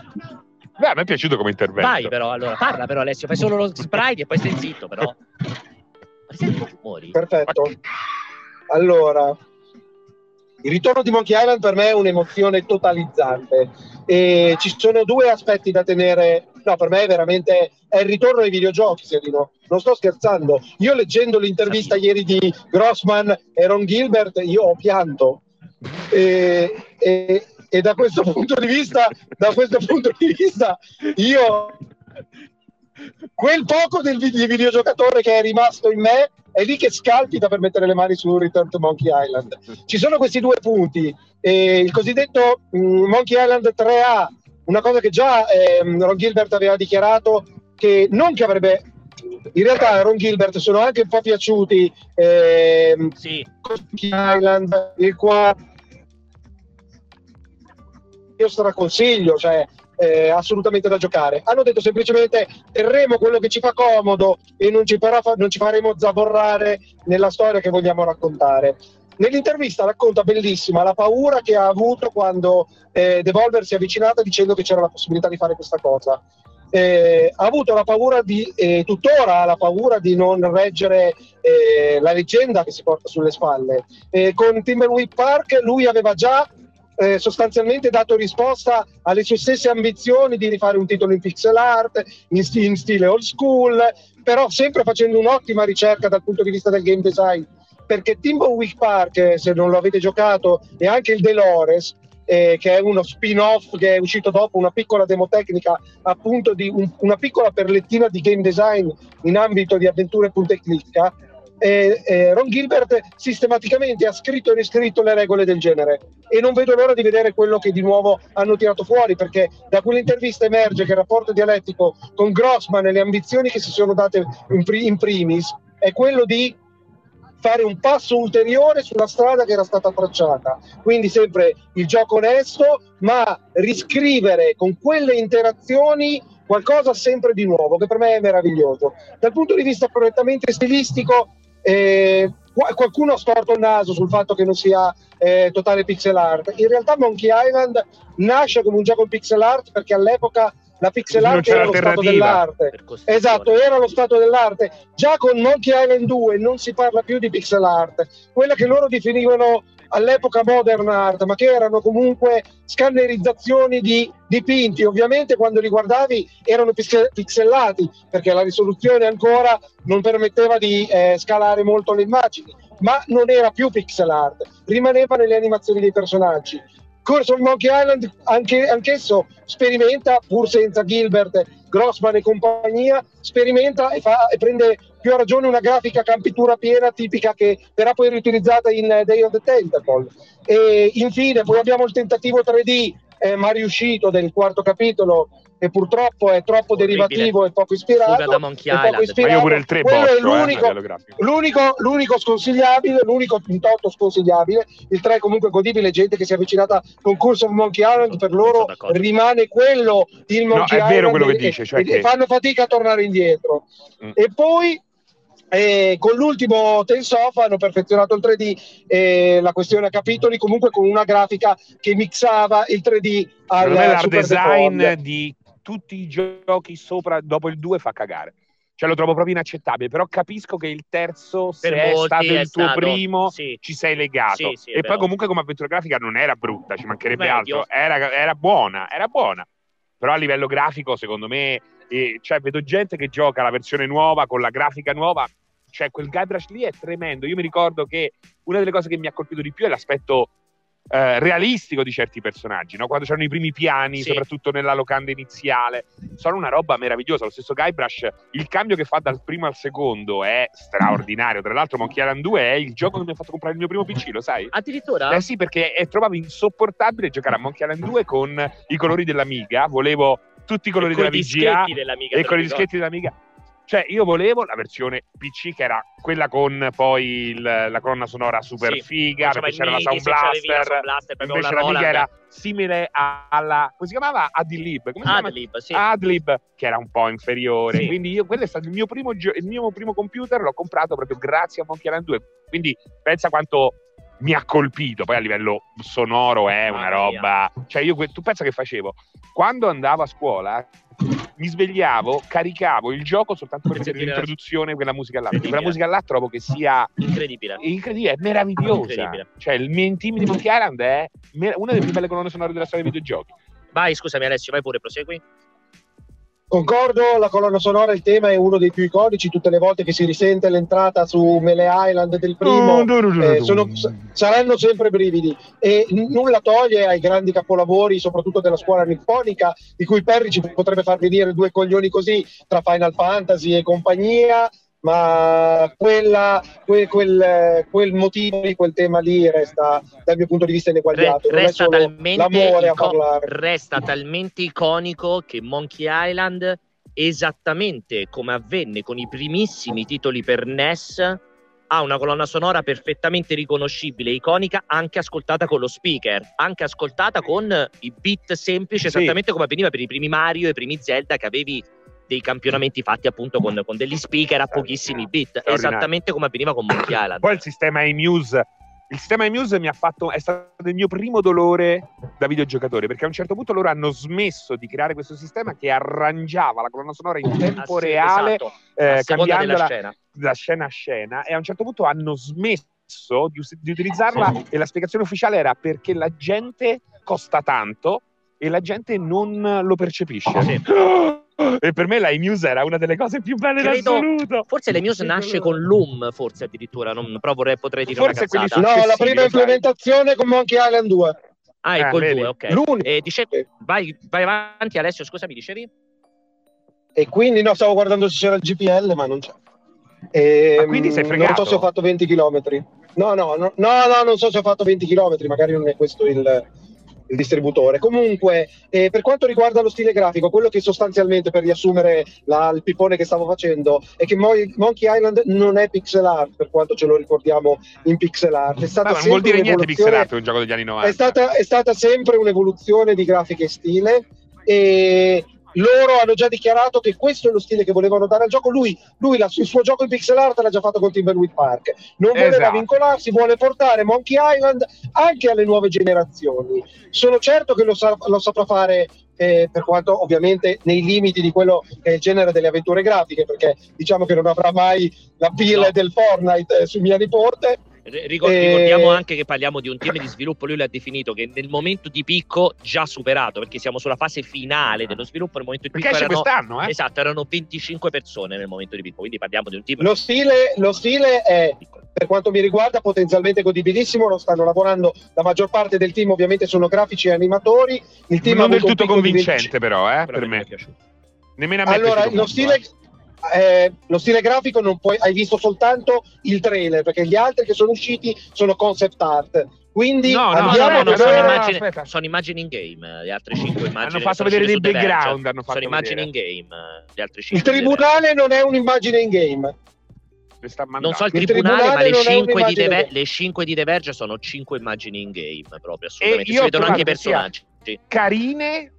B: Beh, a me è piaciuto come intervento.
A: Vai però, allora, parla però Alessio, fai solo lo <laughs> sprite e poi stai zitto però. Che rumori?
C: Perfetto. Allora, il ritorno di Monkey Island per me è un'emozione totalizzante e ci sono due aspetti da tenere. No, per me è veramente è il ritorno ai videogiochi, Serino. Non sto scherzando. Io leggendo l'intervista ieri di Grossman e Ron Gilbert, io ho pianto. E, e, e da questo <laughs> punto di vista, da questo punto di vista, io quel poco del video- videogiocatore che è rimasto in me è lì che scalpita per mettere le mani su Return to Monkey Island. Ci sono questi due punti, eh, il cosiddetto mh, Monkey Island 3A, una cosa che già ehm, Ron Gilbert aveva dichiarato che non che avrebbe in realtà a Ron Gilbert sono anche un po' piaciuti ehm, Monkey Island, il quale io straconsiglio, cioè eh, assolutamente da giocare. Hanno detto semplicemente terremo quello che ci fa comodo e non ci, farà, non ci faremo zavorrare nella storia che vogliamo raccontare. Nell'intervista racconta bellissima la paura che ha avuto quando eh, Devolver si è avvicinata dicendo che c'era la possibilità di fare questa cosa. Eh, ha avuto la paura di, eh, tuttora ha la paura di non reggere eh, la leggenda che si porta sulle spalle. Eh, con Timberwolf Park lui aveva già eh, sostanzialmente dato risposta alle sue stesse ambizioni di rifare un titolo in pixel art, in, st- in stile old school, però sempre facendo un'ottima ricerca dal punto di vista del game design. Perché Timberwolf Park, eh, se non lo avete giocato, e anche il Delores, eh, che è uno spin-off che è uscito dopo una piccola demo tecnica, appunto di un- una piccola perlettina di game design in ambito di avventure punta clicca, eh, eh, Ron Gilbert sistematicamente ha scritto e riscritto le regole del genere e non vedo l'ora di vedere quello che di nuovo hanno tirato fuori perché da quell'intervista emerge che il rapporto dialettico con Grossman e le ambizioni che si sono date in, pri- in primis è quello di fare un passo ulteriore sulla strada che era stata tracciata. Quindi sempre il gioco onesto, ma riscrivere con quelle interazioni qualcosa sempre di nuovo, che per me è meraviglioso. Dal punto di vista correttamente stilistico, eh, qua- qualcuno ha storto il naso sul fatto che non sia eh, totale pixel art. In realtà Monkey Island nasce come un gioco pixel art perché all'epoca la pixel art era lo stato dell'arte. Esatto, era lo stato dell'arte. Già con Monkey Island 2 non si parla più di pixel art, quella che loro definivano all'epoca modern art, ma che erano comunque scannerizzazioni di dipinti. Ovviamente quando li guardavi erano pixel- pixellati, perché la risoluzione ancora non permetteva di eh, scalare molto le immagini, ma non era più pixel art, rimaneva nelle animazioni dei personaggi. Corso of Monkey Island anche, anch'esso sperimenta, pur senza Gilbert, Grossman e compagnia, sperimenta e, fa, e prende più a ragione una grafica campitura piena tipica che verrà poi riutilizzata in eh, Day of the Tentacle. E infine poi abbiamo il tentativo 3D eh, ma riuscito del quarto capitolo che purtroppo è troppo derivativo e poco ispirato.
A: Fuga da Monkey
C: è poco
A: Island.
C: ispirato.
B: Ma io pure il 3
C: Quello è
B: boccio, eh,
C: l'unico,
B: grafico.
C: L'unico, l'unico sconsigliabile, l'unico pintotto sconsigliabile, il 3 è comunque godibile, gente che si è avvicinata con Curse of Monkey Island, per loro rimane quello il
B: No,
C: Monkey
B: è vero
C: Island
B: quello che
C: e-
B: dice, cioè
C: e,
B: che-
C: e fanno fatica a tornare indietro.
B: Mm.
C: E poi eh, con l'ultimo Tensof hanno perfezionato il 3D e la questione a capitoli comunque con una grafica che mixava il 3D al
B: Secondo me l'art
C: Super
B: design di tutti i giochi sopra dopo il 2 fa cagare. Cioè lo trovo proprio inaccettabile, però capisco che il terzo, se
A: Per
B: è stato
A: è
B: il tuo
A: stato-
B: primo,
A: sì.
B: ci sei legato.
A: Sì, sì,
B: e poi comunque come avventura grafica non era brutta, ci mancherebbe
A: Medio.
B: altro. Era, era buona, era buona. Però a livello grafico, secondo me, eh, cioè, vedo gente che gioca la versione nuova con la grafica nuova. Cioè, quel Guybrush lì è tremendo. Io mi ricordo che una delle cose che mi ha colpito di più è l'aspetto eh, realistico di certi personaggi, no? quando c'erano i primi piani,
A: Sì.
B: soprattutto nella locanda iniziale, sono una roba meravigliosa. Lo stesso Guybrush, il cambio che fa dal primo al secondo è straordinario. Tra l'altro, Monkey Island 2 è il gioco che mi ha fatto comprare il mio primo PC, lo sai?
A: Addirittura?
B: Eh sì, perché è, trovavo insopportabile giocare a Monkey Island 2 con i colori dell'Amiga. Volevo tutti i colori della VGA e con i dischetti dell'Amiga. Cioè, io volevo la versione PC che era quella con poi il- la colonna sonora super
A: Sì.
B: figa, perché c'era la Sound
A: c'avevi la
B: Blaster.
A: Sound Blaster,
B: invece
A: la Roland.
B: era simile alla come si chiamava? Adlib. Come si?
A: Adlib, sì.
B: Adlib, che era un po' inferiore.
A: Sì.
B: Quindi io, quello è stato il mio primo il mio primo computer, l'ho comprato proprio grazie a Monkey Island 2. Quindi pensa quanto mi ha colpito. Poi a livello sonoro è una roba. Cioè, io tu pensa che facevo? Quando andavo a scuola, mi svegliavo, caricavo il gioco soltanto per vedere l'introduzione, quella musica là.
A: Incredibile.
B: Quella musica là trovo che sia
A: Incredibile.
B: incredibile, è meravigliosa.
A: Incredibile.
B: Cioè, il mio team di Monkey Island è una delle più belle colonne sonore della storia dei videogiochi.
A: Vai, scusami Alessio, vai pure, prosegui.
C: Concordo, la colonna sonora, il tema è uno dei più iconici, tutte le volte che si risente l'entrata su Melee Island del primo, eh, sono- saranno sempre brividi. E n- nulla toglie ai grandi capolavori, soprattutto della scuola nipponica, di cui Perry ci potrebbe far venire due coglioni così tra Final Fantasy e compagnia, ma quella, quel, quel- quel motivo di quel tema lì resta dal mio punto di vista
A: Re-
C: ineguagliato, è
A: resta, talmente
C: l'amore a
A: ico-
C: parlare.
A: resta talmente iconico che Monkey Island, esattamente come avvenne con i primissimi titoli per NES, ha una colonna sonora perfettamente riconoscibile, iconica, anche ascoltata con lo speaker, anche ascoltata con i beat semplici,
B: Sì.
A: esattamente come avveniva per i primi Mario e i primi Zelda che avevi dei campionamenti fatti appunto con, con degli speaker a pochissimi
B: Straordinario.
A: esattamente come avveniva con Monkey Island.
B: Poi il sistema iMuse. Il sistema iMuse mi ha fatto, è stato il mio primo dolore da videogiocatore perché a un certo punto loro hanno smesso di creare questo sistema che arrangiava la colonna sonora in tempo
A: Ah, sì,
B: reale,
A: esatto,
B: eh,
A: a seconda della
B: cambiandola
A: scena.
B: da scena a scena e a un certo punto hanno smesso di, di utilizzarla e la spiegazione ufficiale era perché la gente costa tanto e la gente non lo percepisce. <gasps> E per me la iMuse era una delle cose più belle
A: Credo-
B: in assoluto.
A: Forse le Muse nasce con l'UM, forse addirittura, non, però vorrei, potrei dire
B: Forse
A: una
B: quelli
A: cazzata.
C: No, la prima implementazione con Monkey Island 2.
A: Ah, è
B: Eh,
A: col
B: vedi?
A: 2, ok.
C: L'unico.
A: E dice- vai, vai avanti Alessio, scusa, mi dicevi?
C: E quindi no, stavo guardando se c'era il GPL, ma non c'è. E,
B: Ma quindi sei fregato?
C: Non so se ho fatto 20 km. No, no, no, no, no, non so se ho fatto 20 km, magari non è questo il, il distributore. Comunque, eh, per quanto riguarda lo stile grafico, quello che sostanzialmente, per riassumere la- il pippone che stavo facendo, è che Mo- Monkey Island non è pixel art, per quanto ce lo ricordiamo in pixel art. È stata
B: Ma non vuol dire niente pixel art, è un gioco degli anni 90.
C: è stata, è stata sempre un'evoluzione di grafica e stile e loro hanno già dichiarato che questo è lo stile che volevano dare al gioco. Lui, lui la- il suo gioco in pixel art l'ha già fatto con Timberwolf Park. Non voleva
B: Esatto.
C: vincolarsi, vuole portare Monkey Island anche alle nuove generazioni. Sono certo che lo, sa- lo saprà fare. eh, per quanto ovviamente nei limiti di quello che è il genere delle avventure grafiche, perché diciamo che non avrà mai la pila
A: No.
C: del Fortnite eh, su mia nipote.
A: R- ricor-
C: Eh,
A: Ricordiamo anche che parliamo di un team di sviluppo, lui l'ha definito che nel momento di picco già superato, perché siamo sulla fase finale dello sviluppo, nel momento di
B: Perché
A: picco erano,
B: quest'anno, eh?
A: esatto, erano 25 persone nel momento di picco, quindi parliamo di un team
C: Lo stile, lo stile è, per quanto mi riguarda, potenzialmente godibilissimo. Lo stanno lavorando la maggior parte del team, ovviamente sono grafici e animatori. Il team
B: non del tutto convincente, però, eh,
A: Però
B: per me. Nemmeno a me
C: Allora, lo
B: molto,
C: stile,
B: eh.
C: Eh, lo stile grafico non puoi, hai visto soltanto il trailer, perché gli altri che sono usciti sono concept art. Quindi
B: No, no,
A: No, no, sono, immagini, sono immagini in game, le altre 5 immagini.
B: fatto
A: sono
B: vedere dei
A: Verge.
B: background, hanno fatto
A: sono immagini
B: vedere.
A: in game, le altre
C: Il
A: 5.
C: tribunale non è un'immagine in game.
A: Non so il
C: Il
A: tribunale, ma le
C: non è
A: 5, di
C: game.
A: le 5 di The Verge sono 5 immagini in game, proprio assolutamente. Si vedono anche i personaggi.
B: Carine,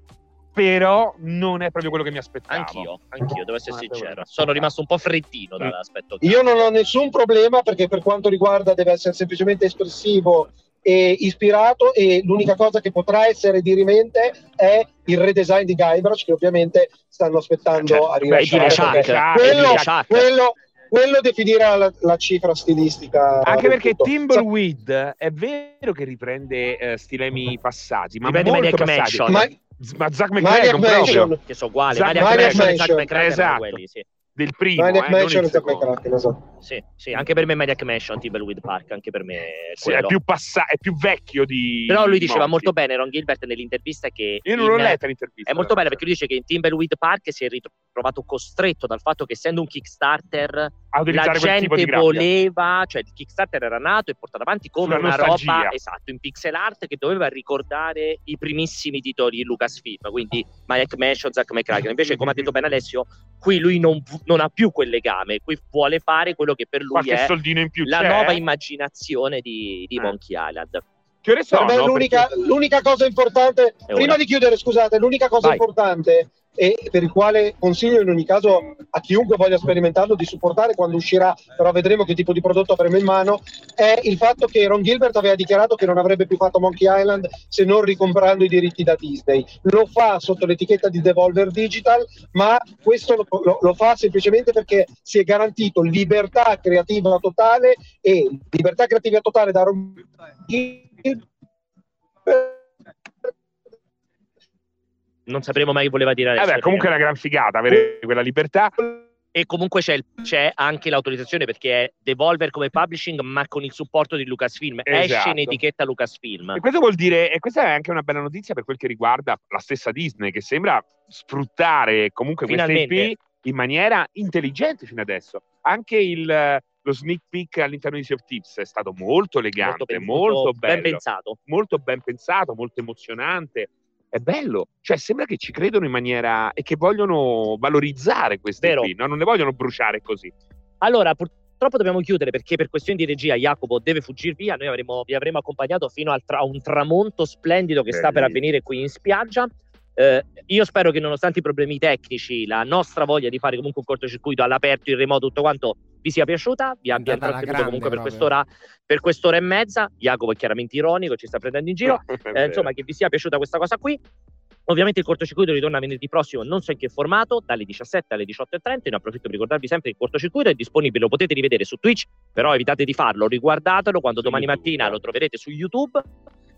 B: però non è proprio quello che mi aspettavo.
A: Anch'io, anch'io, devo essere
B: Ah,
A: sincero.
B: devo-
A: Sono rimasto un po' freddino dall'aspetto.
C: Io non ho nessun problema perché per quanto riguarda deve essere semplicemente espressivo e ispirato e l'unica cosa che potrà essere dirimente è il redesign di Guybrush che ovviamente stanno aspettando
A: Certo,
C: a
A: beh,
C: rilasciare.
A: Chuck,
C: quello, quello- quello definirà la, la cifra stilistica.
B: Anche perché
C: tutto.
B: Timbleweed è vero che riprende eh, stilemi passati, ma
A: Riprende
B: molto
A: Maniac
B: passati.
A: Mansion.
C: Ma-
B: Ma Zack
C: Maniac
B: McCracken proprio
C: Mansion.
A: Che sono uguali.
B: Zack-
A: Maniac
C: Maniac
A: Mansion e Zack. McCracken
B: Esatto.
A: quelli, sì.
B: Del primo,
C: Maniac
B: eh,
C: Mansion
B: secondo.
C: McCracken, esatto.
A: Sì, sì, anche per me Maniac Mansion, Timbleweed Park, anche per me è
B: Sì, è più, passa- è più vecchio di
A: Però lui diceva
B: Monty.
A: molto bene, Ron Gilbert, nell'intervista che...
B: Io non
A: in-
B: l'ho letta l'intervista.
A: È molto bella perché lui dice che in Timbleweed Park si è ritrovato costretto dal fatto che essendo un Kickstarter la gente voleva, cioè il Kickstarter era nato e portato avanti come
B: Sulla
A: una
B: nostalgia.
A: roba esatto in pixel art che doveva ricordare i primissimi titoli di Lucasfilm, quindi Maniac Mansion, Zack McCracken. Invece, come ha detto bene Alessio, qui lui non, non ha più quel legame, qui vuole fare quello che per lui
B: Qualche
A: è
B: soldino in più
A: la
B: c'è.
A: nuova immaginazione di, di
B: Eh.
A: Monkey Island.
B: Che ore
C: Per
B: sono?
C: me l'unica,
B: Perché-
C: l'unica cosa importante,
A: È
C: prima di chiudere, scusate, l'unica cosa
A: Vai.
C: importante e per il quale consiglio in ogni caso a chiunque voglia sperimentarlo di supportare quando uscirà, però vedremo che tipo di prodotto avremo in mano, è il fatto che Ron Gilbert aveva dichiarato che non avrebbe più fatto Monkey Island se non ricomprando i diritti da Disney. Lo fa sotto l'etichetta di Devolver Digital, ma questo lo, lo, lo fa semplicemente perché si è garantito libertà creativa totale e libertà creativa totale da Ron Gilbert
A: non sapremo mai che voleva dire adesso.
B: Vabbè, comunque è una gran figata avere quella libertà.
A: E comunque c'è, il- c'è anche l'autorizzazione perché è Devolver come publishing, ma con il supporto di Lucasfilm. Esce
B: Esatto.
A: in etichetta Lucasfilm.
B: E questo vuol dire, e questa è anche una bella notizia per quel che riguarda la stessa Disney, che sembra sfruttare comunque
A: Finalmente.
B: IP in maniera intelligente fino adesso. Anche il, lo sneak peek all'interno di Sea of Thieves è stato molto elegante,
A: ben-
B: molto,
A: molto
B: bello,
A: ben pensato.
B: molto ben pensato, molto emozionante. È bello, cioè sembra che ci credono in maniera e che vogliono valorizzare queste
A: Vero.
B: IP, no? non ne vogliono bruciare così.
A: Allora, purtroppo dobbiamo chiudere perché per questioni di regia Jacopo deve fuggire via. Noi avremo- vi avremo accompagnato fino al tra- a un tramonto splendido che sta per
B: Bellissimo.
A: avvenire qui in spiaggia. Eh, io spero che nonostante i problemi tecnici, la nostra voglia di fare comunque un cortocircuito all'aperto, in remoto, tutto quanto vi sia piaciuta, vi abbia intrattenuto comunque per quest'ora, per quest'ora e mezza. Jacopo è chiaramente ironico, ci sta prendendo in giro. <laughs> Eh, insomma, che vi sia piaciuta questa cosa qui. Ovviamente il cortocircuito ritorna venerdì prossimo, non so in che formato, dalle 17 alle 18.30. Io ne approfitto per ricordarvi sempre che il cortocircuito è disponibile, lo potete rivedere su Twitch, però evitate di farlo, riguardatelo quando
B: Su
A: domani
B: YouTube,
A: mattina
B: eh.
A: lo troverete su YouTube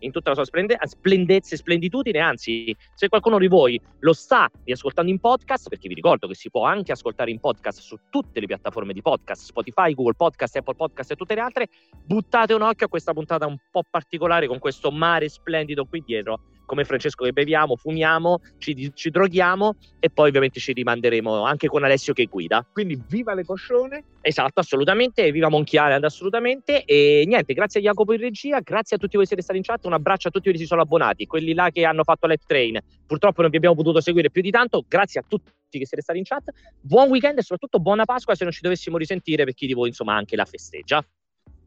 A: in tutta la sua splende- splendezza e splenditudine. Anzi, se qualcuno di voi lo sta riascoltando in podcast, perché vi ricordo che si può anche ascoltare in podcast su tutte le piattaforme di podcast, Spotify, Google Podcast, Apple Podcast e tutte le altre, buttate un occhio a questa puntata un po' particolare con questo mare splendido qui dietro. Come Francesco che beviamo, fumiamo, ci, ci droghiamo e poi ovviamente ci rimanderemo anche con Alessio che guida.
B: Quindi viva le coscione!
A: Esatto, assolutamente, viva Island assolutamente e niente, grazie a Jacopo in regia, grazie a tutti voi che siete stati in chat, un abbraccio a tutti voi che si sono abbonati, quelli là che hanno fatto Live Train, purtroppo non vi abbiamo potuto seguire più di tanto, grazie a tutti che siete stati in chat, buon weekend e soprattutto buona Pasqua se non ci dovessimo risentire per chi di voi insomma anche la festeggia.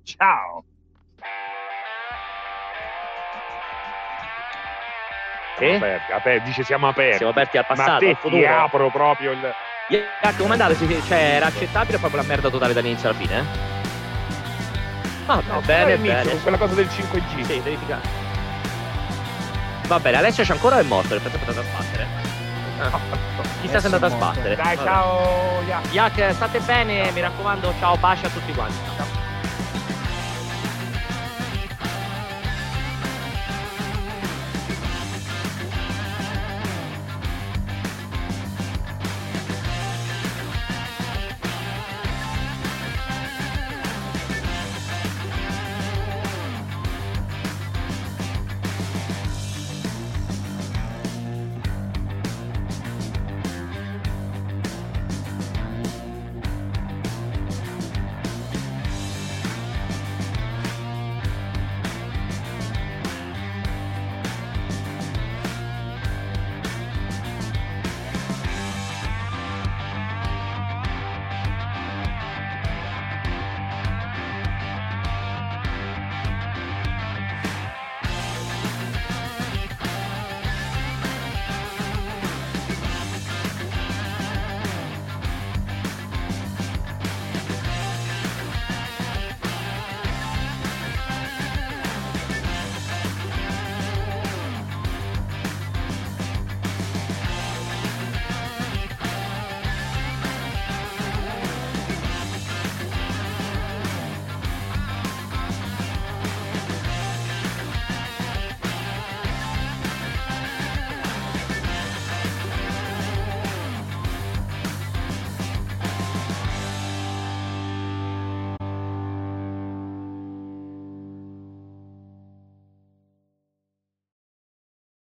B: Ciao!
A: Eh?
B: Aperti, aperti, dice siamo aperti.
A: Siamo aperti al passato,
B: Ma te
A: al
B: ti
A: futuro.
B: apro proprio il...
A: Sì, sì, Cioè, era accettabile o proprio la merda totale dall'inizio alla fine? eh? Ah,
B: No,
A: bene, bene.
B: con quella cosa del 5G.
A: Sì, verificare. Va bene, Alessio c'è ancora o è morto? Nel frattempo è andato a sbattere. Ah, Chissà se è andato a sbattere.
B: Dai,
A: Vabbè.
B: ciao! Yak.
A: Yak, state bene, mi raccomando, ciao, pace a tutti quanti. Ciao.